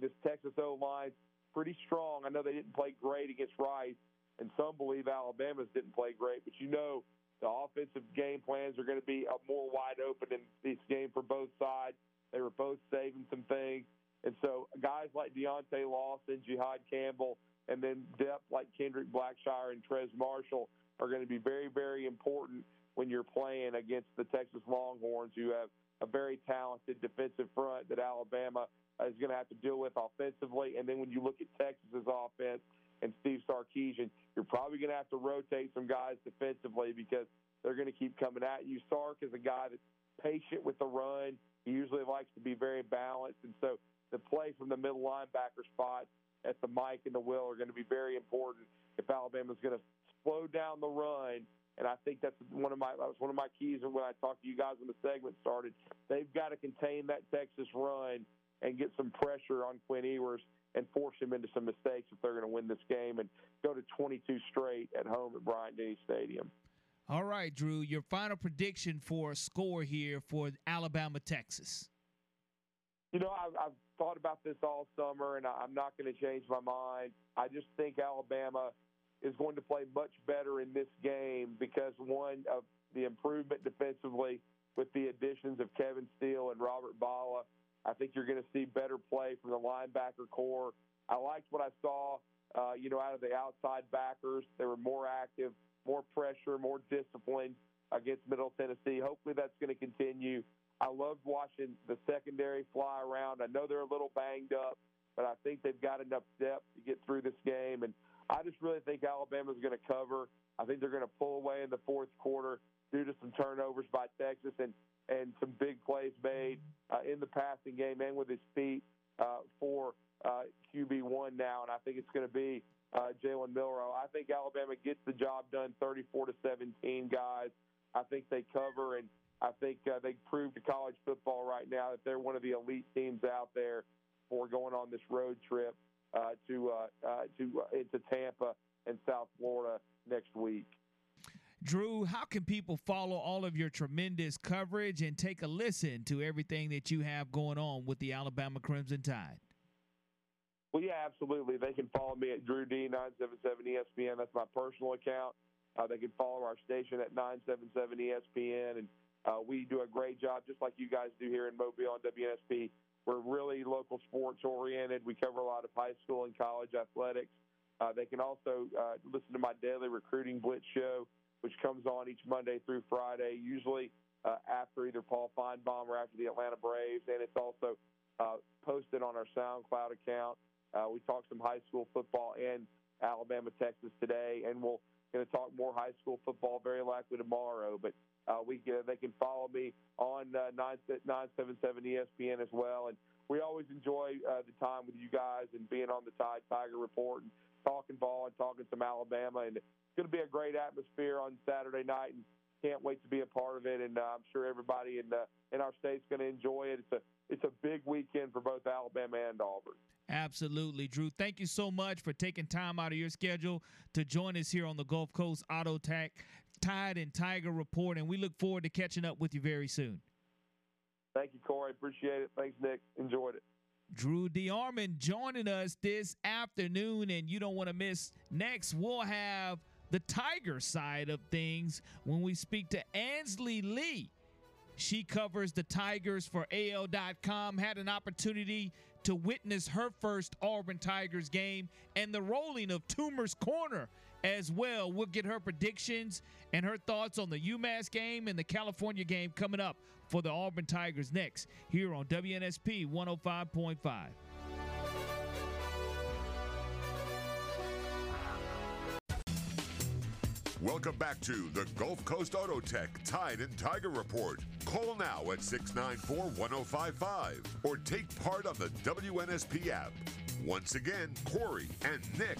this Texas O line pretty strong. I know they didn't play great against Rice, and some believe Alabama's didn't play great, but you know the offensive game plans are going to be more wide open in this game for both sides. They were both saving some things. And so guys like Deontae Lawson, Jihaad Campbell, and then depth like Kendrick Blackshire and Trez Marshall are going to be very, very important when you're playing against the Texas Longhorns, who have a very talented defensive front that Alabama is going to have to deal with offensively. And then when you look at Texas's offense and Steve Sarkisian, you're probably going to have to rotate some guys defensively because they're going to keep coming at you. Sark is a guy that's patient with the run. He usually likes to be very balanced, and so the play from the middle linebacker spot at the mic and the will are going to be very important if Alabama's going to slow down the run. And I think that's one of my that was one of my keys when I talked to you guys when the segment started. They've got to contain that Texas run and get some pressure on Quinn Ewers and force him into some mistakes if they're going to win this game and go to 22 straight at home at Bryant Denny Stadium. All right, Drew, your final prediction for a score here for Alabama Texas. You know, I've, I've thought about this all summer, and I'm not going to change my mind. I just think Alabama is going to play much better in this game because one of the improvement defensively with the additions of Kevin Steele and Robert Bala. I think you're going to see better play from the linebacker corps. I liked what I saw, uh, you know, out of the outside backers. They were more active, more pressure, more disciplined against Middle Tennessee. Hopefully that's going to continue. I loved watching the secondary fly around. I know they're a little banged up, but I think they've got enough depth to get through this game. And I just really think Alabama's going to cover. I think they're going to pull away in the fourth quarter due to some turnovers by Texas and and some big plays made uh, in the passing game and with his feet uh, for uh, QB one now, and I think it's going to be uh, Jalen Milroe. I think Alabama gets the job done, 34 to 17, guys. I think they cover, and I think uh, they prove to college football right now that they're one of the elite teams out there for going on this road trip uh, to uh, uh, to uh, into Tampa and South Florida next week. Drew, how can people follow all of your tremendous coverage and take a listen to everything that you have going on with the Alabama Crimson Tide? Well, yeah, absolutely. They can follow me at Drew D977 ESPN. That's my personal account. Uh, they can follow our station at 977 ESPN, and uh, we do a great job, just like you guys do here in Mobile on WNSP. We're really local sports oriented. We cover a lot of high school and college athletics. Uh, they can also uh, listen to my daily recruiting blitz show which comes on each Monday through Friday, usually uh, after either Paul Finebaum or after the Atlanta Braves, and it's also uh, posted on our SoundCloud account. Uh, we talk some high school football and Alabama, Texas today, and we'll going to talk more high school football very likely tomorrow. But uh, we uh, they can follow me on uh, 977 ESPN as well, and we always enjoy uh, the time with you guys and being on the Tide Tiger Report and talking ball and talking some Alabama and it's going to be a great atmosphere on Saturday night, and can't wait to be a part of it. And uh, I'm sure everybody in the, in our state's going to enjoy it. It's a it's a big weekend for both Alabama and Auburn. Absolutely, Drew. Thank you so much for taking time out of your schedule to join us here on the Gulf Coast Auto Tech Tide and Tiger Report, and we look forward to catching up with you very soon. Thank you, Corey. Appreciate it. Thanks, Nick. Enjoyed it. Drew DeArmond joining us this afternoon, and you don't want to miss. Next, we'll have the Tiger side of things when we speak to Ainsley Lee. She covers the Tigers for AL.com, had an opportunity to witness her first Auburn Tigers game and the rolling of Toomer's Corner as well. We'll get her predictions and her thoughts on the UMass game and the California game coming up for the Auburn Tigers next here on WNSP 105.5. Welcome back to the Gulf Coast Auto Tech Tide and Tiger Report. Call now at 694 1055 or take part on the WNSP app. Once again, Corey and Nick.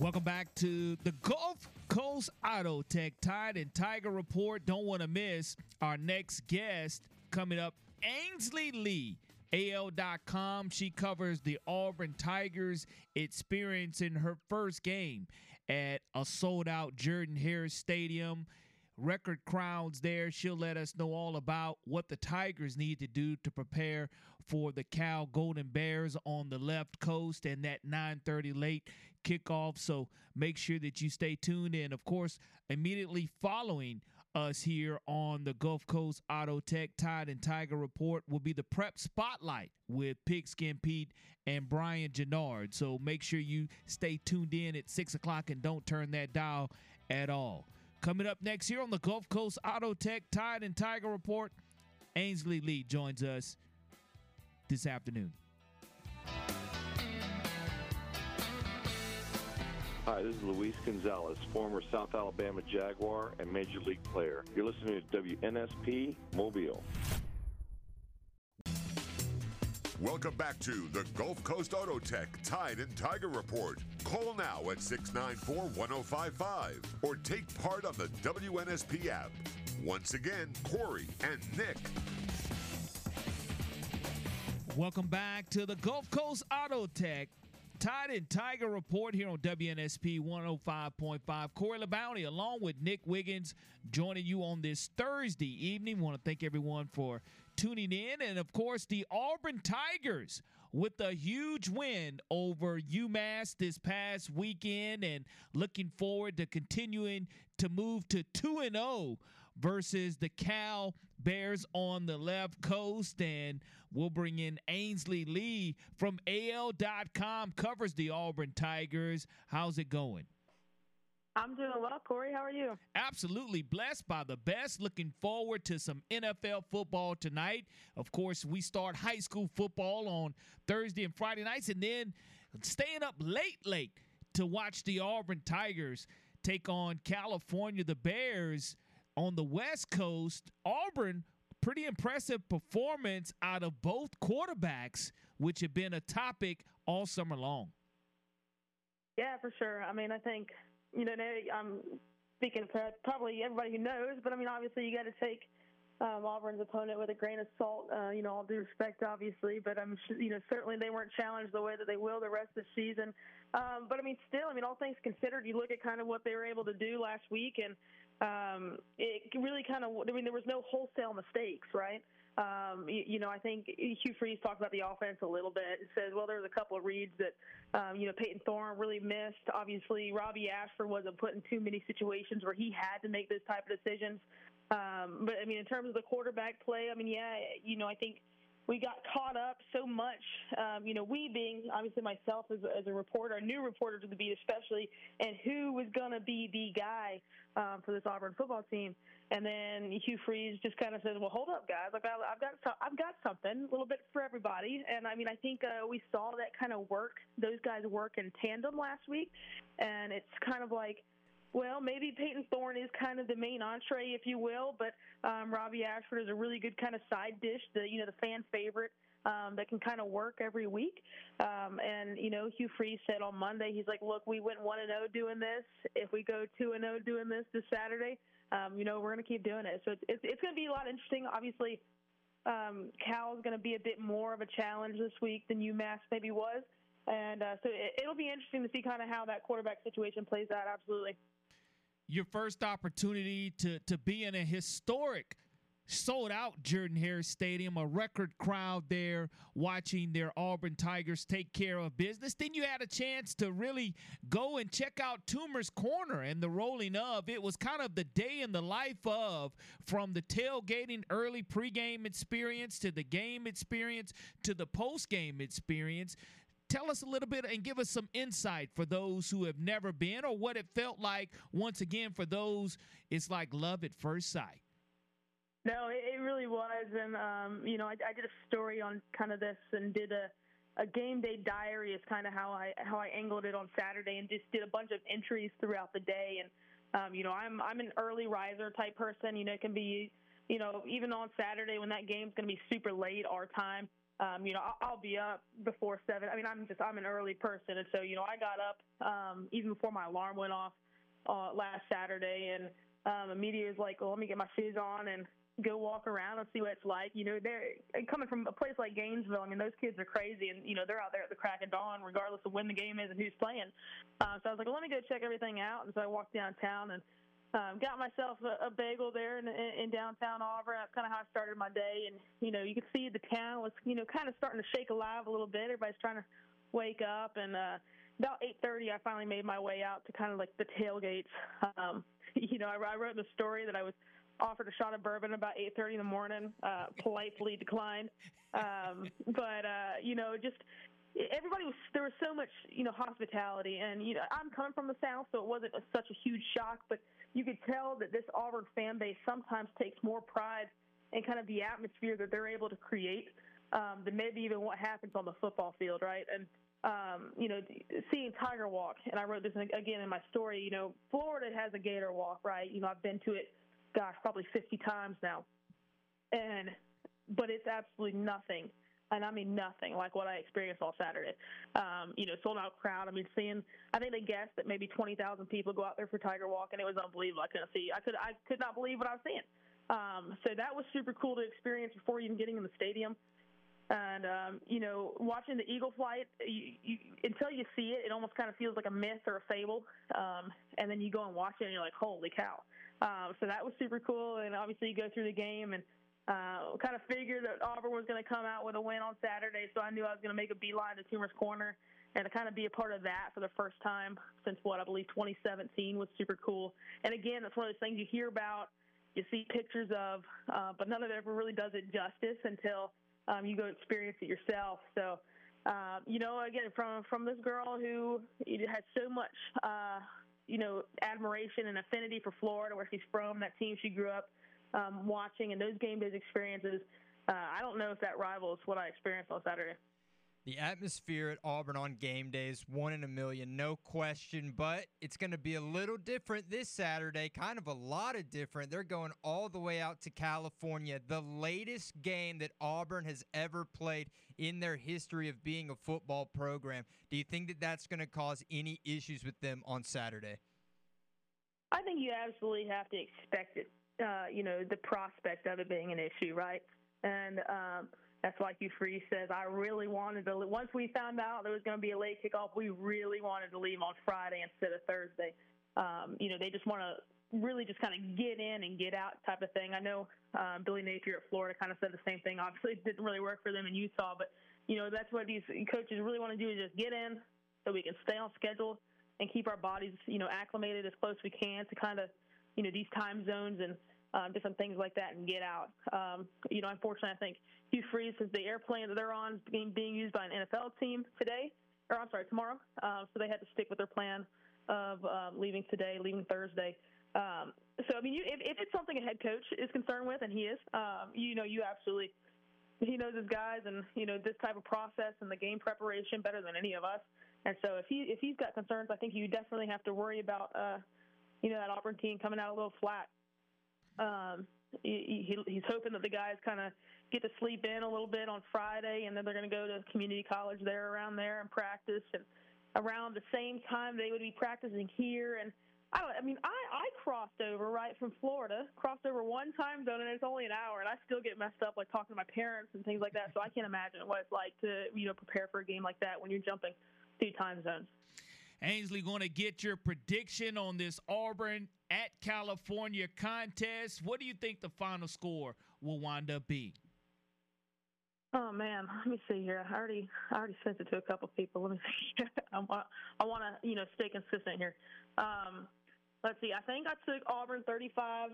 Welcome back to the Gulf Coast Auto Tech Tide and Tiger Report. Don't want to miss our next guest coming up, Ainsley Lee AL.com. She covers the Auburn Tigers experience in her first game at a sold out Jordan Hare Stadium. Record crowds there. She'll let us know all about what the Tigers need to do to prepare for the Cal Golden Bears on the left coast and that 9:30 late kickoff. So make sure that you stay tuned. And of course, immediately following us here on the Gulf Coast Auto Tech Tide and Tiger Report will be the Prep Spotlight with Pigskin Pete and Brian Gennard. So make sure you stay tuned in at 6 o'clock and don't turn that dial at all. Coming up next here on the Gulf Coast Auto Tech Tide and Tiger Report, Ainsley Lee joins us this afternoon. Hi, this is Luis Gonzalez, former South Alabama Jaguar and Major League player. You're listening to WNSP Mobile. Welcome back to the Gulf Coast Auto Tech Tide and Tiger Report. Call now at 694 1055 or take part on the WNSP app. Once again, Corey and Nick. Welcome back to the Gulf Coast Auto Tech Tide and Tiger Report here on WNSP 105.5. Corey LeBounty along with Nick Wiggins joining you on this Thursday evening. Want to thank everyone for tuning in. And of course, the Auburn Tigers with a huge win over UMass this past weekend and looking forward to continuing to move to 2 and 0 versus the Cal Bears on the left coast. And we'll bring in Ainsley Lee from AL.com, covers the Auburn Tigers. How's it going? I'm doing well, Corey. How are you? Absolutely blessed by the best. Looking forward to some NFL football tonight. Of course, we start high school football on Thursday and Friday nights, and then staying up late, late to watch the Auburn Tigers take on California, the Bears on the West Coast. Auburn, pretty impressive performance out of both quarterbacks, which have been a topic all summer long. Yeah, for sure. I mean, I think, you know, I'm speaking to probably everybody who knows, but I mean, obviously, you got to take um, Auburn's opponent with a grain of salt. Uh, you know, all due respect, obviously, but I'm you know certainly they weren't challenged the way that they will the rest of the season. Um, but I mean, still, I mean, all things considered, you look at kind of what they were able to do last week, and um, it really kind of I mean, there was no wholesale mistakes, right? Um, you, you, know, I think Hugh Freeze talked about the offense a little bit. Says, well, there was a couple of reads that, um, you know, Payton Thorne really missed. Obviously, Robbie Ashford wasn't put in too many situations where he had to make those type of decisions. Um, but I mean, in terms of the quarterback play, I mean, yeah, you know, I think we got caught up so much. Um, you know, we being obviously myself as a, as a reporter, a new reporter to the beat, especially, and who was going to be the guy um, for this Auburn football team. And then Hugh Freeze just kind of says, "Well, hold up, guys. I've got, I've got, I've got something, a little bit for everybody." And I mean, I think uh, we saw that kind of work. Those guys work in tandem last week, and it's kind of like well, maybe Payton Thorne is kind of the main entree, if you will, but um, Robbie Ashford is a really good kind of side dish, the you know the fan favorite um, that can kind of work every week. Um, and you know, Hugh Freeze said on Monday, he's like, "Look, we went one and zero oh doing this. If we go two and zero oh doing this this Saturday, um, you know, we're going to keep doing it. So it's it's, it's going to be a lot interesting. Obviously, um, Cal is going to be a bit more of a challenge this week than UMass maybe was." And uh, so it, it'll be interesting to see kind of how that quarterback situation plays out. Absolutely your first opportunity to to be in a historic sold out Jordan Hare Stadium, a record crowd there watching their Auburn Tigers take care of business. Then you had a chance to really go and check out Toomer's Corner and the rolling of. It was kind of the day in the life of from the tailgating early pregame experience to the game experience to the postgame experience tell us a little bit and give us some insight for those who have never been or what it felt like once again for those it's like love at first sight. No it, really was and um, you know I, I, did a story on kind of this and did a a game day diary is kind of how I how I angled it on Saturday and just did a bunch of entries throughout the day. And um, you know I'm I'm an early riser type person. You know it can be you know even on Saturday when that game's going to be super late our time um, you know, I'll, I'll be up before seven. I mean, I'm just I'm an early person, and so you know, I got up um, even before my alarm went off uh, last Saturday, and um, immediately was like, well, let me get my shoes on and go walk around and see what it's like. You know, they're coming from a place like Gainesville. I mean, those kids are crazy, and you know, they're out there at the crack of dawn, regardless of when the game is and who's playing. Uh, so I was like, well, let me go check everything out, and so I walked downtown and um, got myself a, a bagel there in, in, downtown Auburn. That's kind of how I started my day. And, you know, you could see the town was, you know, kind of starting to shake alive a little bit. Everybody's trying to wake up. And uh, about 8.30, I finally made my way out to kind of like the tailgates. Um, you know, I, I wrote the story that I was offered a shot of bourbon about 8.30 in the morning, uh, politely declined. Um, but, uh, you know, just everybody was there was so much you know hospitality and you know I'm coming from the south so it wasn't a, such a huge shock but you could tell that this Auburn fan base sometimes takes more pride in kind of the atmosphere that they're able to create um, than maybe even what happens on the football field, right? And um, you know, seeing Tiger Walk, and I wrote this again in my story. You know, Florida has a Gator Walk, right? You know, I've been to it, gosh, probably 50 times now, and but it's absolutely nothing and I mean nothing like what I experienced all Saturday. Um, you know, sold out crowd. I mean, seeing I think they guessed that maybe twenty thousand people go out there for Tiger Walk, and it was unbelievable. I couldn't see. I could I could not believe what I was seeing. Um, so that was super cool to experience before even getting in the stadium. And um, you know, watching the eagle flight, you, you, until you see it, it almost kind of feels like a myth or a fable. Um, and then you go and watch it, and you're like, "Holy cow!" Um, so that was super cool. And obviously, you go through the game and uh, kind of figured that Auburn was going to come out with a win on Saturday, so I knew I was going to make a beeline to Toomer's Corner and to kind of be a part of that for the first time since what I believe 2017 was super cool. And again, that's one of those things you hear about, you see pictures of, uh, but none of it ever really does it justice until um, you go experience it yourself. So, uh, you know, again, from from this girl who has so much, uh, you know, admiration and affinity for Florida, where she's from, that team she grew up um, watching and those game days experiences. Uh, I don't know if that rivals what I experienced on Saturday. The atmosphere at Auburn on game day is one in a million, no question, but it's going to be a little different this Saturday, kind of a lot of different. They're going all the way out to California, the latest game that Auburn has ever played in their history of being a football program. Do you think that that's going to cause any issues with them on Saturday? I think you absolutely have to expect it. Uh, you know, the prospect of it being an issue, right? And um, that's why Hugh Freeze says, I really wanted to, once we found out there was going to be a late kickoff, we really wanted to leave on Friday instead of Thursday. Um, you know, they just want to really just kind of get in and get out type of thing. I know um, Billy Napier at Florida kind of said the same thing. Obviously, it didn't really work for them in Utah, but, you know, that's what these coaches really want to do is just get in so we can stay on schedule and keep our bodies, you know, acclimated as close as we can to kind of, you know, these time zones and um, different things like that and get out. Um, you know, unfortunately, I think Hugh Freeze, since the airplane that they're on is being, being used by an NFL team today, or I'm sorry, tomorrow. Um, so they had to stick with their plan of um, leaving today, leaving Thursday. Um, so I mean, you, if, if it's something a head coach is concerned with, and he is, um, you know, you absolutely he knows his guys and you know this type of process and the game preparation better than any of us. And so if he if he's got concerns, I think you definitely have to worry about uh, you know that Auburn team coming out a little flat. Um, he, he, he's hoping that the guys kind of get to sleep in a little bit on Friday, and then they're going to go to community college there around there and practice. And around the same time, they would be practicing here. And I don't. I mean, I I crossed over right from Florida, crossed over one time zone, and it's only an hour, and I still get messed up like talking to my parents and things like that. So I can't imagine what it's like to you know prepare for a game like that when you're jumping two time zones. Ainsley going to get your prediction on this Auburn at California contest. What do you think the final score will wind up being? Oh man, let me see here. I already I already sent it to a couple people. Let me see. I want I want to you know stay consistent here. Um, let's see. I think I took Auburn 35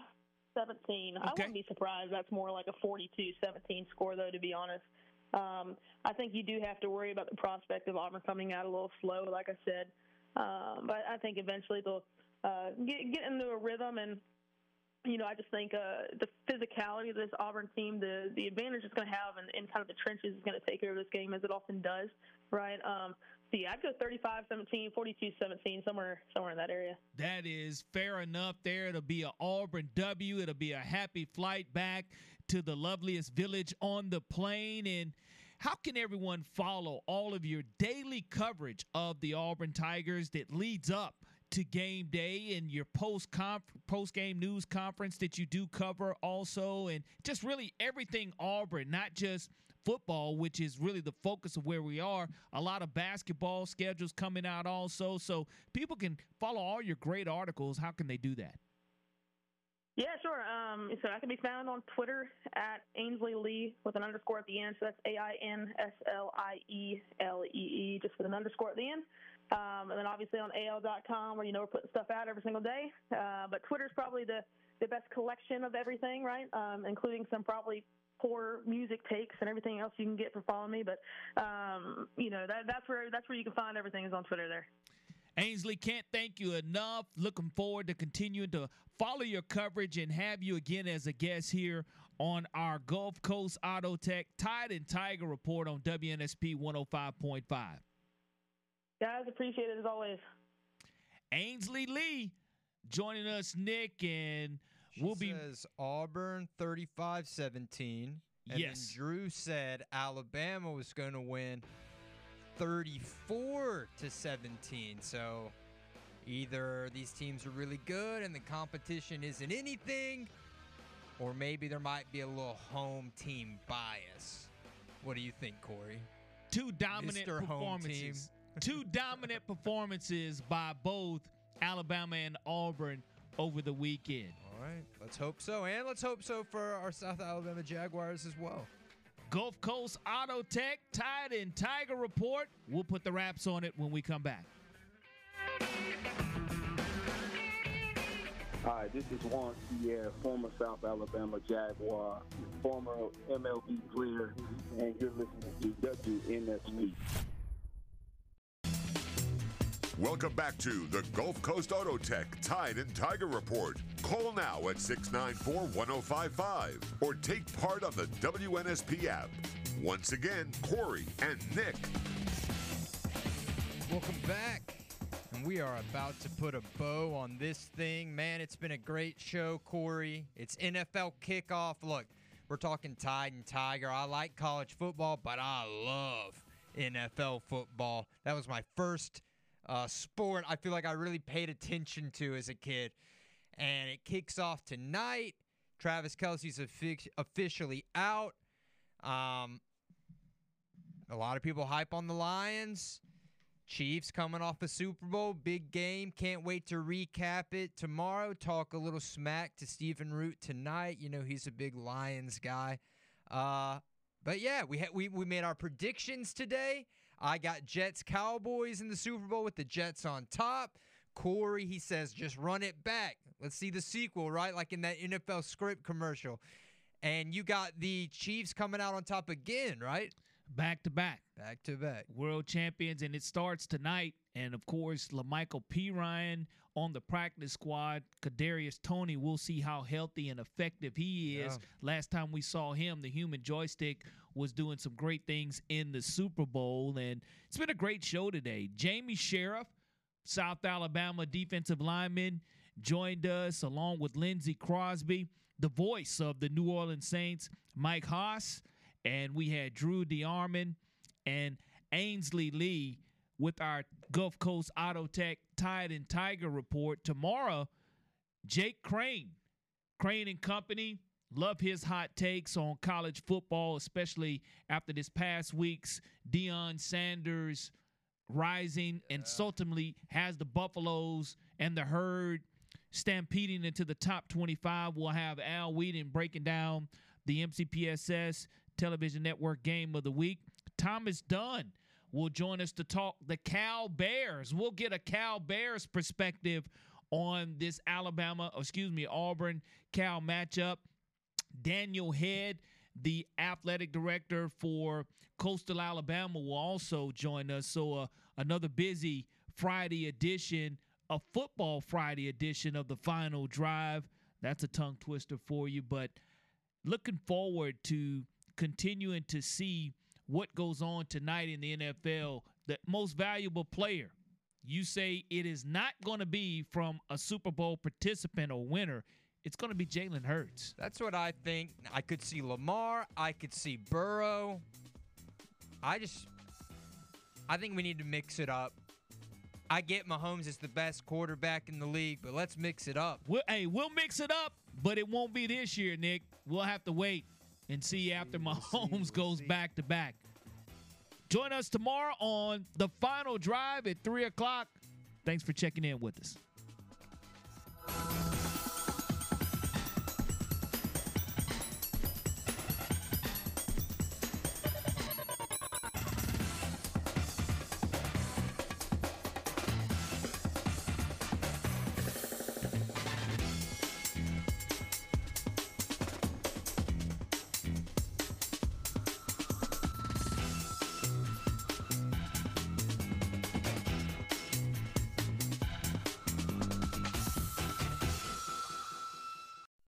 17. Okay. I wouldn't be surprised. That's more like a 42 17 score, though, to be honest. Um, I think you do have to worry about the prospect of Auburn coming out a little slow, like I said. Um, but I think eventually they'll uh, get, get into a rhythm and you know, I just think uh, the physicality of this Auburn team, the the advantage it's going to have in, in kind of the trenches is going to take over this game as it often does, right? Um, so yeah, I'd go 35-17, 42-17, somewhere somewhere in that area. That is fair enough. There, it'll be an Auburn W. It'll be a happy flight back to the loveliest village on the plain. And how can everyone follow all of your daily coverage of the Auburn Tigers that leads up? to game day and your post post game news conference that you do cover also and just really everything Auburn, not just football, which is really the focus of where we are. A lot of basketball schedules coming out also. So people can follow all your great articles. How can they do that? Yeah, sure. Um, so I can be found on Twitter at Ainsley Lee with an underscore at the end. So that's A I N S L I E L E E, just with an underscore at the end. Um, and then obviously on AL.com where you know we're putting stuff out every single day. Uh, but Twitter's probably the, the best collection of everything, right? Um, including some probably poor music takes and everything else you can get for following me. But um, you know that, that's where that's where you can find everything is on Twitter there. Ainsley, can't thank you enough. Looking forward to continuing to follow your coverage and have you again as a guest here on our Gulf Coast Auto Tech Tide and Tiger report on WNSP 105.5. Guys, appreciate it as always. Ainsley Lee joining us, Nick, and she we'll be says Auburn 35-17. And yes. Drew said Alabama was going to win 34 to 17. So either these teams are really good and the competition isn't anything, or maybe there might be a little home team bias. What do you think, Corey? Two dominant Mr. performances two dominant performances by both Alabama and Auburn over the weekend. All right, let's hope so. And let's hope so for our South Alabama Jaguars as well. Gulf Coast Auto Tech, Tide and Tiger Report. We'll put the wraps on it when we come back. Hi, this is Juan Pierre, former South Alabama Jaguar, former MLB player, and you're listening to WNSP. Welcome back to the Gulf Coast Auto Tech Tide and Tiger Report. Call now at 694 1055 or take part on the WNSP app. Once again, Corey and Nick. Welcome back. And we are about to put a bow on this thing. Man, it's been a great show, Corey. It's NFL kickoff. Look, we're talking Tide and Tiger. I like college football, but I love NFL football. That was my first uh, sport I feel like I really paid attention to as a kid. And it kicks off tonight. Travis Kelce's offic- officially out. Um, a lot of people hype on the Lions. Chiefs coming off the Super Bowl, big game. Can't wait to recap it tomorrow. Talk a little smack to Stephen Root tonight. You know he's a big Lions guy. Uh, but yeah, we ha- we we made our predictions today. I got Jets Cowboys in the Super Bowl with the Jets on top. Corey, he says, just run it back. Let's see the sequel, right? Like in that NFL script commercial. And you got the Chiefs coming out on top again, right? Back to back. Back to back. World champions, and it starts tonight. And of course, LaMichael P. Ryan on the practice squad. Kadarius Toney, we'll see how healthy and effective he is. Yeah. Last time we saw him, the human joystick was doing some great things in the Super Bowl. And it's been a great show today. Jamie Sheriff, South Alabama defensive lineman, joined us along with Lindsey Crosby, the voice of the New Orleans Saints, Mike Hoss, and we had Drew DeArmond and Ainsley Lee with our Gulf Coast Auto Tech Tide and Tiger report. Tomorrow, Jake Crane, Crane and Company. Love his hot takes on college football, especially after this past week's Deion Sanders rising and ultimately has the Buffaloes and the herd stampeding into the top 25. We'll have Al Whedon breaking down the MCPSS television network game of the week. Thomas Dunn will join us to talk the Cal Bears. We'll get a Cal Bears perspective on this Alabama, excuse me, Auburn Cal matchup. Daniel Head, the athletic director for Coastal Alabama, will also join us. So, uh, another busy Friday edition, a football Friday edition of the final drive. That's a tongue twister for you, but looking forward to continuing to see what goes on tonight in the NFL. The most valuable player, you say it is not going to be from a Super Bowl participant or winner. It's going to be Jalen Hurts. That's what I think. I could see Lamar. I could see Burrow. I just, I think we need to mix it up. I get Mahomes is the best quarterback in the league, but let's mix it up. We'll, hey, we'll mix it up, but it won't be this year, Nick. We'll have to wait and see after Mahomes goes back to back. Join us tomorrow on the final drive at 3 o'clock. Thanks for checking in with us.